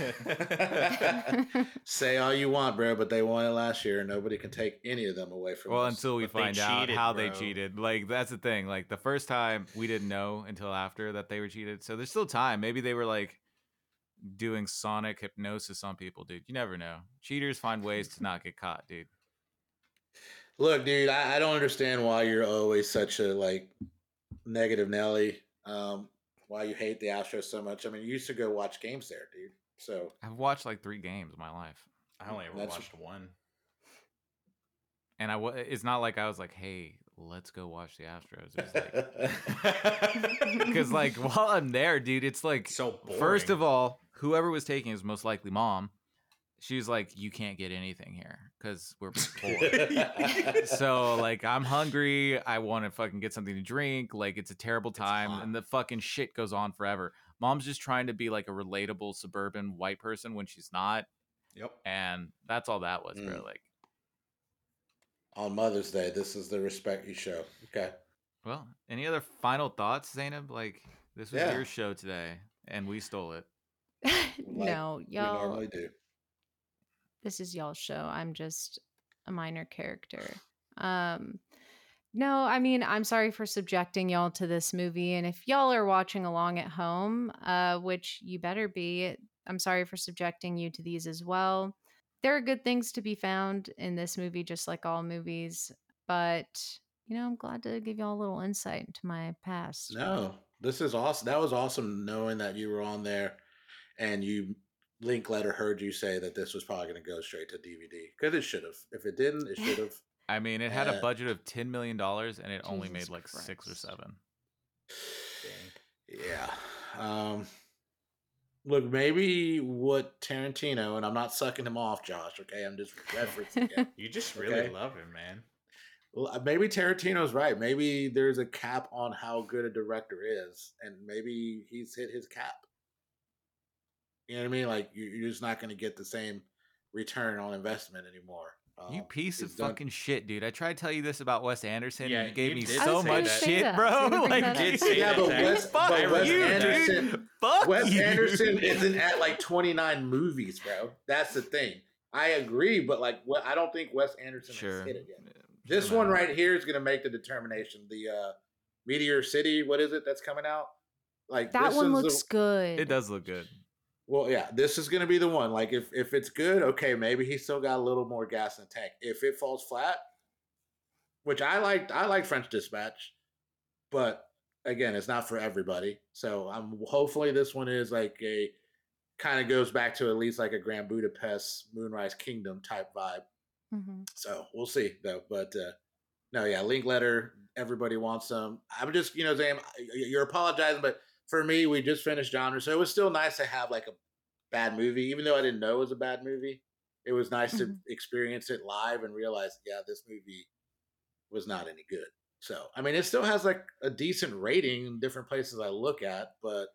[SPEAKER 3] Say all you want, bro, but they won it last year, nobody can take any of them away from
[SPEAKER 1] Well,
[SPEAKER 3] us.
[SPEAKER 1] until we
[SPEAKER 2] But
[SPEAKER 1] find out
[SPEAKER 2] cheated,
[SPEAKER 1] how they cheated. Like that's the thing. Like the first time we didn't know until after that they were cheated. So there's still time. Maybe they were like doing sonic hypnosis on people, dude. You never know. Cheaters find ways to not get caught, dude.
[SPEAKER 3] Look, dude, I, I don't understand why you're always such a like negative Nelly. Um, why you hate the Astros so much. I mean, you used to go watch games there, dude. So
[SPEAKER 1] I've watched like three games in my life,
[SPEAKER 2] I only ever
[SPEAKER 3] That's-
[SPEAKER 2] watched one.
[SPEAKER 1] and I wa- it's not like I was like, hey, let's go watch the Astros. It was like [LAUGHS] [LAUGHS] because like while I'm there, dude, it's like
[SPEAKER 2] so boring.
[SPEAKER 1] First of all, whoever was taking is most likely mom. She was like, "You can't get anything here because we're poor." [LAUGHS] so like, I'm hungry. I want to fucking get something to drink. Like, it's a terrible time, and the fucking shit goes on forever. Mom's just trying to be like a relatable suburban white person when she's not,
[SPEAKER 2] yep.
[SPEAKER 1] and that's all that was, bro.
[SPEAKER 3] Mm.
[SPEAKER 1] Like,
[SPEAKER 3] on Mother's Day, this is the respect you show. Okay.
[SPEAKER 1] well, any other final thoughts, Zainab? Like, this was
[SPEAKER 3] Yeah.
[SPEAKER 1] your show today, and we stole it. [LAUGHS]
[SPEAKER 4] no, y'all.
[SPEAKER 3] normally do.
[SPEAKER 4] this is y'all's show. I'm just a minor character. Um no, I mean, I'm sorry for subjecting y'all to this movie and if y'all are watching along at home, uh which you better be, I'm sorry for subjecting you to these as well. There are good things to be found in this movie just like all movies, but you know, I'm glad to give y'all a little insight into my past.
[SPEAKER 3] No, this is awesome. That was awesome knowing that you were on there and you Linklater heard you say that this was probably going to go straight to DVD because it should have. If it didn't, it [LAUGHS] should have.
[SPEAKER 1] I mean, it had
[SPEAKER 3] Uh,
[SPEAKER 1] a budget of ten million dollars, and it only made
[SPEAKER 4] Jesus
[SPEAKER 1] like six or
[SPEAKER 4] Christ.
[SPEAKER 1] seven. [SIGHS]
[SPEAKER 3] yeah. Um, look, maybe what Tarantino, and I'm not sucking him off, Josh, okay? I'm just referencing it. [LAUGHS]
[SPEAKER 2] You just really
[SPEAKER 3] Okay.
[SPEAKER 2] love him, man.
[SPEAKER 3] Well, uh, maybe Tarantino's right. Maybe there's a cap on how good a director is, and maybe he's hit his cap. You know what I mean? Like you- you're just not going to get the same return on investment anymore.
[SPEAKER 1] You
[SPEAKER 3] Um,
[SPEAKER 1] piece of
[SPEAKER 3] done-
[SPEAKER 1] fucking shit, dude. I tried to tell you this about Wes Anderson.
[SPEAKER 2] Yeah,
[SPEAKER 1] and you gave
[SPEAKER 2] you
[SPEAKER 1] me so much shit,
[SPEAKER 4] I
[SPEAKER 1] bro. [LAUGHS] Like,
[SPEAKER 2] did say [LAUGHS]
[SPEAKER 3] Yeah,
[SPEAKER 2] that,
[SPEAKER 3] but
[SPEAKER 2] Zach.
[SPEAKER 3] Wes,
[SPEAKER 1] fuck
[SPEAKER 3] but Wes
[SPEAKER 1] you,
[SPEAKER 3] Anderson,
[SPEAKER 1] dude. Fuck
[SPEAKER 3] Wes
[SPEAKER 1] you.
[SPEAKER 3] Anderson isn't at like [LAUGHS] 29 movies, bro. That's the thing. I agree, but like, what I don't think Wes Anderson
[SPEAKER 5] Sure.
[SPEAKER 3] has hit it yet.
[SPEAKER 5] Yeah,
[SPEAKER 3] This
[SPEAKER 5] sure
[SPEAKER 3] one
[SPEAKER 5] matter.
[SPEAKER 3] right here is going to make the determination. The uh Meteor City, what is it that's coming out? Like
[SPEAKER 4] That
[SPEAKER 3] this
[SPEAKER 4] one
[SPEAKER 3] is the-
[SPEAKER 4] looks good.
[SPEAKER 5] It does look good.
[SPEAKER 3] Well, yeah, this is going to be the one. Like, if if it's good, okay, maybe he's still got a little more gas in the tank. If it falls flat, which I liked, I like French Dispatch, but again, it's not for everybody. So I'm hopefully this one is like a kind of goes back to at least like a Grand Budapest Moonrise Kingdom type vibe.
[SPEAKER 4] Mhm.
[SPEAKER 3] So we'll see though. But uh no, yeah, Linklater. Everybody wants some. I'm just, you know, saying you're apologizing, but for me, we just finished genre, so it was still nice to have like a bad movie, even though I didn't know it was a bad movie. It was nice to
[SPEAKER 4] Mhm.
[SPEAKER 3] experience it live and realize, yeah, this movie was not any good. So, I mean, it still has like a decent rating in different places I look at, but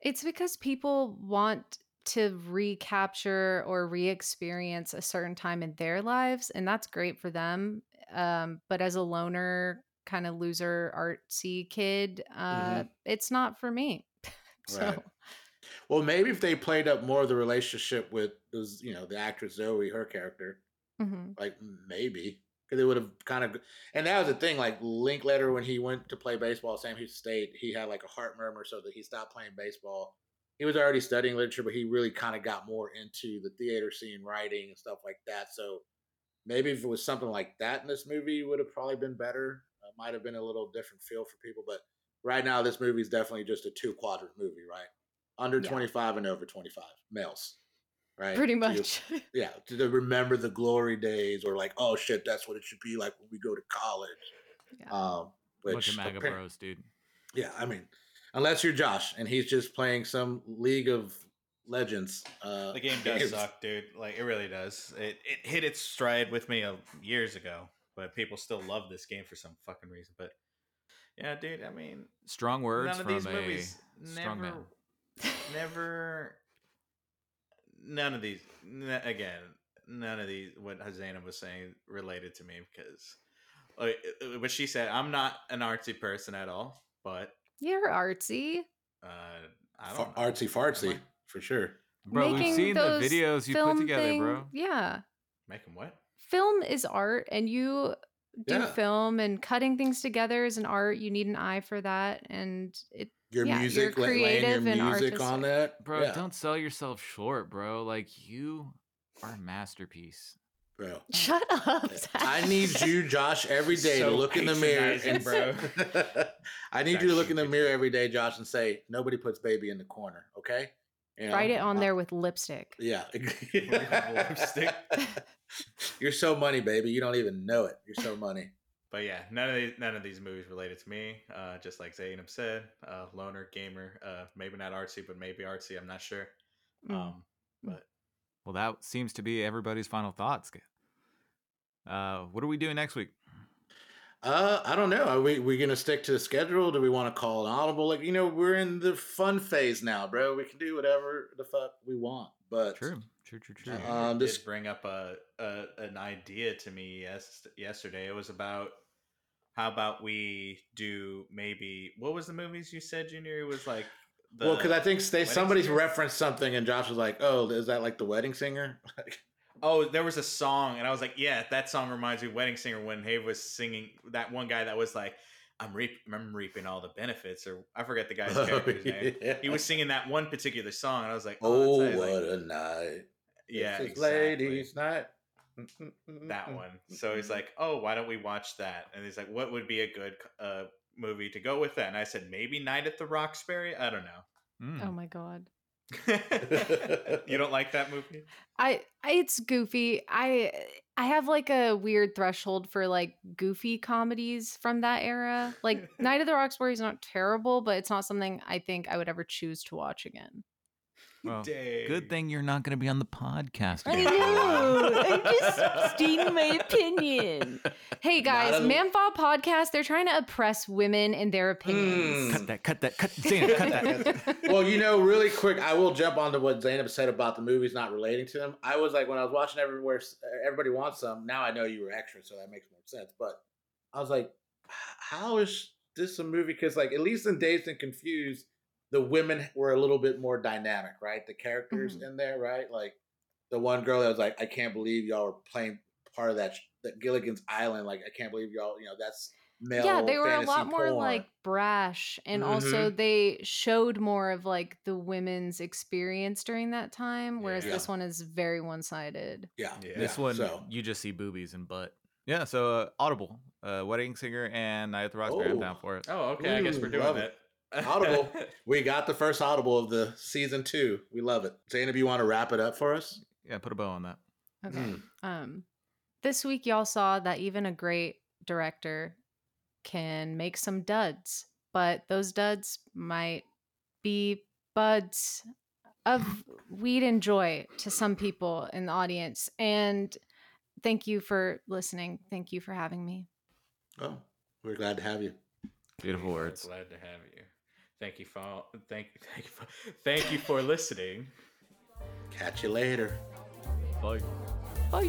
[SPEAKER 4] It's because people want to recapture or re-experience a certain time in their lives, and that's great for them. Um, but as a loner, kind of loser, artsy kid, uh, it's not for me. [LAUGHS] so
[SPEAKER 3] Right. well, maybe if they played up more of the relationship with, those, you know, the actress Zoe, her character,
[SPEAKER 4] mhm.
[SPEAKER 3] like maybe because it would have kind of and that was the thing like Link Linklater when he went to play baseball at sam houston state he had like a heart murmur so that he stopped playing baseball he was already studying literature but he really kind of got more into the theater scene writing and stuff like that so maybe if it was something like that in this movie it would have probably been better might have been a little different feel for people but right now this movie is definitely just a two quadrant movie right under
[SPEAKER 4] Yeah.
[SPEAKER 3] 25 and over 25 males right
[SPEAKER 4] pretty
[SPEAKER 3] So you-
[SPEAKER 4] much. [LAUGHS]
[SPEAKER 3] yeah, to to remember the glory days, or like, oh shit, that's what it should be like when we go to college.
[SPEAKER 4] Yeah.
[SPEAKER 3] Um,
[SPEAKER 5] Bunch
[SPEAKER 3] which
[SPEAKER 5] of MAGA bros, dude.
[SPEAKER 3] yeah, I mean, unless you're Josh and he's just playing some League of Legends. Uh,
[SPEAKER 2] The game does
[SPEAKER 3] games.
[SPEAKER 2] suck, dude. Like it really does. It it hit its stride with me uh, years ago, but people still love this game for some fucking reason. But yeah, dude. I mean,
[SPEAKER 5] Strong words
[SPEAKER 2] none of
[SPEAKER 5] from
[SPEAKER 2] these
[SPEAKER 5] a
[SPEAKER 2] movies
[SPEAKER 5] strong
[SPEAKER 2] never,
[SPEAKER 5] man.
[SPEAKER 2] never. None of these, n- again, none of these. What Zainab was saying related to me because, like, uh, what she said, I'm not an artsy person at all, but
[SPEAKER 4] You're artsy.
[SPEAKER 2] uh, I don't know.
[SPEAKER 3] artsy fartsy for sure.
[SPEAKER 5] Bro, we've seen the videos you put together,
[SPEAKER 4] thing-
[SPEAKER 5] bro.
[SPEAKER 4] Yeah.
[SPEAKER 2] Make 'em what?
[SPEAKER 4] Film is art, and you do
[SPEAKER 3] Yeah.
[SPEAKER 4] film and cutting things together is an art. You need an eye for that, and it.
[SPEAKER 3] Your
[SPEAKER 4] Yeah, you're
[SPEAKER 3] music, la- laying your
[SPEAKER 4] creative and
[SPEAKER 3] music on that,
[SPEAKER 5] Bro,
[SPEAKER 3] yeah,
[SPEAKER 5] don't sell yourself short, bro. Like you are a masterpiece.
[SPEAKER 3] bro. [LAUGHS]
[SPEAKER 4] Shut up.
[SPEAKER 3] I need you, Josh, every day to look in the mirror and
[SPEAKER 2] bro. [LAUGHS]
[SPEAKER 3] I need
[SPEAKER 2] It's
[SPEAKER 3] you to look in the mirror every day, Josh, and say, "Nobody puts baby in the corner." Okay, You
[SPEAKER 4] Write it on
[SPEAKER 3] Uh,
[SPEAKER 4] there with lipstick.
[SPEAKER 3] Yeah. [LAUGHS]
[SPEAKER 2] Lipstick. [LAUGHS]
[SPEAKER 3] You're so money, baby. You don't even know it. You're so money.
[SPEAKER 2] But yeah, none of these none of these movies related to me. Uh, just like Zainab said, uh, loner gamer. Uh, maybe not artsy, but maybe artsy. I'm not sure.
[SPEAKER 4] Mm.
[SPEAKER 2] Um, but
[SPEAKER 5] Well, that seems to be everybody's final thoughts. Uh, what are we doing next week?
[SPEAKER 3] Uh, I don't know. Are we we gonna stick to the schedule? Do we want to call an audible? Like you know, we're in the fun phase now, bro. We can do whatever the fuck we want. But
[SPEAKER 5] True, true, true, true.
[SPEAKER 2] Junior
[SPEAKER 3] Um,
[SPEAKER 2] did
[SPEAKER 3] this-
[SPEAKER 2] bring up a, a an idea to me yes yesterday. It was about how about we do maybe what was the movies you said, Junior? It was like the,
[SPEAKER 3] well, because I think they, somebody's
[SPEAKER 2] Singer?
[SPEAKER 3] referenced something, and Josh was like, "Oh, is that like the wedding singer?" [LAUGHS]
[SPEAKER 2] Oh, there was a song, and I was like, "Yeah, that song reminds me of Wedding Singer." When Have was singing, that one guy that was like, "I'm reap, I'm reaping all the benefits," or I forget the guy's [LAUGHS] character's name. He was singing that one particular song, and I was like,
[SPEAKER 3] Oh,
[SPEAKER 2] "Oh,
[SPEAKER 3] what.
[SPEAKER 2] Like,
[SPEAKER 3] a night!
[SPEAKER 2] yeah,
[SPEAKER 3] This
[SPEAKER 2] exactly.
[SPEAKER 3] ladies' night.
[SPEAKER 2] that one." So he's like, "Oh, why don't we watch that?" And he's like, "What would be a good uh, movie to go with that?" And I said, "Maybe Night at the Roxbury." I don't
[SPEAKER 5] Mm.
[SPEAKER 4] Oh my god.
[SPEAKER 2] Know. [LAUGHS] you don't like that movie?
[SPEAKER 4] I I- it's goofy. I I have like a weird threshold for like goofy comedies from that era. Like [LAUGHS] Night of the Roxbury is not terrible, but it's not something I think I would ever choose to watch again.
[SPEAKER 5] Well,
[SPEAKER 2] Dang.
[SPEAKER 5] good thing you're not going to be on the podcast.
[SPEAKER 4] I know. I'm just stating my opinion. Hey guys,
[SPEAKER 3] Not a-
[SPEAKER 4] Manfaw podcast, they're trying to oppress women and their opinions. Hmm.
[SPEAKER 5] Cut that, cut that, cut Zena, cut that. [LAUGHS]
[SPEAKER 3] well, you know, really quick, I will jump onto what Zainab said about the movies not relating to them. I was like, when I was watching Everywhere, Everybody Wants Some. Now I know you were extra, so that makes more sense. But I was like, how is this a movie? Because like, at least in Dazed and Confused, the women were a little bit more dynamic, right? The characters
[SPEAKER 4] Mhm.
[SPEAKER 3] in there, right? Like, the one girl that was like, I can't believe y'all were playing part of that sh- that Gilligan's Island. Like, I can't believe y'all. You know, that's male.
[SPEAKER 4] yeah, they were a
[SPEAKER 3] fantasy
[SPEAKER 4] lot more
[SPEAKER 3] porn.
[SPEAKER 4] like brash, and also they showed more of like the women's experience during that time, whereas
[SPEAKER 3] Yeah.
[SPEAKER 4] this one is very one sided.
[SPEAKER 3] yeah,
[SPEAKER 2] Yeah.
[SPEAKER 5] This one,
[SPEAKER 3] So
[SPEAKER 5] you just see boobies and butt. Yeah, so uh, Audible, uh, Wedding Singer, and Night at the Roxbury. I'm
[SPEAKER 3] Oh.
[SPEAKER 5] down for it.
[SPEAKER 2] Oh, okay. I guess we're doing
[SPEAKER 3] it.
[SPEAKER 2] that.
[SPEAKER 3] Audible. [LAUGHS] we got the first audible of the season two. We love it. Zainab, you want to wrap it up for us?
[SPEAKER 5] Yeah, put a bow on that.
[SPEAKER 4] Okay.
[SPEAKER 3] Mm.
[SPEAKER 4] Um, this week y'all saw that even a great director can make some duds, but those duds might be buds of weed and joy to some people in the audience. And thank you for listening. Thank you for having me.
[SPEAKER 3] Oh, we're glad to have you.
[SPEAKER 5] Beautiful words.
[SPEAKER 2] Glad to have you. Thank you for thank thank you for, thank you for listening.
[SPEAKER 3] Catch you later.
[SPEAKER 5] Bye.
[SPEAKER 4] Bye.